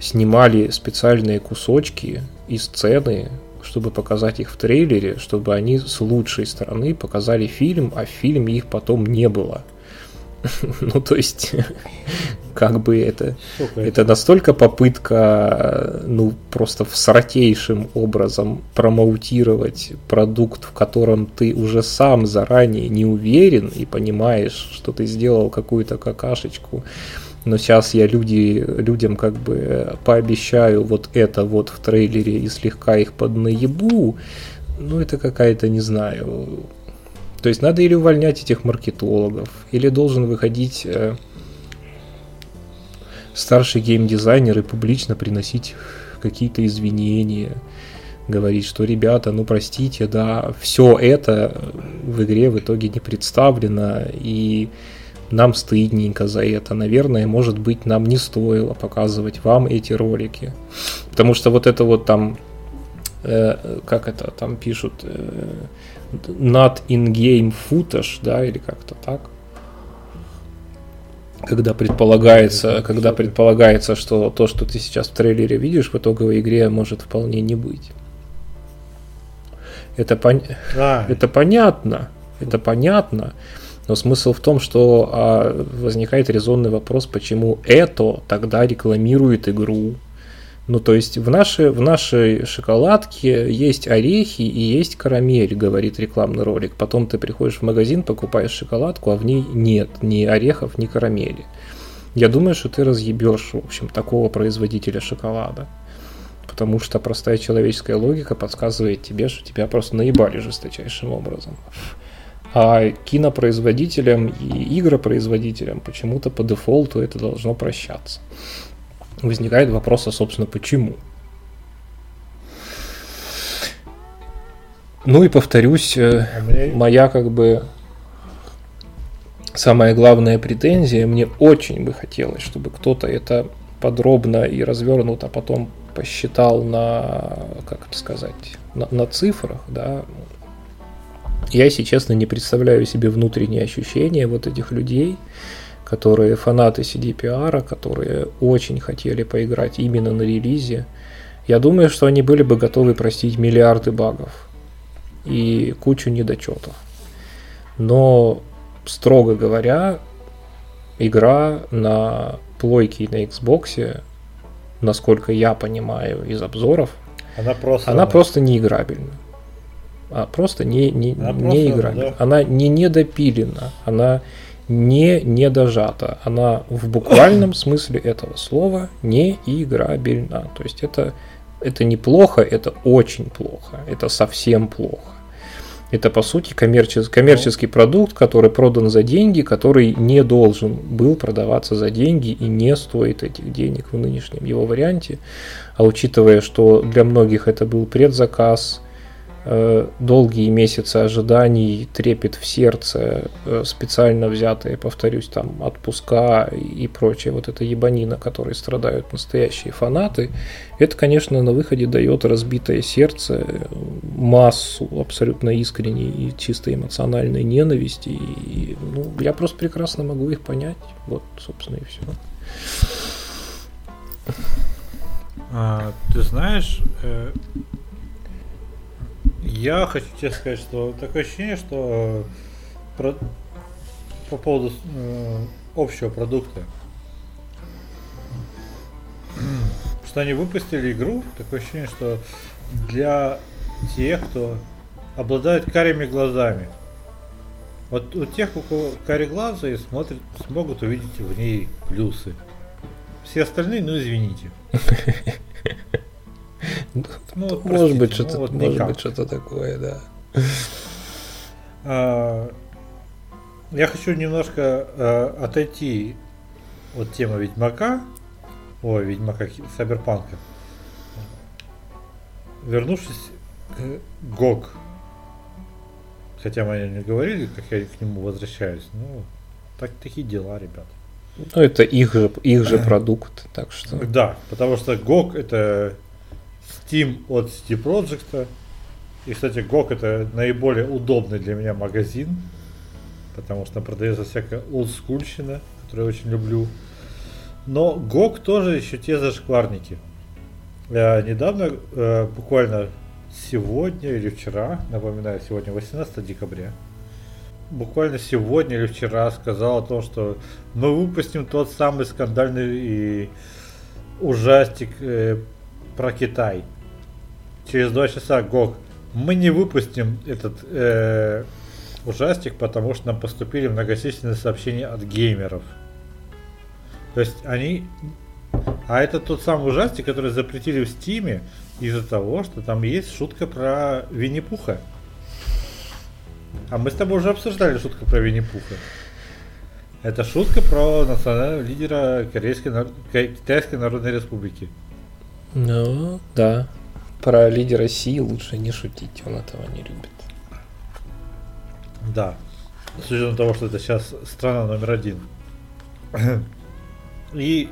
снимали специальные кусочки и сцены, чтобы показать их в трейлере, чтобы они с лучшей стороны показали фильм, а в фильме их потом не было. Ну, то есть, как бы это, это настолько попытка, ну, просто сратейшим образом промоутировать продукт, в котором ты уже сам заранее не уверен и понимаешь, что ты сделал какую-то какашечку, но сейчас я люди, людям как бы пообещаю вот это вот в трейлере и слегка их поднаебу, ну это какая-то, не знаю, то есть надо или увольнять этих маркетологов, или должен выходить э, старший геймдизайнер и публично приносить какие-то извинения, говорить, что ребята, ну простите, да, все это в игре в итоге не представлено, и нам стыдненько за это. Наверное, может быть, нам не стоило показывать вам эти ролики. Потому что вот это вот там, э, как это там пишут, э, not in-game footage, да, или как-то так. Когда предполагается, когда предполагается, что то, что ты сейчас в трейлере видишь, в итоговой игре может вполне не быть. Это, пон... а. это понятно, это понятно. Но смысл в том, что а, возникает резонный вопрос, почему это тогда рекламирует игру. Ну, то есть в нашей, в нашей шоколадке есть орехи и есть карамель, говорит рекламный ролик. Потом ты приходишь в магазин, покупаешь шоколадку, а в ней нет ни орехов, ни карамели. Я думаю, что ты разъебешь, в общем, такого производителя шоколада. Потому что простая человеческая логика подсказывает тебе, что тебя просто наебали жесточайшим образом. А кинопроизводителям и игропроизводителям почему-то по дефолту это должно прощаться. Возникает вопрос, а собственно, почему? Ну и повторюсь, э, моя как бы самая главная претензия, мне очень бы хотелось, чтобы кто-то это подробно и развернуто потом посчитал на, как это сказать, на, на цифрах, да, я, если честно, не представляю себе внутренние ощущения вот этих людей, которые фанаты CDPR, которые очень хотели поиграть именно на релизе. Я думаю, что они были бы готовы простить миллиарды багов и кучу недочетов. Но, строго говоря, игра на плойке и на Xbox, насколько я понимаю из обзоров, она просто, она просто неиграбельна а просто не, не, она не игра. Да. Она не недопилена, она не недожата. Она в буквальном смысле этого слова не играбельна. То есть это, это неплохо, это очень плохо, это совсем плохо. Это, по сути, коммерческий, коммерческий продукт, который продан за деньги, который не должен был продаваться за деньги и не стоит этих денег в нынешнем его варианте. А учитывая, что для многих это был предзаказ, долгие месяцы ожиданий, трепет в сердце, э, специально взятые, повторюсь, там отпуска и прочее, вот эта ебанина, которой страдают настоящие фанаты, это, конечно, на выходе дает разбитое сердце, массу абсолютно искренней и чисто эмоциональной ненависти. И, ну, я просто прекрасно могу их понять. Вот, собственно, и все. А, ты знаешь, э, я хочу тебе сказать, что такое ощущение, что про, по поводу э, общего продукта, что они выпустили игру, такое ощущение, что для тех, кто обладает карими глазами, вот у тех, у кого карие глаза и смотрят, смогут увидеть в ней плюсы. Все остальные, ну извините. Ну, вот, может быть, что-то, ну, вот может быть, что-то такое, да. А, я хочу немножко а, отойти от темы Ведьмака, ой, Ведьмака Сайберпанка, вернувшись к ГОГ. Хотя мы не говорили, как я к нему возвращаюсь. Ну, так, такие дела, ребят. Ну, это их же, их же продукт, так что... Да, потому что GOG это Steam от City Project. И, кстати, GOG это наиболее удобный для меня магазин, потому что продается всякая олдскульщина, которую я очень люблю. Но GOG тоже еще те зашкварники. Я недавно, э, буквально сегодня или вчера, напоминаю, сегодня 18 декабря, буквально сегодня или вчера сказал о том, что мы выпустим тот самый скандальный ужастик э, про Китай. Через два часа Гог. Мы не выпустим этот э, ужастик, потому что нам поступили многочисленные сообщения от геймеров. То есть они... А это тот самый ужастик, который запретили в Стиме из-за того, что там есть шутка про Винни-Пуха. А мы с тобой уже обсуждали шутку про Винни-Пуха. Это шутка про национального лидера Корейской, Китайской Народной Республики. Ну, да. Про лидера Си лучше не шутить, он этого не любит. Да. С учетом того, что это сейчас страна номер один. И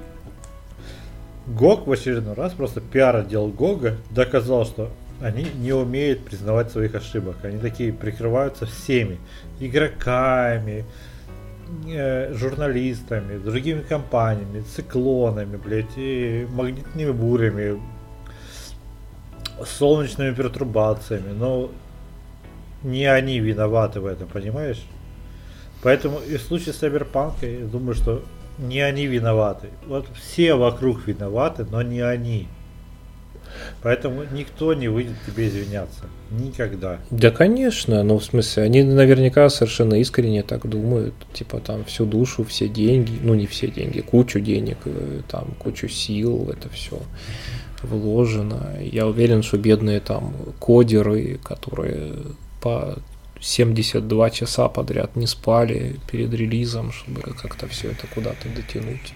Гог в очередной раз, просто пиар отдел Гога доказал, что они не умеют признавать своих ошибок. Они такие прикрываются всеми. Игроками, э, журналистами, другими компаниями, циклонами, блядь, и магнитными бурями, солнечными пертурбациями. Но не они виноваты в этом, понимаешь? Поэтому и в случае с Cyberpunk, я думаю, что не они виноваты. Вот все вокруг виноваты, но не они. Поэтому никто не выйдет тебе извиняться. Никогда. Да, конечно. Ну, в смысле, они наверняка совершенно искренне так думают. Типа там всю душу, все деньги, ну не все деньги, кучу денег, э, там кучу сил, это все вложено. Я уверен, что бедные там кодеры, которые по 72 часа подряд не спали перед релизом, чтобы как-то все это куда-то дотянуть.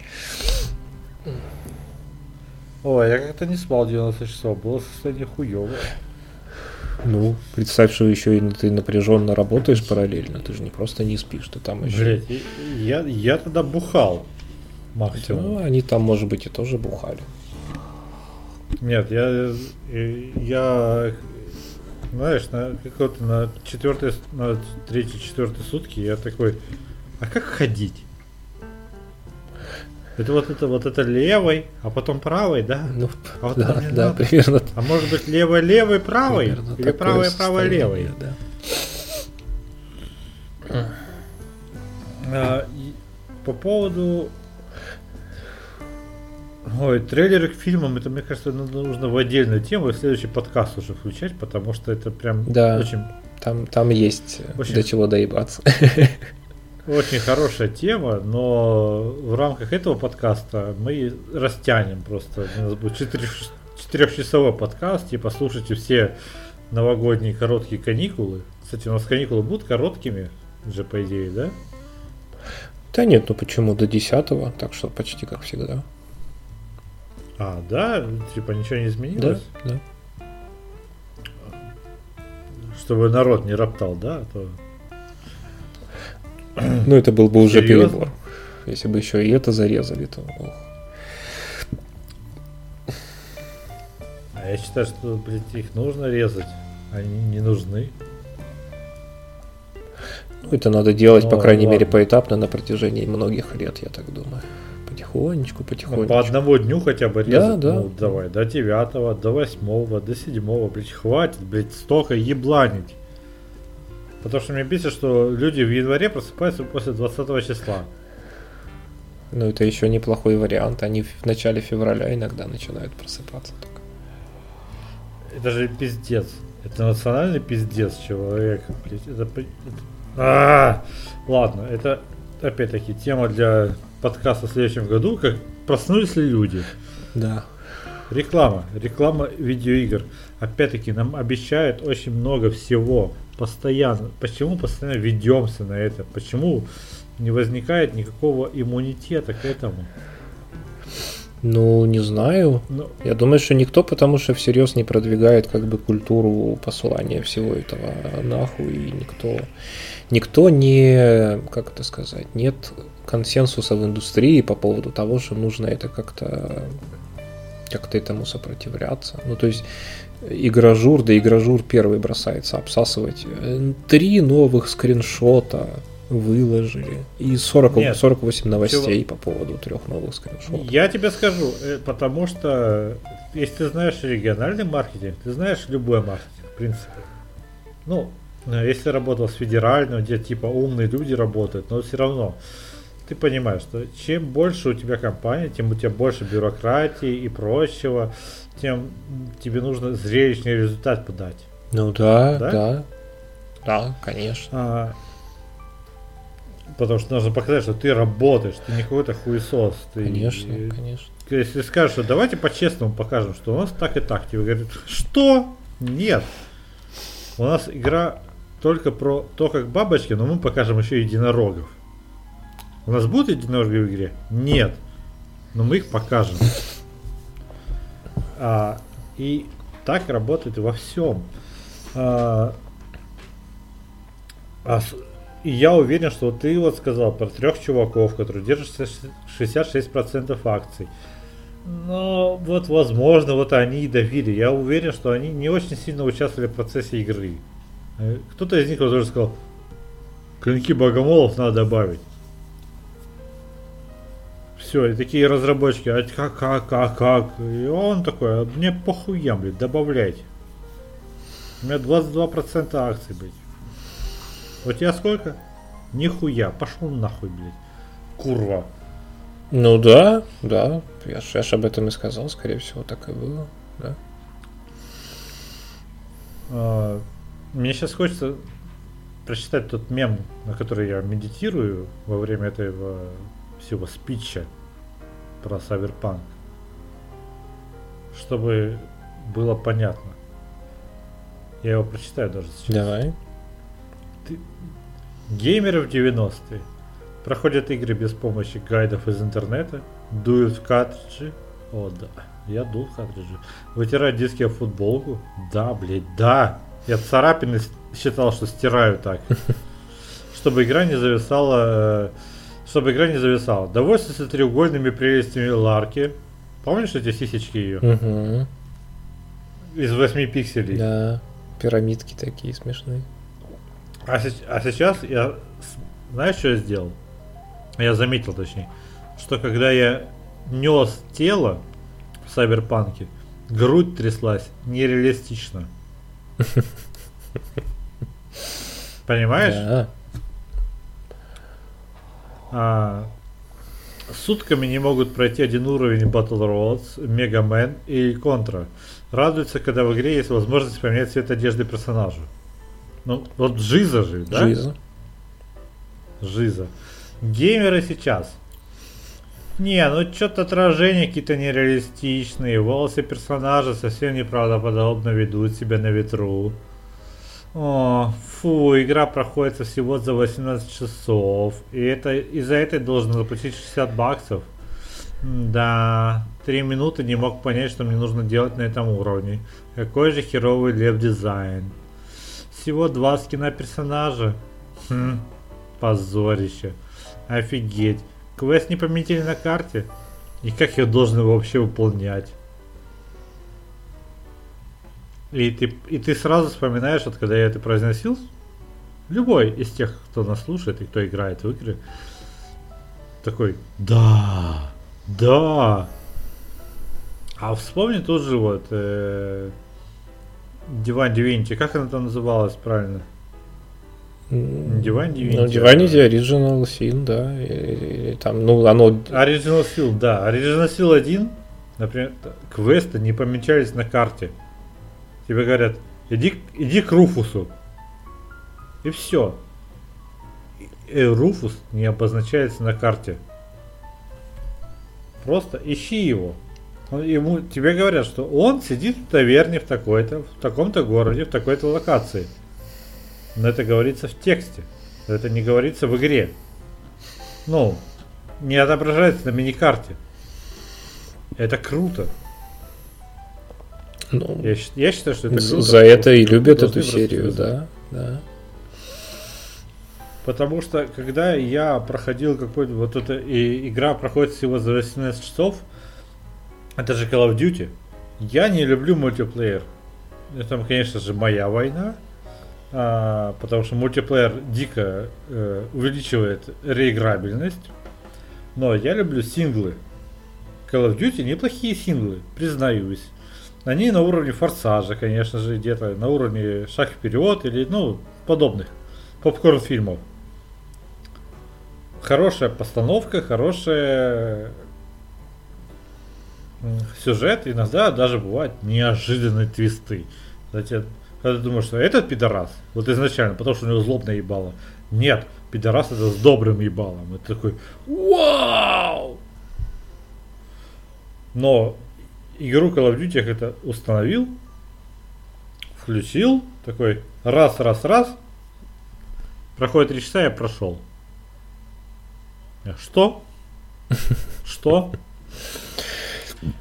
Ой, я как-то не спал 90 часов, было состояние хуевое. Ну, представь, что еще и ты напряженно работаешь параллельно, ты же не просто не спишь, ты там еще... Блять, я, я тогда бухал максимум. Ну, они там, может быть, и тоже бухали. Нет, я, я знаешь, на какой-то на четвертой, на третьей, четвертой сутки я такой, а как ходить? Это вот это вот это левой, а потом правой, да? Ну, а вот да, да, надо. примерно. А может быть левой левой правой примерно или правой правой левой? Да. А, по поводу Ой, трейлеры к фильмам, это, мне кажется, нужно в отдельную тему, в следующий подкаст уже включать, потому что это прям да, очень... Там, там есть очень... до чего доебаться. Очень хорошая тема, но в рамках этого подкаста мы растянем просто. У нас будет четырехчасовой подкаст, типа слушайте все новогодние короткие каникулы. Кстати, у нас каникулы будут короткими, же по идее, да? Да нет, ну почему до 10 так что почти как всегда. А, да? Типа ничего не изменилось? Да, да. Чтобы народ не роптал, да? А то... Ну, это был бы уже Серьезно? перебор. Если бы еще и это зарезали, то... Ох. А я считаю, что, блядь, их нужно резать. Они не нужны. Ну, это надо делать, ну, по крайней ладно. мере, поэтапно на протяжении многих лет, я так думаю потихонечку, потихонечку. Ну, по одному дню хотя бы резать. Да, да. Ну, давай, до девятого, до восьмого, до седьмого, блядь, хватит, блядь, столько ебланить. Потому что мне бесит, что люди в январе просыпаются после 20 числа. Ну, это еще неплохой вариант. Они в начале февраля иногда начинают просыпаться только. Это же пиздец. Это национальный пиздец человека, блядь. Это... это... А, ладно, это опять-таки тема для подкаста в следующем году, как проснулись ли люди. Да. Реклама, реклама видеоигр. Опять-таки нам обещают очень много всего постоянно. Почему постоянно ведемся на это? Почему не возникает никакого иммунитета к этому? Ну, не знаю. Но... Ну. Я думаю, что никто, потому что всерьез не продвигает как бы культуру посылания всего этого нахуй, и никто, никто не, как это сказать, нет консенсуса в индустрии по поводу того, что нужно это как-то как-то этому сопротивляться. Ну, то есть игражур, да игражур первый бросается обсасывать. Три новых скриншота выложили. И 40, Нет, 48 новостей чего? по поводу трех новых скриншотов. Я тебе скажу, э, потому что если ты знаешь региональный маркетинг, ты знаешь любой маркетинг, в принципе. Ну, э, если работал с федеральным, где типа умные люди работают, но все равно ты понимаешь, что чем больше у тебя компания, тем у тебя больше бюрократии и прочего, тем тебе нужно зрелищный результат подать. Ну да, да, да, да конечно. А, потому что нужно показать, что ты работаешь, ты не какой-то хуесос. Ты, конечно, и, конечно. Если скажешь, что давайте по-честному покажем, что у нас так и так, тебе говорят, что? Нет. У нас игра только про то, как бабочки, но мы покажем еще единорогов. У нас будут единороги в игре? Нет. Но мы их покажем. А, и так работает во всем. А, а, и я уверен, что ты вот сказал про трех чуваков, которые держат 66% акций. Но вот возможно, вот они и давили. Я уверен, что они не очень сильно участвовали в процессе игры. Э, кто-то из них вот уже сказал, клинки богомолов надо добавить. Все, и такие разработчики, а как, как, как, как? И он такой, а мне похуям, блядь, добавлять. У меня 22% акций, блядь. У тебя сколько? Нихуя, пошел нахуй, блядь. Курва. Ну да, да. Я ж, я ж об этом и сказал, скорее всего, так и было, да. А, мне сейчас хочется прочитать тот мем, на который я медитирую во время этого всего спича про Cyberpunk. Чтобы было понятно. Я его прочитаю даже сейчас. Давай. Ты... Геймеры в 90-е проходят игры без помощи гайдов из интернета, дуют в картриджи. О, да. Я дул в картриджи. Вытирают диски о футболку. Да, блядь, да. Я царапины считал, что стираю так. Чтобы игра не зависала... Чтобы игра не зависала. Довольствуйся треугольными прелестями Ларки. Помнишь эти сисечки ее? Угу. Из 8 пикселей. Да. Пирамидки такие смешные. А, а сейчас я... Знаешь, что я сделал? Я заметил, точнее. Что когда я нес тело в Сайберпанке, грудь тряслась нереалистично. Понимаешь? Да. А, сутками не могут пройти один уровень Battle Roads, Mega Man и Contra. Радуются, когда в игре есть возможность поменять цвет одежды персонажа. Ну, вот Жиза же, да? Жиза. Жиза. Геймеры сейчас. Не, ну что-то отражения какие-то нереалистичные, волосы персонажа совсем неправдоподобно ведут себя на ветру. О, фу, игра проходит всего за 18 часов. И это из-за этой должен заплатить 60 баксов. Да, три минуты не мог понять, что мне нужно делать на этом уровне. Какой же херовый лев-дизайн. Всего два скина персонажа. Хм, позорище. Офигеть. Квест не пометили на карте? И как я должен его вообще выполнять? И ты, и ты сразу вспоминаешь, вот когда я это произносил, любой из тех, кто нас слушает и кто играет в игры, такой, да, да. А вспомни тоже вот э, Диван Дивинти, как она там называлась правильно? Divine Divinity. Ну, Divinity Original Sin, да. И, и, там, ну, оно... Original Sin, да. Original Sin 1, например, квесты не помечались на карте. Тебе говорят, иди, иди к Руфусу. И все. И Руфус не обозначается на карте. Просто ищи его. Ему, тебе говорят, что он сидит в таверне в такой-то, в таком-то городе, в такой-то локации. Но это говорится в тексте. Это не говорится в игре. Ну, не отображается на миникарте. Это круто. Ну, я, я считаю, что это круто. За это и любят эту серию, да, да. Потому что когда я проходил какой-то вот эта и игра проходит всего за 18 часов, это же Call of Duty. Я не люблю мультиплеер. Это, конечно же, моя война а, потому что мультиплеер дико э, увеличивает реиграбельность. Но я люблю синглы. Call of Duty неплохие синглы, признаюсь. Они на уровне форсажа, конечно же, где-то на уровне шаг вперед или, ну, подобных попкорн фильмов. Хорошая постановка, хорошая сюжет, иногда даже бывают неожиданные твисты. Кстати, когда ты думаешь, что этот пидорас, вот изначально, потому что у него злобное ебало. Нет, пидорас это с добрым ебалом. Это такой, вау! Но игру Call of Duty это установил, включил, такой раз, раз, раз, проходит три часа, я прошел. Что? Что?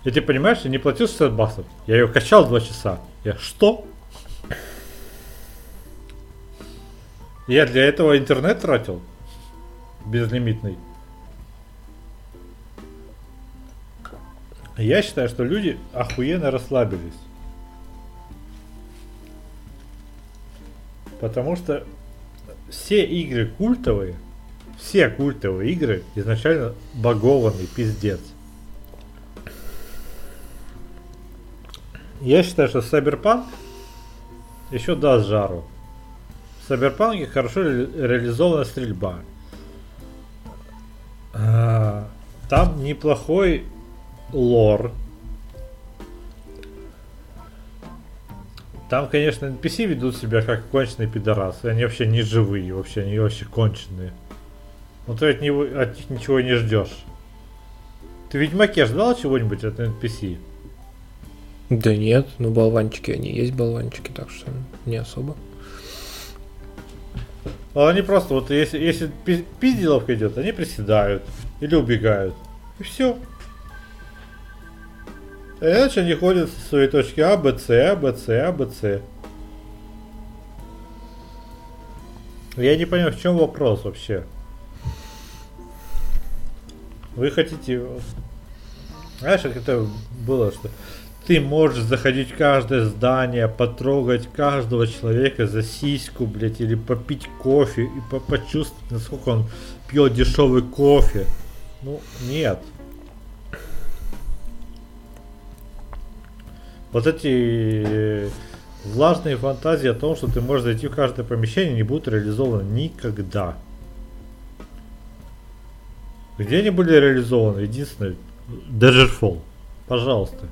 И ты понимаешь, я не платил 60 баксов. Я ее качал 2 часа. Я что? Я для этого интернет тратил. Безлимитный. Я считаю, что люди охуенно расслабились. Потому что все игры культовые, все культовые игры изначально багованный пиздец. Я считаю, что Cyberpunk еще даст жару. В Cyberpunk хорошо ре- реализована стрельба. А, Там неплохой лор. Там, конечно, NPC ведут себя как конченые пидорасы. Они вообще не живые, вообще они вообще конченые. Ну ты от, него, от них ничего не ждешь. Ты в Ведьмаке ждал чего-нибудь от NPC? Да нет, ну болванчики они есть болванчики, так что не особо. А они просто, вот если, если пи- пизделовка идет, они приседают или убегают. И все. Иначе они ходят со своей точки А, Б, С, А, Б, С, А, Б, С. Я не понимаю, в чем вопрос вообще. Вы хотите... Знаешь, как это было, что ты можешь заходить в каждое здание, потрогать каждого человека за сиську, блядь, или попить кофе и по- почувствовать, насколько он пьет дешевый кофе. Ну, нет. Вот эти э, влажные фантазии о том, что ты можешь зайти в каждое помещение, не будут реализованы никогда. Где они были реализованы? Единственное, Daggerfall. Пожалуйста.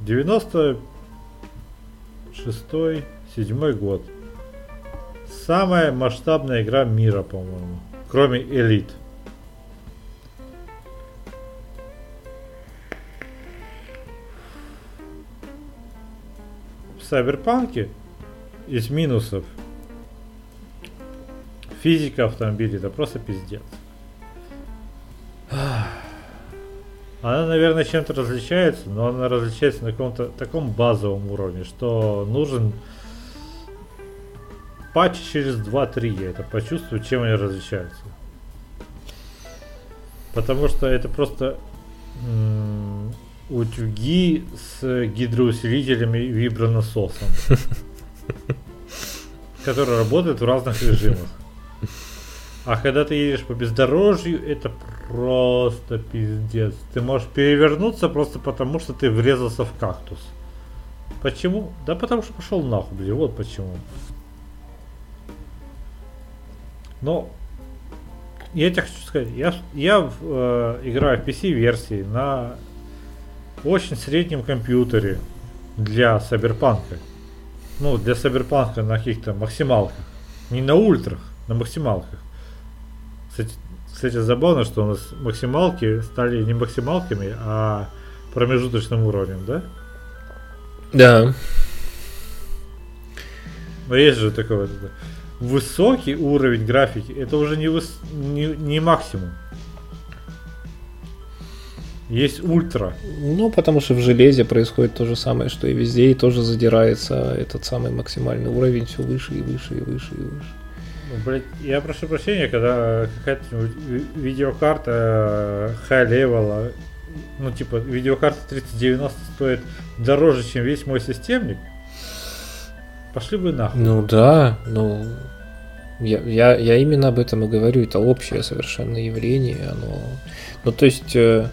96 седьмой год. Самая масштабная игра мира, по-моему. Кроме Элит. В из минусов физика автомобиля это просто пиздец. Она, наверное, чем-то различается, но она различается на каком-то таком базовом уровне, что нужен патч через 2-3, я это почувствую, чем они различаются. Потому что это просто утюги с гидроусилителями и вибронасосом, которые работают в разных режимах. А когда ты едешь по бездорожью, это просто пиздец. Ты можешь перевернуться просто потому, что ты врезался в кактус. Почему? Да потому что пошел нахуй, блин, вот почему. Но я тебе хочу сказать, я, я э, играю в PC-версии на очень среднем компьютере для Сайберпанка. Ну, для Сайберпанка на каких-то максималках. Не на ультрах, на максималках. Кстати, кстати, забавно, что у нас максималки стали не максималками, а промежуточным уровнем, да? Да. Но есть же такой вот это, высокий уровень графики, это уже не, выс- не, не максимум. Есть ультра. Ну, потому что в железе происходит то же самое, что и везде, и тоже задирается этот самый максимальный уровень все выше и выше и выше и выше. Ну, блядь, я прошу прощения, когда какая-то ви- видеокарта high level, ну типа видеокарта 3090 стоит дороже, чем весь мой системник, пошли бы нахуй. Ну да, ну я, я, я именно об этом и говорю, это общее совершенно явление, оно. Ну то есть э,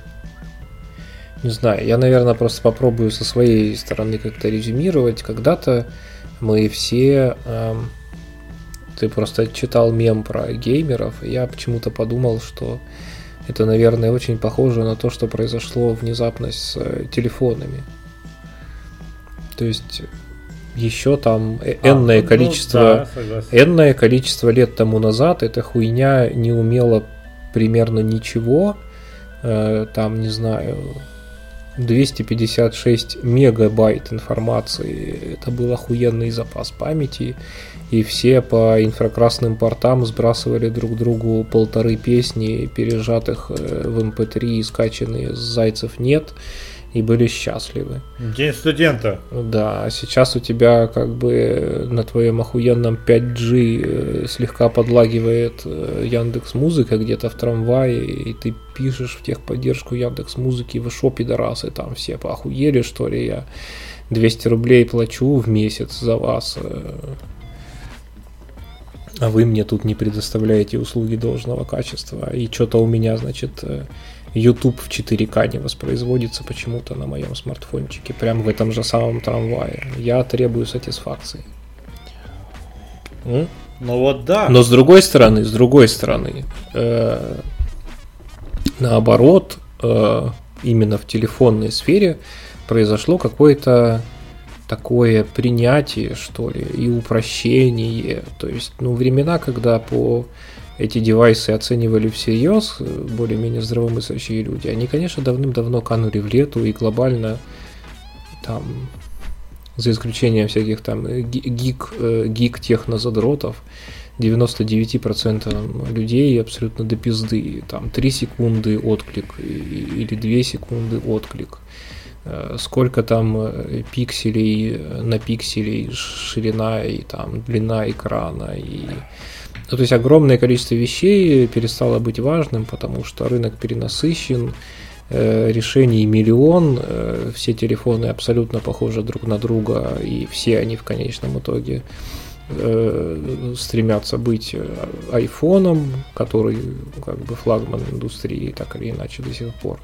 не знаю, я, наверное, просто попробую со своей стороны как-то резюмировать. Когда-то мы все... Эм, ты просто читал мем про геймеров, и я почему-то подумал, что это, наверное, очень похоже на то, что произошло внезапно с э, телефонами. То есть еще там э, а, энное ну, количество, да, энное количество лет тому назад эта хуйня не умела примерно ничего. Э, там, не знаю, 256 мегабайт информации. Это был охуенный запас памяти. И все по инфракрасным портам сбрасывали друг другу полторы песни, пережатых э, в MP3 эм и скачанные с зайцев нет и были счастливы. День студента. Да, а сейчас у тебя как бы на твоем охуенном 5G э, слегка подлагивает э, Яндекс Музыка где-то в трамвае, и ты пишешь в техподдержку Яндекс Музыки, вы шо, пидорасы, там все поохуели, что ли, я 200 рублей плачу в месяц за вас, э, а вы мне тут не предоставляете услуги должного качества, и что-то у меня, значит, YouTube в 4К не воспроизводится почему-то на моем смартфончике, прям в этом же самом трамвае. Я требую сатисфакции. Ну вот да. Но с другой стороны, с другой стороны, э, наоборот, э, именно в телефонной сфере произошло какое-то такое принятие, что ли, и упрощение. То есть, ну, времена, когда по эти девайсы оценивали всерьез более-менее здравомыслящие люди, они, конечно, давным-давно канули в лету и глобально там за исключением всяких там гик, э, гик технозадротов, 99% людей абсолютно до пизды. Там 3 секунды отклик или 2 секунды отклик. Э, сколько там э, пикселей на пикселей ширина и там длина экрана и ну, то есть огромное количество вещей перестало быть важным, потому что рынок перенасыщен, э, решений миллион, э, все телефоны абсолютно похожи друг на друга, и все они в конечном итоге э, стремятся быть айфоном, который как бы флагман индустрии так или иначе до сих пор.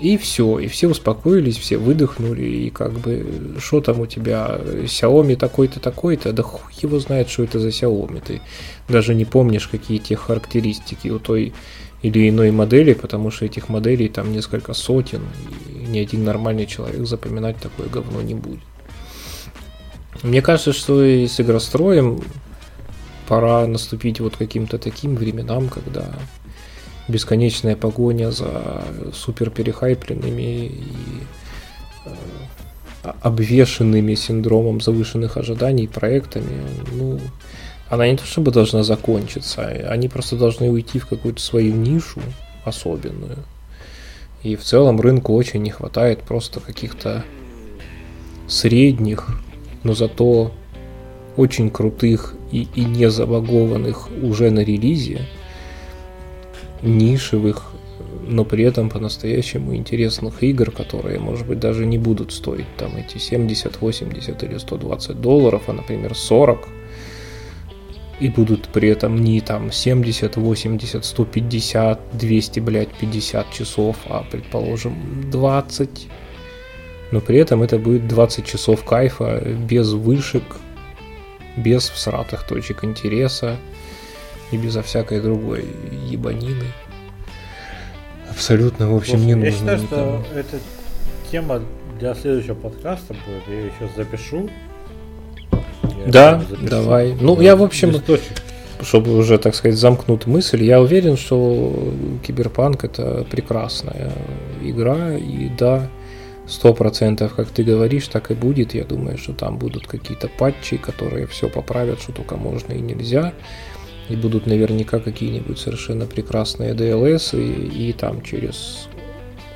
И все, и все успокоились, все выдохнули, и как бы, что там у тебя, Xiaomi такой-то, такой-то, да хуй его знает, что это за Xiaomi, ты даже не помнишь, какие те характеристики у той или иной модели, потому что этих моделей там несколько сотен, и ни один нормальный человек запоминать такое говно не будет. Мне кажется, что и с игростроем пора наступить вот каким-то таким временам, когда бесконечная погоня за супер перехайпленными и э, обвешенными синдромом завышенных ожиданий проектами, ну, она не то чтобы должна закончиться, они просто должны уйти в какую-то свою нишу особенную. И в целом рынку очень не хватает просто каких-то средних, но зато очень крутых и, и не забагованных уже на релизе нишевых, но при этом по-настоящему интересных игр, которые, может быть, даже не будут стоить там эти 70, 80 или 120 долларов, а, например, 40, и будут при этом не там 70, 80, 150, 200, блядь, 50 часов, а, предположим, 20. Но при этом это будет 20 часов кайфа без вышек, без всратых точек интереса, и безо всякой другой ебанины. Абсолютно, в общем, Слушай, не нужно. Я считаю, никому. что эта тема для следующего подкаста будет. Я ее сейчас запишу. Я да, запишу. давай. Ну, я, в общем, Листочек. чтобы уже, так сказать, замкнуть мысль, я уверен, что Киберпанк это прекрасная игра, и да, сто процентов, как ты говоришь, так и будет. Я думаю, что там будут какие-то патчи, которые все поправят, что только можно и нельзя и будут наверняка какие-нибудь совершенно прекрасные DLS, и, и там через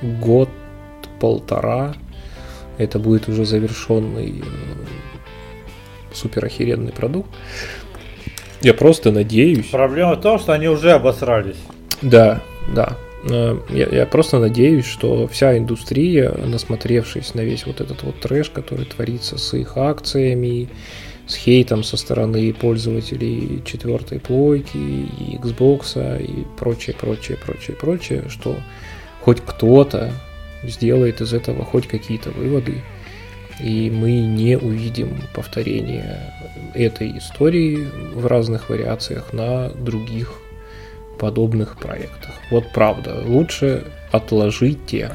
год-полтора это будет уже завершенный э, супер охеренный продукт. Я просто надеюсь. Проблема в том, что они уже обосрались. Да, да. Э, я, я просто надеюсь, что вся индустрия, насмотревшись на весь вот этот вот трэш, который творится с их акциями, с хейтом со стороны пользователей четвертой плойки, и Xbox, и прочее, прочее, прочее, прочее, что хоть кто-то сделает из этого хоть какие-то выводы, и мы не увидим повторения этой истории в разных вариациях на других подобных проектах. Вот правда, лучше отложите,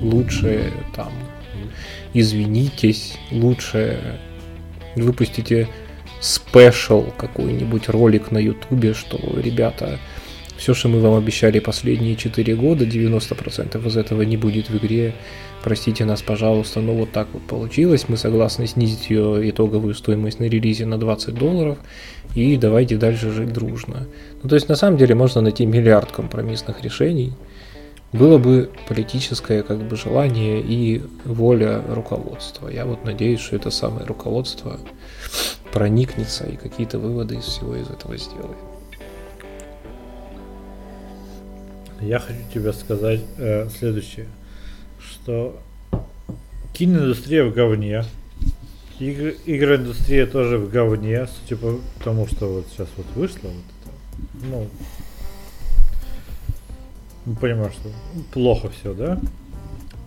лучше там извинитесь, лучше выпустите спешл какой-нибудь ролик на ютубе, что, ребята, все, что мы вам обещали последние 4 года, 90% из этого не будет в игре. Простите нас, пожалуйста, но вот так вот получилось. Мы согласны снизить ее итоговую стоимость на релизе на 20 долларов. И давайте дальше жить дружно. Ну, то есть, на самом деле, можно найти миллиард компромиссных решений. Было бы политическое как бы желание и воля руководства. Я вот надеюсь, что это самое руководство проникнется и какие-то выводы из всего из этого сделает. Я хочу тебе сказать э, следующее, что киноиндустрия в говне, игр, игроиндустрия тоже в говне, типа потому что вот сейчас вот вышло вот это, ну, мы понимаем, что плохо все, да?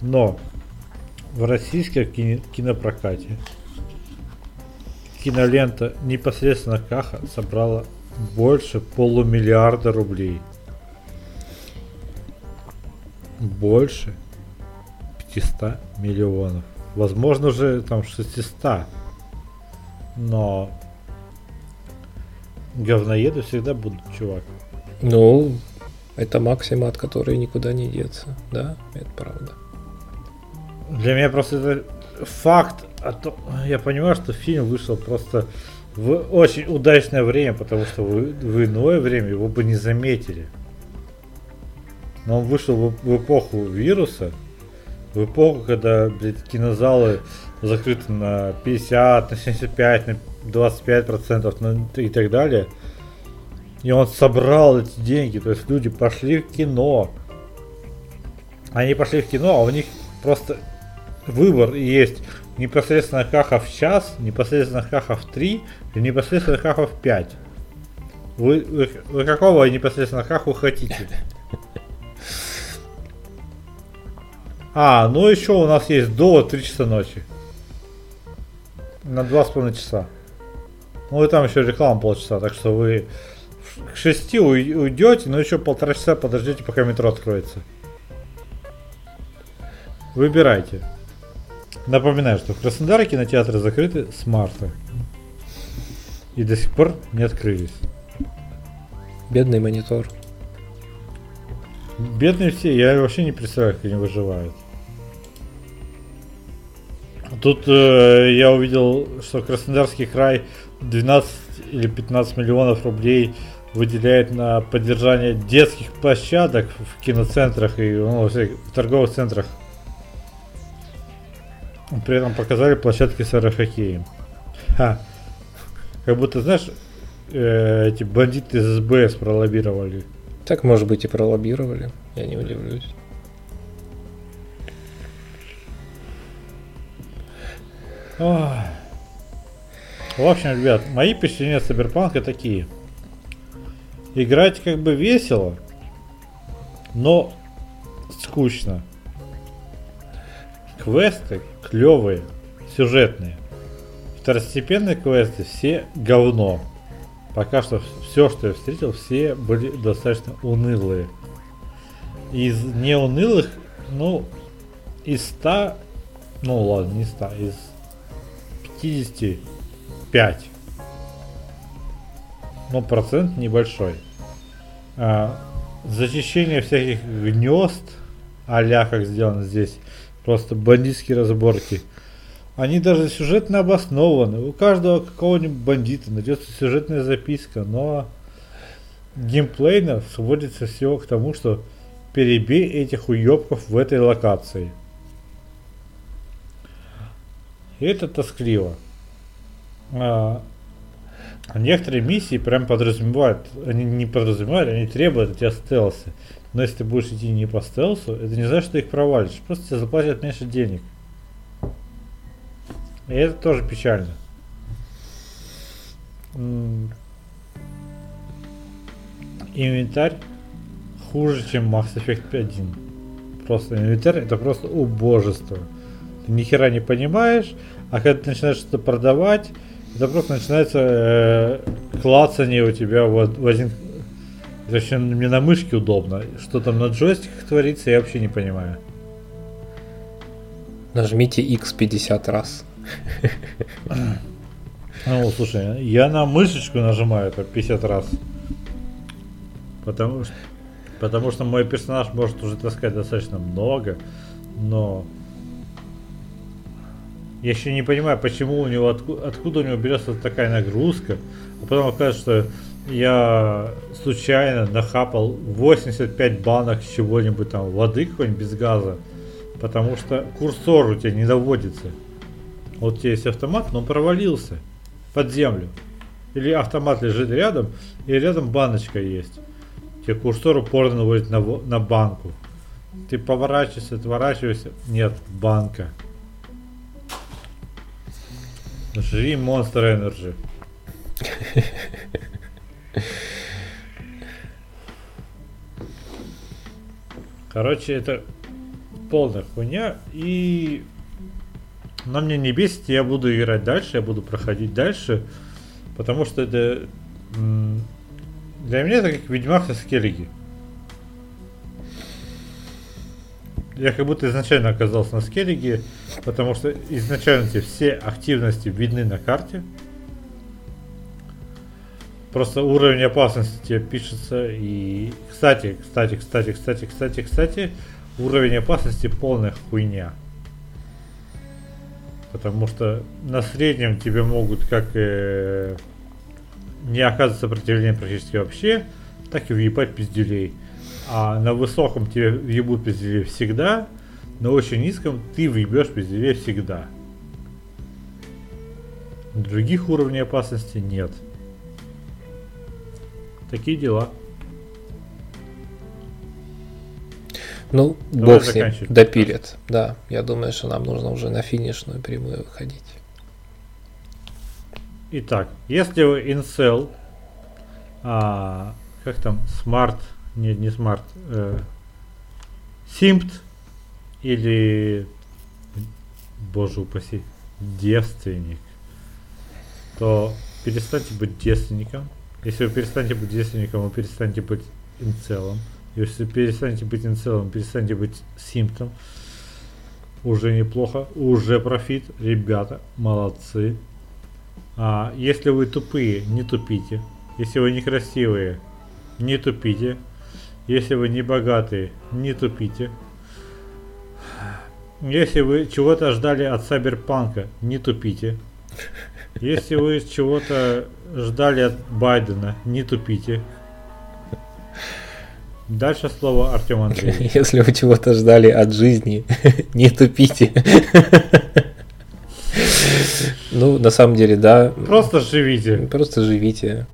Но в российском кино, кинопрокате кинолента непосредственно Каха собрала больше полумиллиарда рублей – больше 500 миллионов. Возможно, уже там 600. Но говноеды всегда будут, чувак. Ну, это максима, от которой никуда не деться. Да, это правда. Для меня просто это факт. А то, я понимаю, что фильм вышел просто в очень удачное время, потому что в, в иное время его бы не заметили. Но он вышел в, в эпоху вируса, в эпоху, когда, блядь, кинозалы закрыты на 50, на 75, на 25 процентов и так далее. И он собрал эти деньги, то есть люди пошли в кино. Они пошли в кино, а у них просто выбор есть непосредственно Хахов час, непосредственно Хахов 3 и непосредственно Хахов 5. Вы, вы, вы какого непосредственно Хаху хотите? А, ну еще у нас есть до 3 часа ночи. На 2,5 часа. Ну и там еще реклама полчаса, так что вы к 6 уйдете, но еще полтора часа подождите, пока метро откроется. Выбирайте. Напоминаю, что в Краснодаре кинотеатры закрыты с марта. И до сих пор не открылись. Бедный монитор. Бедные все, я вообще не представляю, как они выживают. Тут э, я увидел, что Краснодарский край 12 или 15 миллионов рублей выделяет на поддержание детских площадок в киноцентрах и ну, в торговых центрах. При этом показали площадки с аэрохоккеем. Ха. Как будто, знаешь, э, эти бандиты из СБС пролоббировали. Так, может быть, и пролоббировали. Я не удивлюсь. Ох. В общем, ребят, мои впечатления от Cyberpunk такие. Играть как бы весело, но скучно. Квесты клевые, сюжетные. Второстепенные квесты все говно. Пока что все, что я встретил, все были достаточно унылые. Из неунылых, ну, из 100, ну ладно, не 100, из 55. Ну, процент небольшой. А, зачищение всяких гнезд, а как сделано здесь, просто бандитские разборки. Они даже сюжетно обоснованы. У каждого какого-нибудь бандита найдется сюжетная записка, но геймплейно сводится все к тому, что перебей этих уебков в этой локации. И это тоскливо. А, некоторые миссии прям подразумевают, они не подразумевают, они требуют от тебя стелса. Но если ты будешь идти не по стелсу, это не значит, что ты их провалишь. Просто тебе заплатят меньше денег. И это тоже печально. Инвентарь хуже, чем Mass Effect 1. просто инвентарь это просто убожество. Ты ни не понимаешь, а когда ты начинаешь что-то продавать, просто начинается э, клацание у тебя вот в один... Вообще мне на мышке удобно. Что там на джойстиках творится, я вообще не понимаю. Нажмите X 50 раз. Ну, слушай, я на мышечку нажимаю это 50 раз. Потому что, потому что мой персонаж может уже таскать достаточно много, но я еще не понимаю, почему у него, откуда, откуда у него берется такая нагрузка. А потом окажется, что я случайно нахапал 85 банок чего-нибудь там, воды какой-нибудь без газа, потому что курсор у тебя не доводится. Вот у тебя есть автомат, но он провалился под землю. Или автомат лежит рядом, и рядом баночка есть. Тебе курсор упорно наводит на, на банку. Ты поворачиваешься, отворачиваешься. Нет, банка. Жри Monster Energy. Короче, это полная хуйня. И на мне не бесит, я буду играть дальше, я буду проходить дальше. Потому что это... Для меня это как Ведьмак со Скеллиги. Я как будто изначально оказался на Скеллиге, потому что изначально тебе все активности видны на карте. Просто уровень опасности тебе пишется и... Кстати, кстати, кстати, кстати, кстати, кстати, уровень опасности полная хуйня. Потому что на среднем тебе могут как э, не оказывать сопротивления практически вообще, так и въебать пизделей. А на высоком тебе въебут пизделей всегда, на очень низком ты въебешь пизделей всегда. Других уровней опасности нет. Такие дела. Ну, Давай бог с ним, допилит. Да, я думаю, что нам нужно уже на финишную прямую выходить. Итак, если вы incel, а, как там, smart, не, не smart, э, simpt или, боже упаси, девственник, то перестаньте быть девственником. Если вы перестанете быть девственником, вы перестанете быть инцелом. Если перестанете быть инцелом, перестанете быть симптом, уже неплохо, уже профит, ребята, молодцы. А, если вы тупые, не тупите. Если вы некрасивые, не тупите. Если вы не богатые, не тупите. Если вы чего-то ждали от Сайберпанка, не тупите. Если вы чего-то ждали от Байдена, не тупите. Дальше слово Артем Андреевич. Если вы чего-то ждали от жизни, не тупите. Ну, на самом деле, да. Просто живите. Просто живите.